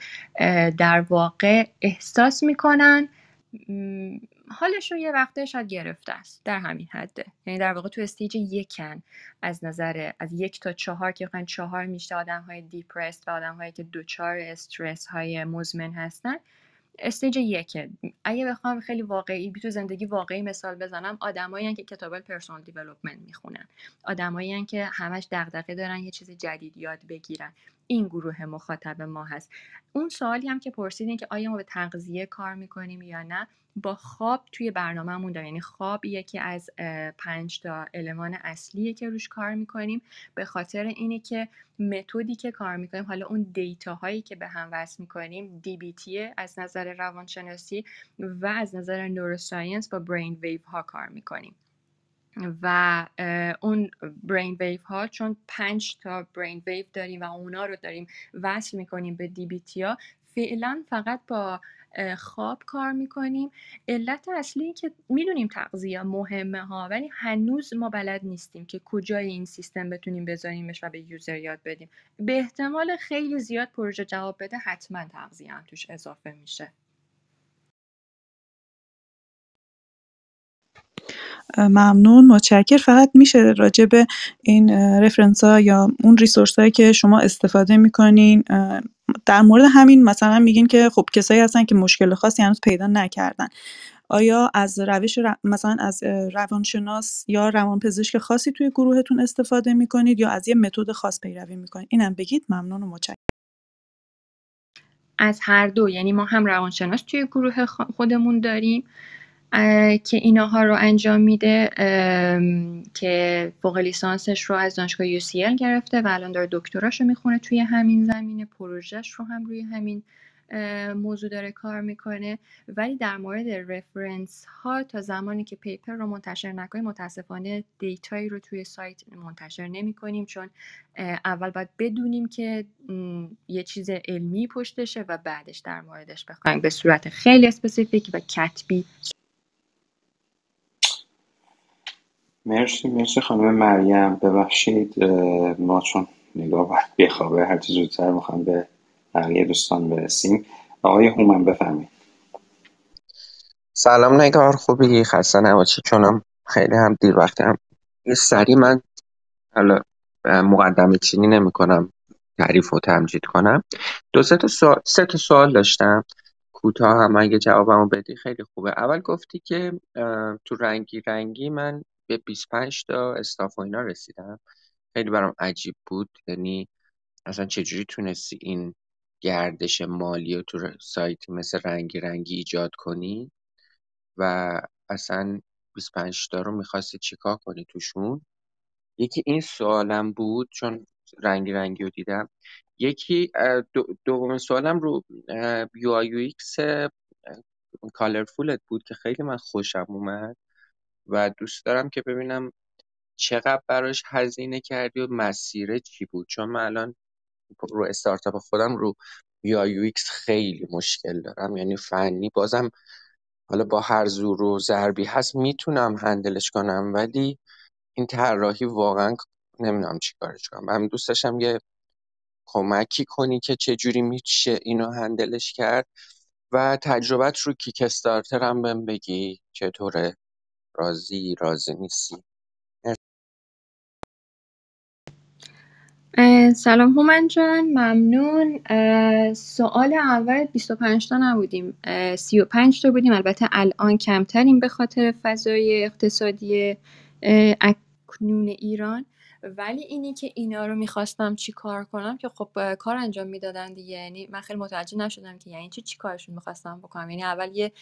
Speaker 3: در واقع احساس می‌کنن حالشون یه وقته شاید گرفته است. در همین حده. یعنی در واقع تو stage یکن از نظر از یک تا چهار که بخواین چهار میشه آدم های depressed و آدم هایی که دوچار استرس های مزمن هستن stage یکه. اگه بخوام خیلی واقعی تو زندگی واقعی مثال بزنم آدمایی که کتاب personal development می‌خونن. آدمایی که همش دغدغه دارن یه چیز جدید یاد بگیرن. این گروه مخاطب ما هست. اون سوالی هم که پرسیدین که آیا ما به تغذیه کار می‌کنیم یا نه با خواب توی برنامهمون داریم. یعنی خواب یکی از پنج تا المان اصلیه که روش کار می‌کنیم. به خاطر اینه که متدی که کار می‌کنیم حالا اون دیتا هایی که به هم وصل می‌کنیم DBT از نظر روانشناسی و از نظر نوروساینس با برین ویو ها کار می‌کنیم. و اون برین ویو ها چون پنج تا برین ویو داریم و اونا رو داریم وصل می‌کنیم به دیبیتی ها فعلا فقط با خواب کار می‌کنیم. علت اصلی که می‌دونیم تغذیه مهمه ها ولی هنوز ما بلد نیستیم که کجای این سیستم بتونیم بذاریمش و به یوزر یاد بدیم. به احتمال خیلی زیاد پروژه جواب بده حتما تغذیه هم توش اضافه میشه.
Speaker 6: ممنون متشکر. فقط میشه راجع به این رفرنس ها یا اون ریسورس هایی که شما استفاده می‌کنین در مورد همین مثلا میگین که خب کسایی هستن که مشکل خاصی هنوز پیدا نکردن. آیا از روش مثلا از روانشناس یا روانپزشک خاصی توی گروهتون استفاده می‌کنید یا از یه متد خاص پیروی می‌کنید؟ اینم بگید. ممنون و متشکرم.
Speaker 3: از هر دو. یعنی ما هم روانشناس توی گروه خودمون داریم. که ایناها رو انجام میده که فوق لیسانسش رو از دانشگاه UCL گرفته و الان داره دکتراش رو می‌خونه توی همین زمینه پروژهش رو هم روی همین موضوع داره کار می‌کنه. ولی در مورد reference ها تا زمانی که paper رو منتشر نکنیم متاسفانه data یی رو توی سایت منتشر نمی کنیم چون اول باید بدونیم که یه چیز علمی پشتشه و بعدش در موردش بخوایم. به صورت خیلی specific و کتبی
Speaker 2: مرسی مرسی خانم مریم. ببخشید ما چون نگاه باید بخوابه هرچی زودتر می‌خوام به بقیه دوستان برسیم. آقای هومن بفرمایید.
Speaker 7: سلام نگار خوبی؟ خسته نباشی چونم خیلی هم دیر وقت هم. سری من حالا مقدمه چینی نمی کنم تعریف و تمجید کنم. دو سه تا سوال, سه تا سوال داشتم. کوتاه هم اگه جوابمو بدی خیلی خوبه. اول گفتی که تو رنگی رنگی من به 25 تا استاف و اینا رسیدم. خیلی برام عجیب بود. یعنی اصلا چجوری تونستی این گردش مالی رو تو سایتی مثل رنگی رنگی ایجاد کنی و اصلا 25 تا رو می‌خواستی چیکار کنی توشون؟ یکی این سوالم بود چون رنگی رنگی رو دیدم. یکی دومین سوالم رو UI UX colorful ت بود که خیلی من خوشم اومد. و دوست دارم که ببینم چقدر براش هزینه کردی و مسیره چی بود. چون من الان رو استارتاپ خودم رو UI UX خیلی مشکل دارم. یعنی فنی بازم حالا با هر زور و ضربی هست می‌تونم handle ش کنم ولی این طراحی واقعا نمی‌دونم چی کارش کنم. من دوست داشتم یه کمکی کنی که چه جوری میشه اینو هندلش کرد و تجربت رو کیک استارتر هم بهم بگی چطوره. راضی راضی نیستی؟
Speaker 3: سلام هومن جان ممنون. سوال اول 25 تا نبودیم. 35 تا بودیم. البته الان کمتریم به خاطر فضای اقتصادی اکنون ایران. ولی اینی که اینا رو می‌خواستم چی کار کنم که خب کار انجام می‌دادن دیگه. یعنی من خیلی متوجه نشدم که یعنی چی چی کارشون می‌خواستم بکنم. یعنی اول یه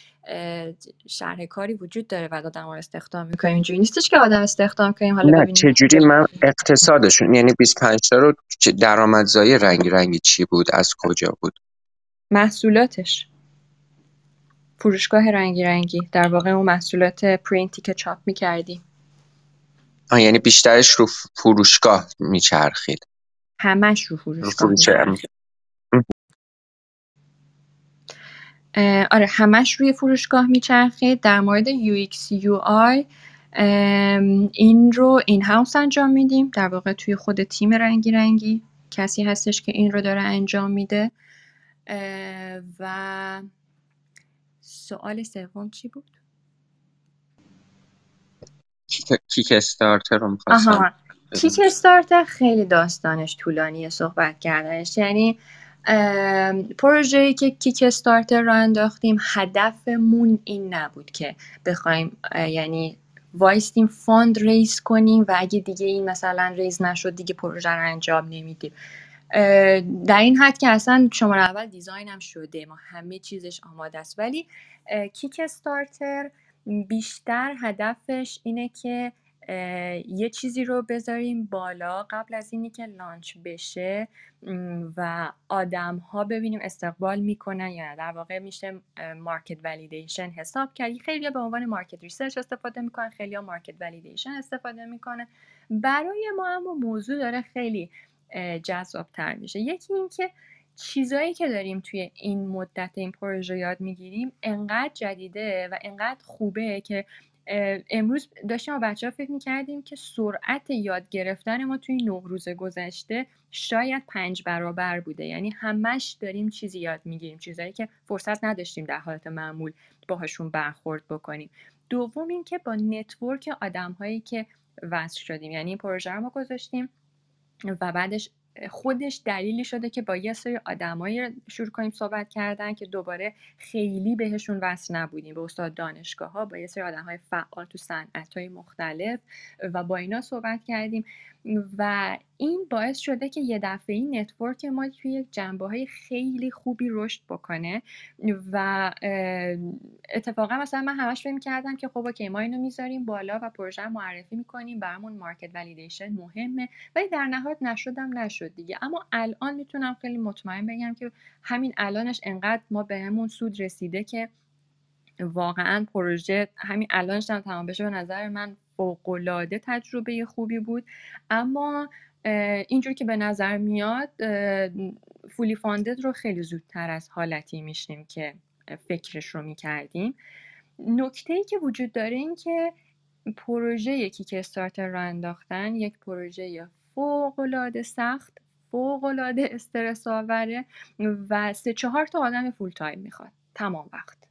Speaker 3: شرح کاری وجود داره و آدم رو استخدام می‌کنیم اینجوری نیستش که آدم استخدام کنیم. حالا
Speaker 7: نه چجوری؟ من اقتصادشون یعنی 25 تا رو درآمدزایی رنگی رنگی چی بود؟ از کجا بود؟
Speaker 3: محصولاتش. فروشگاه رنگی رنگی. در واقع اون محصولات پرینتی که چاپ می‌کردیم.
Speaker 7: یعنی بیشترش رو فروشگاه میچرخید.
Speaker 3: همش رو فروشگاه رو آره همش روی فروشگاه میچرخید. در مورد UX UI این رو این هاوس انجام میدیم. در واقع توی خود تیم رنگی رنگی کسی هستش که این رو داره انجام میده. و سوال سوم چی بود؟
Speaker 7: Kickstarter رو می‌خواستم
Speaker 3: Kickstarter خیلی داستانش طولانیه صحبت کردنش. یعنی پروژه‌ای که Kickstarter رو انداختیم هدفمون این نبود که بخوایم یعنی وایستیم fundraise کنیم و اگه دیگه این مثلا raise نشد دیگه پروژه رو انجام نمیدیم. در این حد که اصلا شماره اول design هم شده ما همه چیزش آماده است. ولی Kickstarter بیشتر هدفش اینه که یه چیزی رو بذاریم بالا قبل از اینی که launch بشه و آدم ها ببینیم استقبال می‌کنن یا نه. در واقع میشه market validation حساب کرد. خیلی به عنوان market research استفاده می‌کنن خیلی market validation استفاده می‌کنه برای ما اما موضوع داره خیلی جذاب تر میشه. یکی اینکه چیزایی که داریم توی این مدت این پروژه یاد می‌گیریم انقدر جدیده و انقدر خوبه که امروز داشتیم با بچه ها فکر می‌کردیم که سرعت یاد گرفتن ما توی نه روز گذشته شاید پنج برابر بوده. یعنی همش داریم چیزی یاد می‌گیریم چیزایی که فرصت نداشتیم در حالت معمول باهاشون برخورد بکنیم. دوم اینکه با نتورک آدم هایی که وصل شدیم یعنی این پروژه رو ما گذاشتیم و بعدش خودش دلیلی شده که با یه سری آدمایی شروع کنیم صحبت کردن که دوباره خیلی بهشون وصل نبودیم. به استاد دانشگاه ها با یه سری آدم های فعال تو صنعت های مختلف و با اینا صحبت کردیم و این باعث شده که یه دفعه این network ما توی جنبه های خیلی خوبی رشد بکنه و اتفاقا مثلا من همش فکر کردم که خب okay ما اینو می‌ذاریم بالا و پروژه معرفی می‌کنیم برامون market validation مهمه ولی در نهایت نشدم نشد دیگه. اما الان می‌تونم خیلی مطمئن بگم که همین الانش انقدر ما بهمون سود رسیده که واقعا پروژه همین الانش هم تمام بشه. به نظر من فوقالعاده تجربه خوبی بود. اما اینجور که به نظر میاد فولی فاندد رو خیلی زودتر از حالتی میشنیم که فکرش رو می‌کردیم. نکته ای که وجود داره این که پروژه یکی که استارتر رو انداختن یک پروژه فوقالعاده سخت فوقالعاده استرس آوره و سه چهار تا آدم فول تایم می‌خواد. تمام وقت.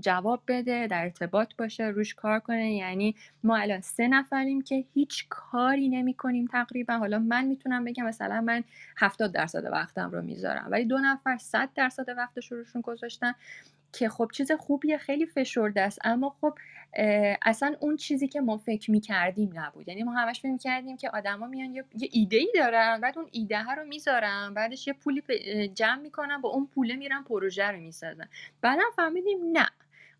Speaker 3: جواب بده در ارتباط باشه روش کار کنه. یعنی ما الان سه نفریم که هیچ کاری نمی کنیم تقریبا. حالا من می‌تونم بگم مثلا من 70 درصد وقتم رو می‌ذارم. ولی دو نفر 100 درصد وقتش روشون گذاشتن. که خب چیز خوبیه خیلی فشرده است. اما خب اصلا اون چیزی که ما فکر می‌کردیم نبود. یعنی ما همش فکر می‌کردیم که آدما میان یه, ایده ای دارن بعد اون ایده ها رو می‌ذارن بعدش یه پولی جمع می‌کنن با اون پوله میرن پروژه رو می‌سازن. بعدم فهمیدیم نه.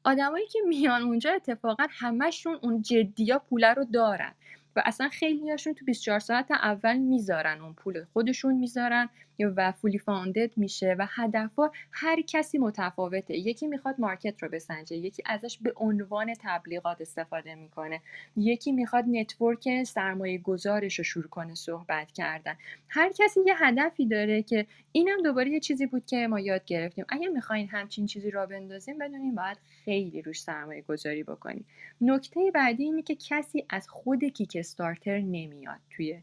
Speaker 3: آدمایی که میان اونجا اتفاقا همشون اون جدیا پوله رو دارن. و اصلا خیلی هاشون تو 24 ساعت اول می‌ذارن اون پول. خودشون می‌ذارن. و fully funded میشه و هدفها هر کسی متفاوته. یکی می‌خواد market رو بسنجه یکی ازش به عنوان تبلیغات استفاده می‌کنه. یکی می‌خواد network سرمایه گذارش رو شروع کنه صحبت کردن. هر کسی یه هدفی داره که اینم دوباره یه چیزی بود که ما یاد گرفتیم. اگه می‌خواین همچین چیزی را بندازیم بدونیم باید خیلی روش سرمایه گذاری بکنیم نکته بعدی اینه که کسی از خود Kickstarter نمیاد توی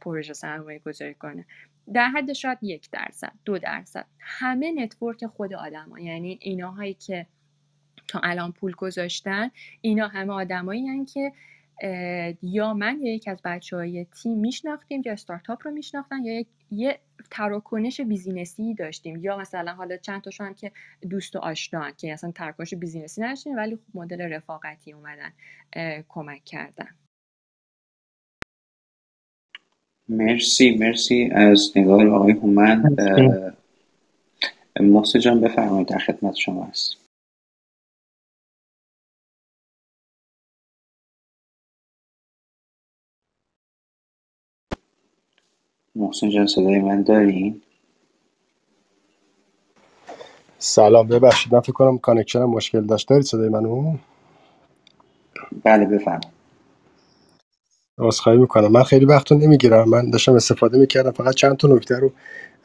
Speaker 3: پروژه سرمایه گذاری کنه. در حد شاید یک درصد دو درصد همه network خود آدم ها. یعنی ایناهایی که تا الان پول گذاشتن اینا همه آدمایی که یا من یا یک از بچه های تیم میشناختیم یا استارتاپ رو میشناختن یا یک یه تراکنش business ی داشتیم یا مثلا حالا چند تاشون هم که دوست و آشنا که اصلا تراکنش business ی نداشتیم ولی خب مدل رفاقتی اومدن کمک کردن
Speaker 2: مرسی مرسی از نگاه آقای هومن محسن جان بفرمایید در خدمت شما هست محسن جان صدای من دارین؟
Speaker 8: سلام ببخشید من فکر کنم کانکشنم مشکل داشت. دارید صدای منو؟
Speaker 2: بله بفرمایید.
Speaker 8: عذرخواهی می‌کنم. من خیلی وقتو نمی‌گیرم. من داشتم استفاده می‌کردم. فقط چند تا نکته رو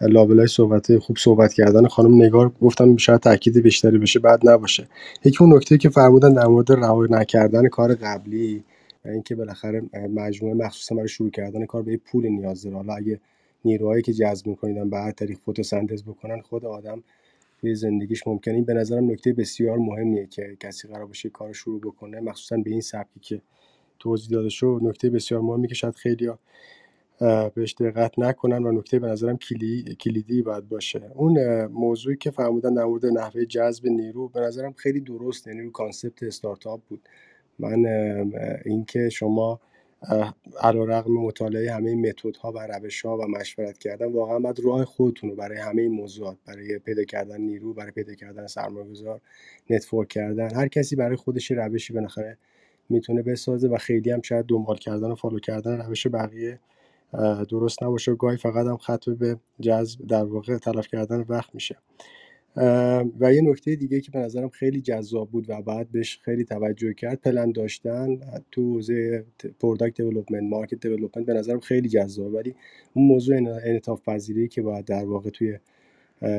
Speaker 8: لابلای صحبت خوب صحبت کردن خانم نگار گفتم شاید تاکید بیشتری بشه بعد نباشه. یکی اون نکته که فرمودن در مورد رها نکردن کار قبلی اینکه بالاخره مجموعه مخصوصا برای شروع کردن کار به پول نیاز داره. حالا اگه نیروهایی که جذب میکنیدن به هر طریق فتوسنتز بکنن خود آدم توی زندگیش ممکنه. این به نظرم نکته بسیار مهمیه که کسی قرار باشه کار شروع بکنه مخصوصا به این سبکی که توضیح داده شد نکته بسیار مهمی که شاید خیلی بهش دقت نکنن و نکته به نظرم کلی، کلیدی باید باشه. اون موضوعی که فرمودن در مورد نحوه جذب نیرو به نظرم خیلی درست یعنی رو concept استارتاپ بود. من اینکه شما علیرغم مطالعه همه متدها و روش‌ها و مشورت کردن واقعا باید راه خودتون رو برای همه این موضوعات برای پیدا کردن نیرو برای پیدا کردن سرمایه‌گذار network کردن هر کسی برای خودش روشی بالاخره می‌تونه بسازه و خیلی هم شاید دنبال کردن و follow کردن روش بقیه درست نباشه و گاهی فقط هم ختم به جذب در واقع تلف کردن وقت میشه. و یه نکته دیگه که به نظرم خیلی جذاب بود و بعد بهش خیلی توجه کرد پلن داشتن تو حوزه product development market development به نظرم خیلی جذاب. ولی اون موضوع انعطاف پذیری که باید در واقع توی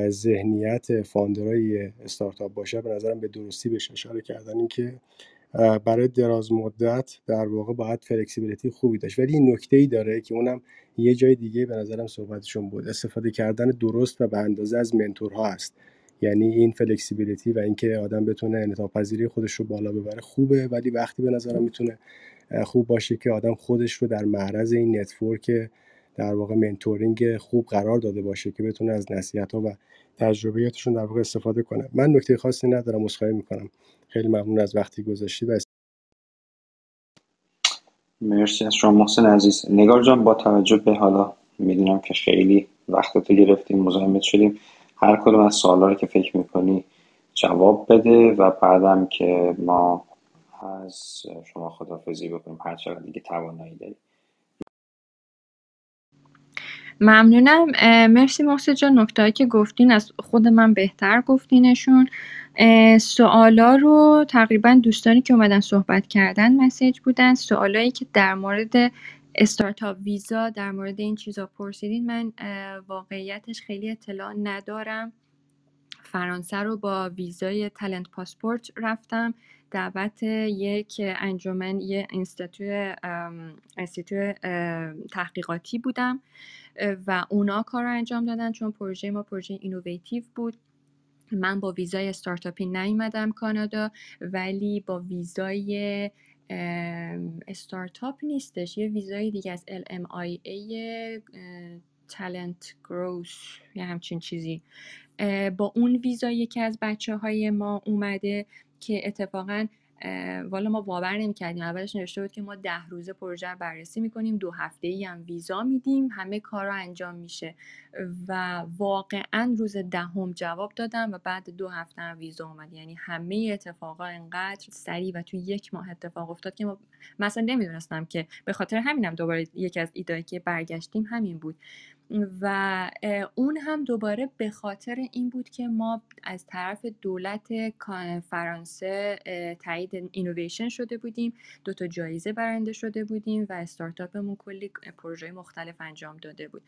Speaker 8: ذهنیت founder ای استارتاپ باشه به نظرم به درستی بهش اشاره کردن اینکه برای دراز مدت در واقع باید flexibility خوبی داشت. ولی این نکته ای داره که اونم یه جای دیگه به نظرم صحبتشون بود. استفاده کردن درست و به اندازه از mentor ها هست یعنی این flexibility و اینکه آدم بتونه انعطاف پذیری خودش رو بالا ببره خوبه ولی وقتی به نظرم می‌تونه خوب باشه که آدم خودش رو در معرض این network در واقع منتورینگ خوب قرار داده باشه که بتونه از نصیحت ها و تجربیاتشون در واقع استفاده کنه. من نکته خاصی ندارم عذرخواهی می‌کنم. خیلی ممنون از وقتی گذاشتی و
Speaker 2: مرسی از شما محسن عزیز. نگار جان با توجه به حالا می‌دونم که خیلی وقتتو گرفتیم مزاحمت شدیم هر کدوم از سوالا رو که فکر می‌کنی جواب بده و بعدم که ما از شما خدافزی بکنیم هر چقدر دیگه توانایی داریم.
Speaker 3: ممنونم. مرسی محسن جان نکته که گفتین از خود من بهتر گفتینشون. سوالا رو تقریبا دوستانی که اومدن صحبت کردن مسیج بودن. سوالایی که در مورد استارتاپ ویزا در مورد این چیزا پرسیدین من واقعیتش خیلی اطلاع ندارم. فرانسه رو با ویزای تلنت پاسپورت رفتم. دعوت یک انجمن یه انستیتو تحقیقاتی بودم و اونا کار رو انجام دادن چون پروژه ما پروژه innovative بود. من با ویزای استارتاپی نیومدم کانادا ولی با ویزای استارتاپ نیستش یه ویزای دیگه از LMIA talent growth یا همچین چیزی. با اون ویزا یکی از بچه های ما اومده که اتفاقا والا ما باور نمی‌کردیم. اولش نوشته بود که ما ده روزه پروژه رو بررسی می‌کنیم دو هفته ای هم ویزا میدیم همه کار انجام میشه. و واقعا روز دهم جواب دادم و بعد دو هفته هم ویزا اومد. یعنی همه اتفاقا انقدر سریع و توی یک ماه اتفاق افتاد که ما مثلا نمی‌دونستم که به خاطر همینم دوباره یکی از ایدایی که برگشتیم همین بود. و اون هم دوباره به خاطر این بود که ما از طرف دولت فرانسه تایید اینویشن شده بودیم. دو تا جایزه برنده شده بودیم و استارتاپمون کلی پروژه مختلف انجام داده بود.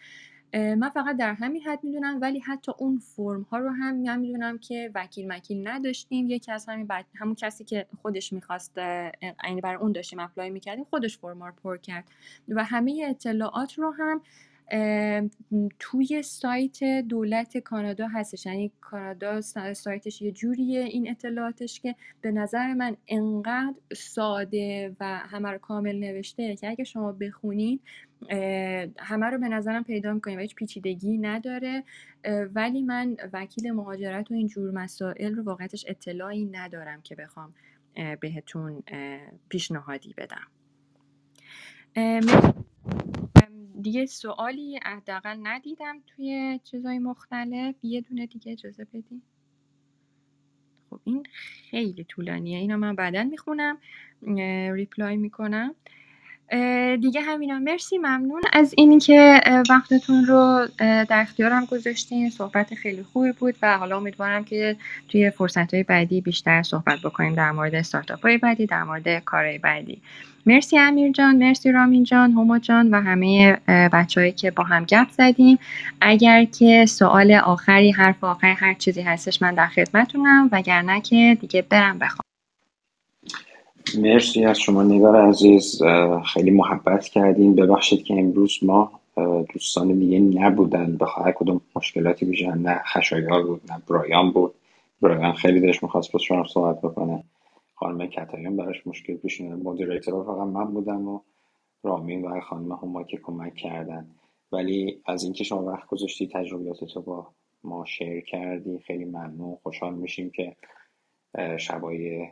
Speaker 3: من فقط در همین حد می‌دونم ولی حتی اون فرم ها رو هم من می‌دونم که وکیل مکیل نداشتیم. یکی از همین همون کسی که خودش می‌خواست یعنی برای اون داشتیم apply می‌کردیم خودش فرم رو پر کرد. و همه اطلاعات رو هم توی سایت دولت کانادا هستش. یعنی کانادا سایتش یه جوریه این اطلاعاتش که به نظر من انقدر ساده و همه رو کامل نوشته که اگه شما بخونین همه رو به نظرم پیدا می‌کنیم و هیچ پیچیدگی نداره. ولی من وکیل مهاجرت و این جور مسائل رو واقعتش اطلاعی ندارم که بخوام بهتون پیشنهادی بدم. دیگه سوالی حداقل ندیدم توی چیزای مختلف. یه دونه دیگه اجازه بدین خب این خیلی طولانیه. اینو من بعدا می‌خونم ریپلای می‌کنم. دیگه همینا. مرسی ممنون. از اینی که وقتتون رو در اختیارم گذاشتین. صحبت خیلی خوبی بود و حالا امیدوارم که توی فرصت های بعدی بیشتر صحبت بکنیم در مورد استارتاپ های بعدی در مورد کارهای بعدی. مرسی امیر جان مرسی رامین جان هما جان و همه بچههایی که با هم گپ زدیم. اگر که سوال آخری حرف آخری هر چیزی هستش من در خدمتونم وگرنه که دیگه برم بخوام
Speaker 2: مرسی از شما نگار عزیز. خیلی محبت کردین ببخشید که امروز ما دوستان دیگه نبودن. به هر کدوم مشکلاتی بیشن نه خشایار بود نه برایان بود. برایان خیلی داشت می‌خواست با شما صحبت بکنه. خانم کتایان براش مشکل پیش مدیریتور فقط من بودم و رامین و خانم هما که کمک کردن. ولی از اینکه شما وقت گذاشتی تجربیات تو با ما شیر کردی خیلی ممنون. خوشحال میشیم که شبای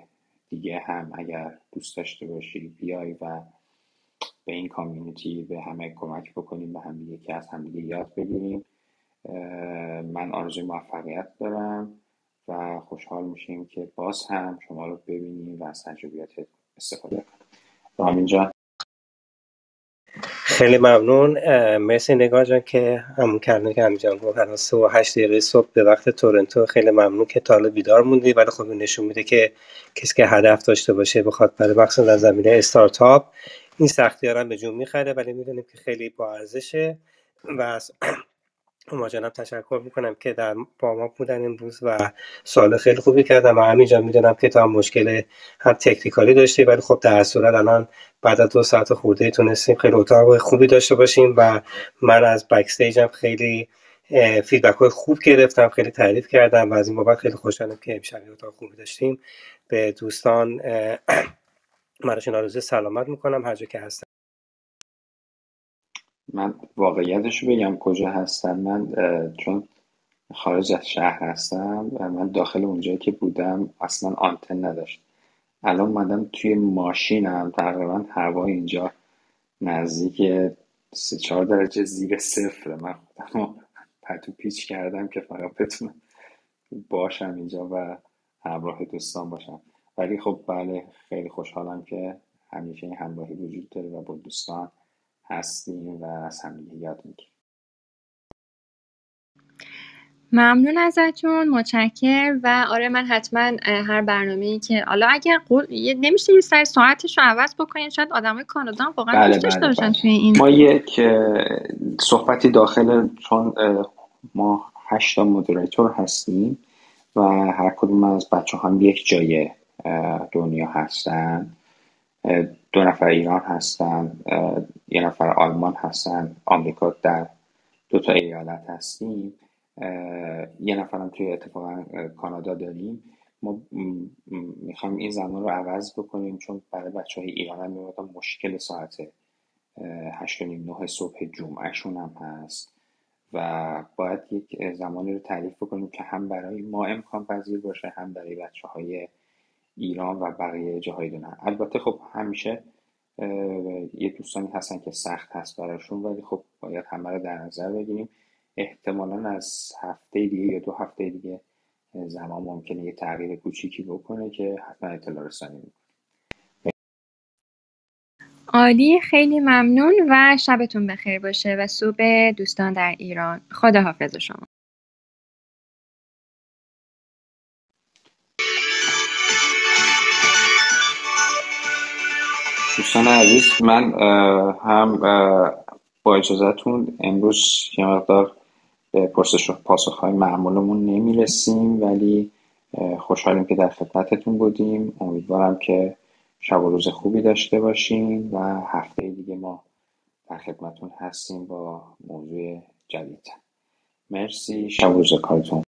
Speaker 2: دیگه هم اگر دوست داشته باشی بیای و به این کامیونیتی به همه کمک بکنیم به هم که از همدیگه یاد بگیریم. من آرزوی موفقیت دارم. و خوشحال میشیم که باز هم شما رو ببینیم و از تجربیات استفاده کنیم. رامین جان.
Speaker 1: خیلی ممنون. مرسی نگاه جان که همون کردن که همینجان گفت. الان سه و هشت دقیقه صبح به وقت تورنتو. خیلی ممنون که تا بیدار موندی ولی خب نشون میده که کسی که هدف داشته باشه بخواد برای در زمینه استارتاپ. این سختی ها به جون می‌خره ولی می‌دونیم که خیلی با ارزشه و ما جانم تشکر می‌کنم که در با ما بودن امروز و سوال خیلی خوبی کردم و همینجا می‌دونم که تا مشکل هم تکنیکالی داشتی ولی خب در صورت الان بعد از دو ساعت خورده تونستیم خیلی اتاق خوبی داشته باشیم و من از بکستیج هم خیلی فیدبک های خوب گرفتم خیلی تعریف کردم و از این بابت خیلی خوشحالم که امشب اتاق خوبی داشتیم. به دوستان مراشون آرزوی سلامت می‌کنم. هر جا که هستم
Speaker 2: من واقعیتش رو بگم کجا هستم. من چون خارج از شهر هستم و من داخل اونجایی که بودم اصلا آنتن نداشت. الان مادم توی ماشینم تقریبا هوا اینجا نزدیک سه چهار درجه زیر صفر. من خودم پتو پیچ کردم که فقط بتونم باشم اینجا و همراه دوستان باشم. ولی خب بله خیلی خوشحالم که همیشه این همراهی وجود داره و با دوستان هستیم و از همدیگه یاد می‌گیریم.
Speaker 3: ممنون ازتون متشکر و آره من حتما هر برنامه‌ای که حالا اگر قول نمیشه یه سر ساعتش رو عوض بکنین شاید آدمای کانادا هم واقعا
Speaker 2: بله بله بله.
Speaker 3: توی این
Speaker 2: ما یک صحبتی داخل چون ما هشتا مدیریتور هستیم و هر کدوم از بچه هم یک جای دنیا هستن. دو نفر ایران هستن یه نفر آلمان هستن آمریکا در دو تا ایالت هستیم. یه نفرم توی اتفاقا کانادا داریم. ما می‌خوایم این زمان رو عوض بکنیم چون برای بچه های ایران هم مشکل ساعت هشت و نه صبح جمعهشون هم هست. و باید یک زمانی رو تعریف بکنیم که هم برای ما امکان پذیر باشه هم برای بچه های ایران و بقیه جاهای دنیا. البته خب همیشه یه دوستانی هستن که سخت هست براشون ولی خب باید همه رو در نظر بگیریم. احتمالا از هفته دیگه یا دو هفته دیگه زمان ممکنه یه تغییر کوچیکی بکنه که حتما اطلاع رسانی
Speaker 3: عالی خیلی ممنون و شبتون بخیر باشه و صبح دوستان در ایران. خدا حافظ شما.
Speaker 2: دوستان عزیز من هم با اجازهتون امروز یه مقدار به پرسش و پاسخ های معمولمون نمی‌رسیم ولی خوشحالیم که در خدمتتون بودیم. امیدوارم که شب و روز خوبی داشته باشیم و هفته دیگه ما در خدمتون هستیم با موضوع جدید. مرسی. شب و روز کارتون